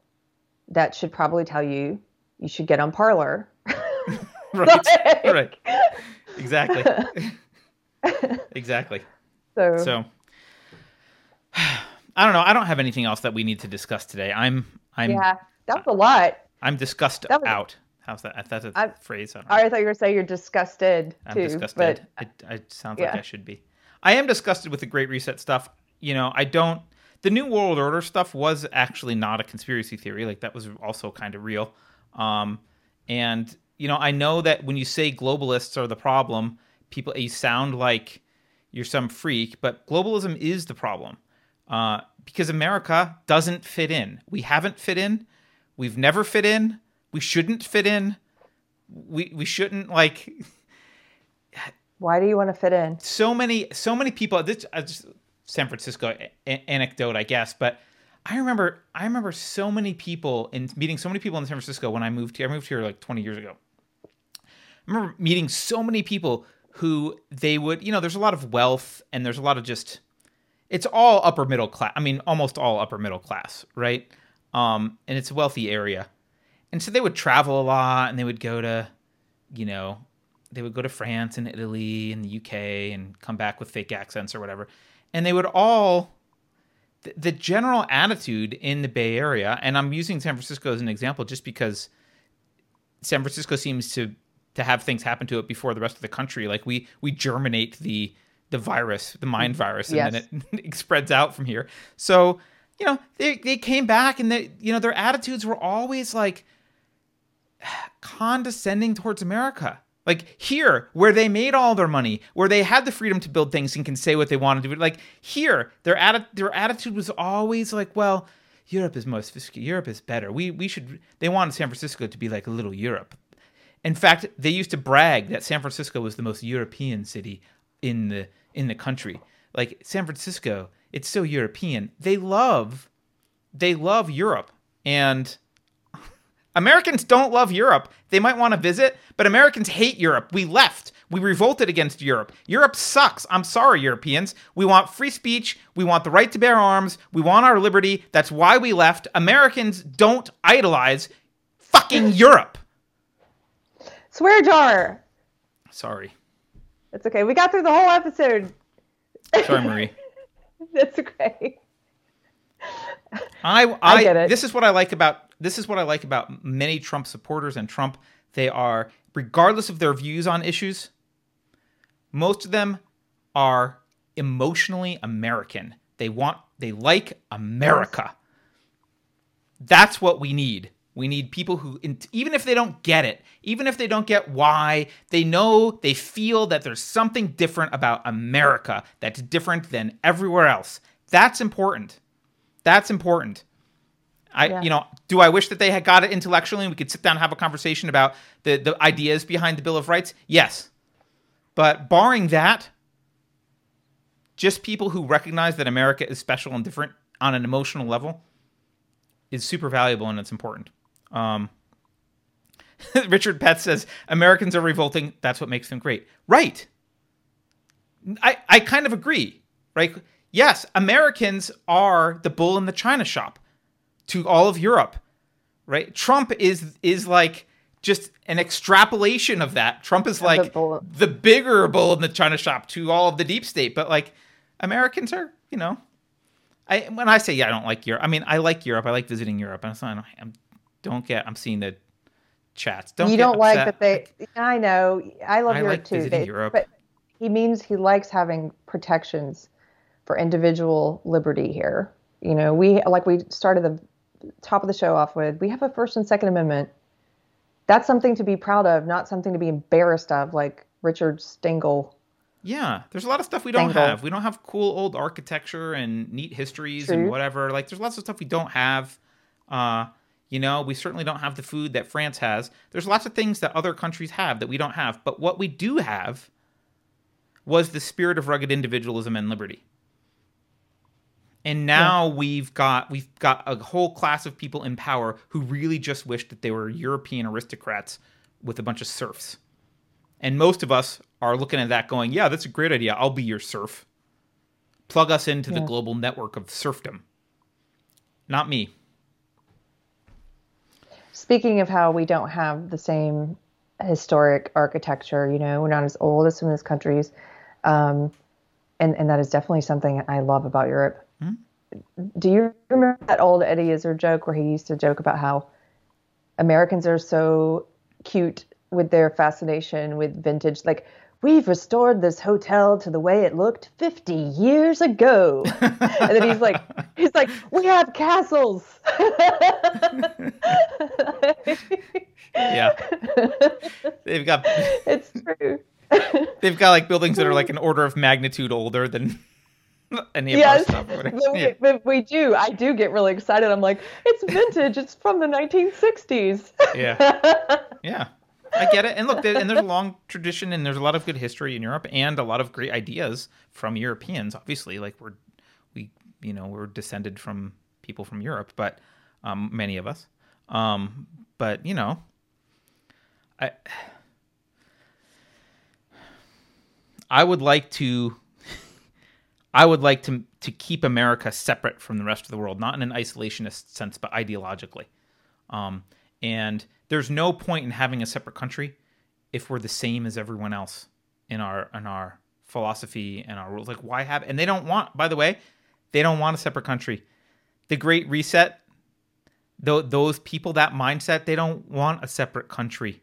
that should probably tell you you should get on Parler. right. Right. Exactly. Exactly. So, so i don't know. I don't have anything else that we need to discuss today. I'm i'm yeah, That's a lot. i'm discussed That was- out. How's that? That's a I- phrase i I thought you were saying you're disgusted i'm too, disgusted. but it, it sounds like i should be. I am disgusted with the great reset stuff you know i don't the new world order stuff was actually not a conspiracy theory like that was also kind of real. Um and you know i know that when you say globalists are the problem people you sound like you're some freak but globalism is the problem. Uh, because america doesn't fit in. We haven't fit in. We've never fit in. We shouldn't fit in. We we shouldn't like why do you want to fit in? so many so many people this just san francisco a- anecdote i guess but i remember i remember so many people and meeting so many people in san francisco when i moved here i moved here like 20 years ago. I remember meeting so many people who they would you know there's a lot of wealth and there's a lot of just it's all upper middle class i mean almost all upper middle class right? Um and it's a wealthy area. And so they would travel a lot and they would go to you know they would go to France and Italy and the UK and come back with fake accents or whatever. And they would all the, the general attitude in the Bay Area, and I'm using San Francisco as an example just because San Francisco seems to to have things happen to it before the rest of the country. Like we we germinate the the virus, the mind virus, and then it, it spreads out from here. So you know they they came back and they you know their attitudes were always like condescending towards America. Like here, where they made all their money, where they had the freedom to build things and can say what they want to do. Like here, their atti- their attitude was always like, well, Europe is most. Europe is better. We we should. They wanted San Francisco to be like a little Europe. In fact, they used to brag that San Francisco was the most European city in the in the country. Like San Francisco, it's so European. They love they love Europe and Americans don't love Europe. They might want to visit, but Americans hate Europe. We left. We revolted against Europe. Europe sucks. I'm sorry, Europeans. We want free speech. We want the right to bear arms. We want our liberty. That's why we left. Americans don't idolize fucking Europe. Swear jar. Sorry. It's okay. We got through the whole episode. Sorry, Marie. That's okay. I, I, I get it. This is what I like about this is what I like about many Trump supporters and Trump. They are, regardless of their views on issues, most of them are emotionally American. They want, they like America. That's what we need. We need people who, even if they don't get it, even if they don't get why, they know, they feel that there's something different about America that's different than everywhere else. That's important. That's important. I, Yeah. you know, do I wish that they had got it intellectually and we could sit down and have a conversation about the, the ideas behind the Bill of Rights? Yes. But barring that, just people who recognize that America is special and different on an emotional level is super valuable and it's important. Um, Richard Pett says Americans are revolting. That's what makes them great. Right. I, I kind of agree. Right. Yes, Americans are the bull in the china shop to all of Europe. Right. Trump is is like just an extrapolation of that. Trump is like bull- the bigger bull in the china shop to all of the deep state. But like Americans are, you know, I when I say yeah, I don't like Europe. I mean, I like Europe. I like visiting Europe. And so I don't, I'm, don't get. I'm seeing the chats. Don't you get don't like that they. I know. I love I Europe like too. visiting They- Europe. But he means he likes having protections for individual liberty here. You know, we like we started the top of the show off with. We have a First and Second Amendment. That's something to be proud of, not something to be embarrassed of, like Richard Stengel. Yeah, there's a lot of stuff we don't Tangle. have. We don't have cool old architecture and neat histories and whatever. Like, there's lots of stuff we don't have. Uh, you know, we certainly don't have the food that France has. There's lots of things that other countries have that we don't have. But what we do have was the spirit of rugged individualism and liberty. And now we've got we've got a whole class of people in power who really just wish that they were European aristocrats with a bunch of serfs. And most of us are looking at that going, yeah, that's a great idea. I'll be your serf. Plug us into the global network of serfdom. Not me. Speaking of how we don't have the same historic architecture, you know, we're not as old as some of those countries. Um, and, and that is definitely something I love about Europe. Do you remember that old Eddie Izzard joke where he used to joke about how Americans are so cute with their fascination with vintage? Like, we've restored this hotel to the way it looked 50 years ago. and then he's like, he's like, we have castles. Yeah. they've got it's true. they've got like buildings that are like an order of magnitude older than any of Yes, our stuff. we, Yeah. we do. I do get really excited. I'm like, it's vintage. it's from the 1960s. Yeah. Yeah. I get it. And look, there, and there's a long tradition and there's a lot of good history in Europe and a lot of great ideas from Europeans. Obviously, like we're we you know, we're descended from people from Europe, but um many of us. Um but, you know, I I would like to I would like to to keep America separate from the rest of the world, not in an isolationist sense, but ideologically. Um, and there's no point in having a separate country if we're the same as everyone else in our in our philosophy and our rules. Like, why have? And they don't want. By the way, they don't want a separate country. The Great Reset. Though those people, that mindset, they don't want a separate country.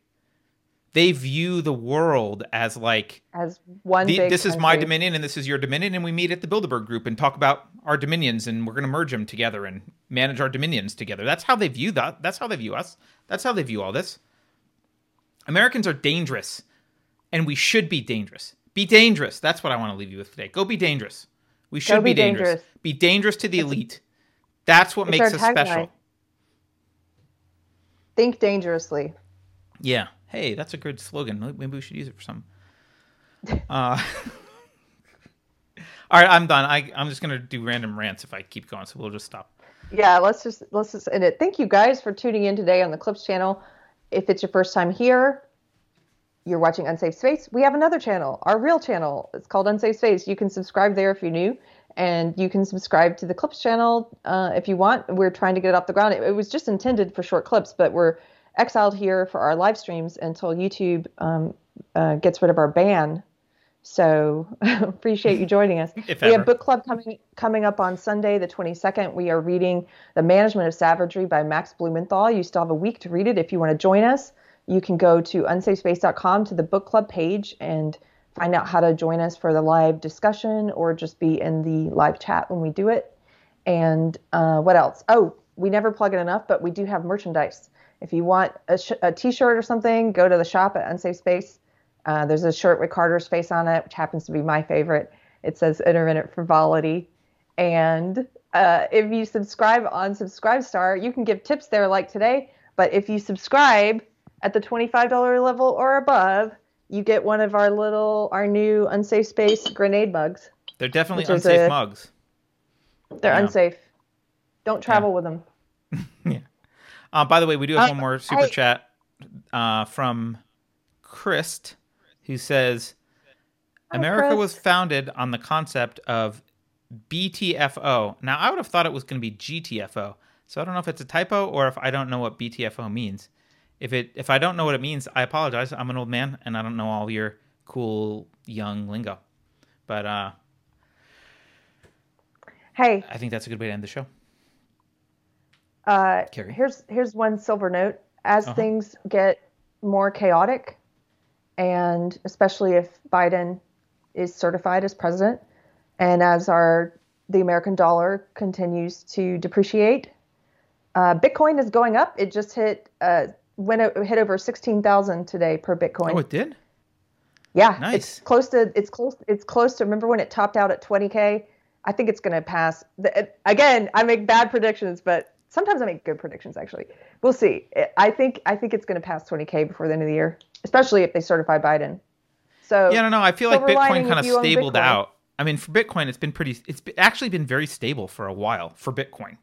They view the world as like As one the- big this is my dominion and this is your dominion and we meet at the bilderberg group and talk about our dominions and we're going to merge them together and manage our dominions together that's how they view that that's how they view us that's how they view all this americans are dangerous and we should be dangerous. Be dangerous. That's what I want to leave you with today. Go be dangerous. We should Go be, dangerous. dangerous. Be dangerous to the elite. That's what it's makes us special. tagline. Think dangerously. Yeah. Hey, that's a good slogan. Maybe we should use it for some. Uh, all right, I'm done. I, I'm just gonna do random rants if I keep going, so we'll just stop. Yeah, let's just let's just end it. Thank you guys for tuning in today on the Clips channel. If it's your first time here, you're watching Unsafe Space. We have another channel, our real channel. It's called Unsafe Space. You can subscribe there if you're new, and you can subscribe to the Clips channel uh, if you want. We're trying to get it off the ground. It, it was just intended for short clips, but we're exiled here for our live streams until YouTube um, uh, gets rid of our ban. So appreciate you joining us. We ever. have book club coming coming up on Sunday, the 22nd. We are reading The Management of Savagery by Max Blumenthal. You still have a week to read it. If you want to join us, you can go to unsafespace.com to the book club page and find out how to join us for the live discussion or just be in the live chat when we do it. And uh, what else? Oh, we never plug it enough, but we do have merchandise. If you want a, sh- a t-shirt or something, go to the shop at Unsafe Space. Uh, there's a shirt with Carter's face on it, which happens to be my favorite. It says intermittent frivolity. And uh, if you subscribe on Subscribestar, you can give tips there like today. But if you subscribe at the $25 level or above, you get one of our little, our new Unsafe Space grenade mugs. They're definitely unsafe a- mugs. They're Yeah. unsafe. Don't travel with them. Uh, by the way, we do have I- one more super I- chat uh, from Chris, who says America was founded on the concept of BTFO. Now, I would have thought it was going to be GTFO. So I don't know if it's a typo or if I don't know what BTFO means. If it if I don't know what it means, I apologize. I'm an old man and I don't know all your cool young lingo. But uh, Hey, I think that's a good way to end the show. Uh, Keri. here's here's one silver note. As Uh-huh. things get more chaotic, and especially if Biden is certified as president, and as our the American dollar continues to depreciate, uh, Bitcoin is going up. It just hit uh, went o- hit over sixteen thousand today per Bitcoin. Oh, it did? Yeah, Nice. it's close to it's close it's close to. Remember when it topped out at 20k? I think it's going to pass. The, it- again, I make bad predictions, but sometimes I make good predictions. Actually, we'll see. I think I think it's going to pass 20k before the end of the year, especially if they certify Biden. So Yeah, no, don't. I feel like Bitcoin kind of stabled out. I mean, for Bitcoin, it's been pretty. It's actually been very stable for a while for Bitcoin,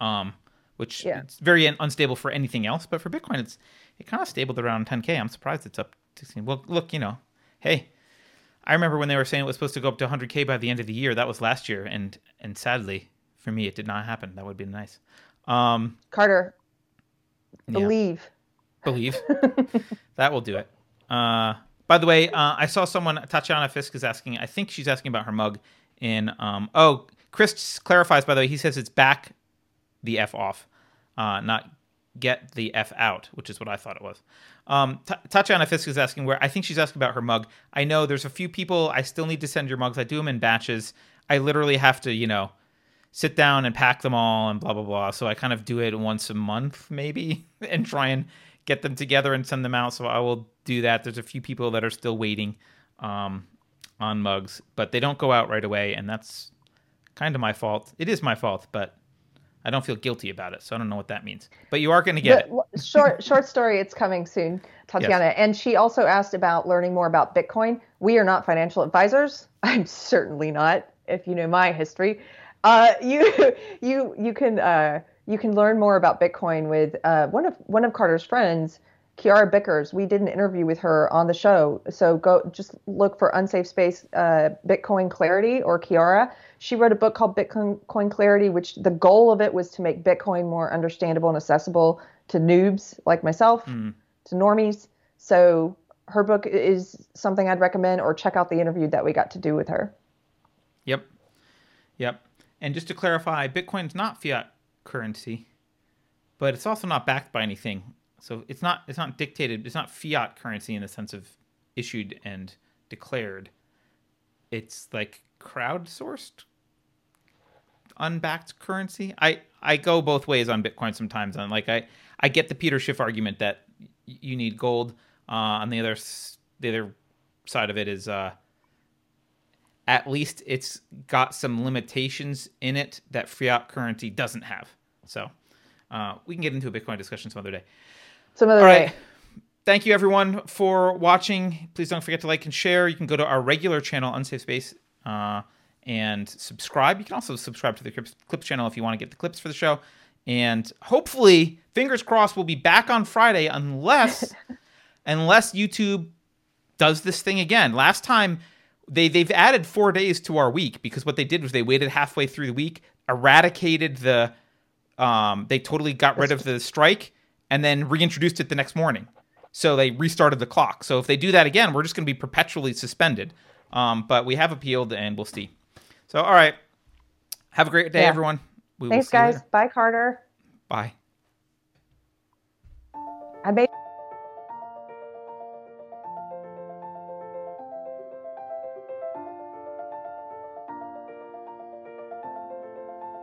um, which Yeah. it's very un- unstable for anything else. But for Bitcoin, it's it kind of stabled around 10k. I'm surprised it's up. To, well, look, you know, hey, I remember when they were saying it was supposed to go up to 100k by the end of the year. That was last year, and and sadly for me, it did not happen. That would be nice. Um, Carter, yeah. believe. believe. That will do it. Uh by the way uh i saw someone tatiana fisk is asking i think she's asking about her mug in um oh chris clarifies by the way he says it's back the f off uh not get the f out which is what i thought it was. Um Ta- tatiana fisk is asking where i think she's asking about her mug. I know there's a few people i still need to send your mugs. I do them in batches. I literally have to you know sit down and pack them all and blah blah blah. So I kind of do it once a month maybe and try and get them together and send them out. So I will do that. There's a few people that are still waiting um, on mugs, but they don't go out right away, and that's kind of my fault. It is my fault, but I don't feel guilty about it. So I don't know what that means. But you are going to get The- it. short short story. It's coming soon, Tatiana. And she also asked about learning more about Bitcoin. We are not financial advisors. I'm certainly not. If you know my history, uh, you you you can uh, you can learn more about Bitcoin with uh, one of one of Carter's friends, Kiara Bickers. We did an interview with her on the show. So go just look for Unsafe Space uh, Bitcoin Clarity or Kiara. She wrote a book called Bitcoin Clarity, which the goal of it was to make Bitcoin more understandable and accessible to noobs like myself, to normies. So her book is something I'd recommend, or check out the interview that we got to do with her. Yep. Yep. And just to clarify, Bitcoin's not fiat currency, but it's also not backed by anything. So it's not it's not dictated. It's not fiat currency in the sense of issued and declared. It's like crowdsourced, unbacked currency. I I go both ways on Bitcoin sometimes. On like I I get the Peter Schiff argument that you need gold. Uh, on the other the other side of it is uh, at least it's got some limitations in it that fiat currency doesn't have. So uh, we can get into a Bitcoin discussion some other day. Some other All day. right. Thank you everyone for watching. Please don't forget to like and share. You can go to our regular channel, Unsafe Space, uh, and subscribe. You can also subscribe to the Clips, Clips channel if you want to get the clips for the show. And hopefully, fingers crossed, we'll be back on Friday unless unless YouTube does this thing again. Last time they they've added four days to our week because what they did was they waited halfway through the week, eradicated the um they totally got rid of the strike and then reintroduced it the next morning. So they restarted the clock. So if they do that again, we're just going to be perpetually suspended. Um, but we have appealed and we'll see. So all right, have a great day, Yeah. everyone. We will Thanks, guys. Bye, Carter. Bye. I made.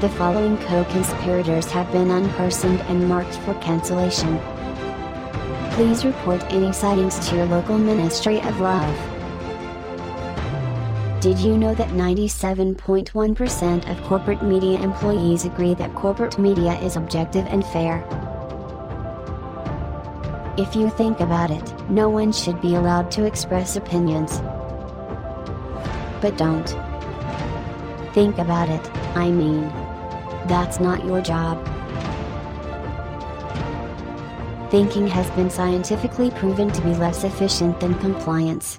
the following co-conspirators have been unpersoned and marked for cancellation. Please report any sightings to your local Ministry of Love. Did you know that 97.1% of corporate media employees agree that corporate media is objective and fair? If you think about it, no one should be allowed to express opinions. But don't. Think about it, I mean. That's not your job. Thinking has been scientifically proven to be less efficient than compliance.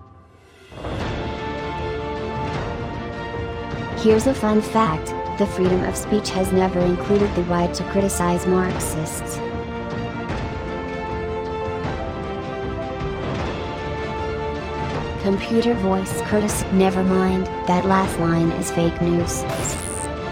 Here's a fun fact the freedom of speech has never included the right to criticize Marxists. Computer voice Curtis, never mind, that last line is fake news.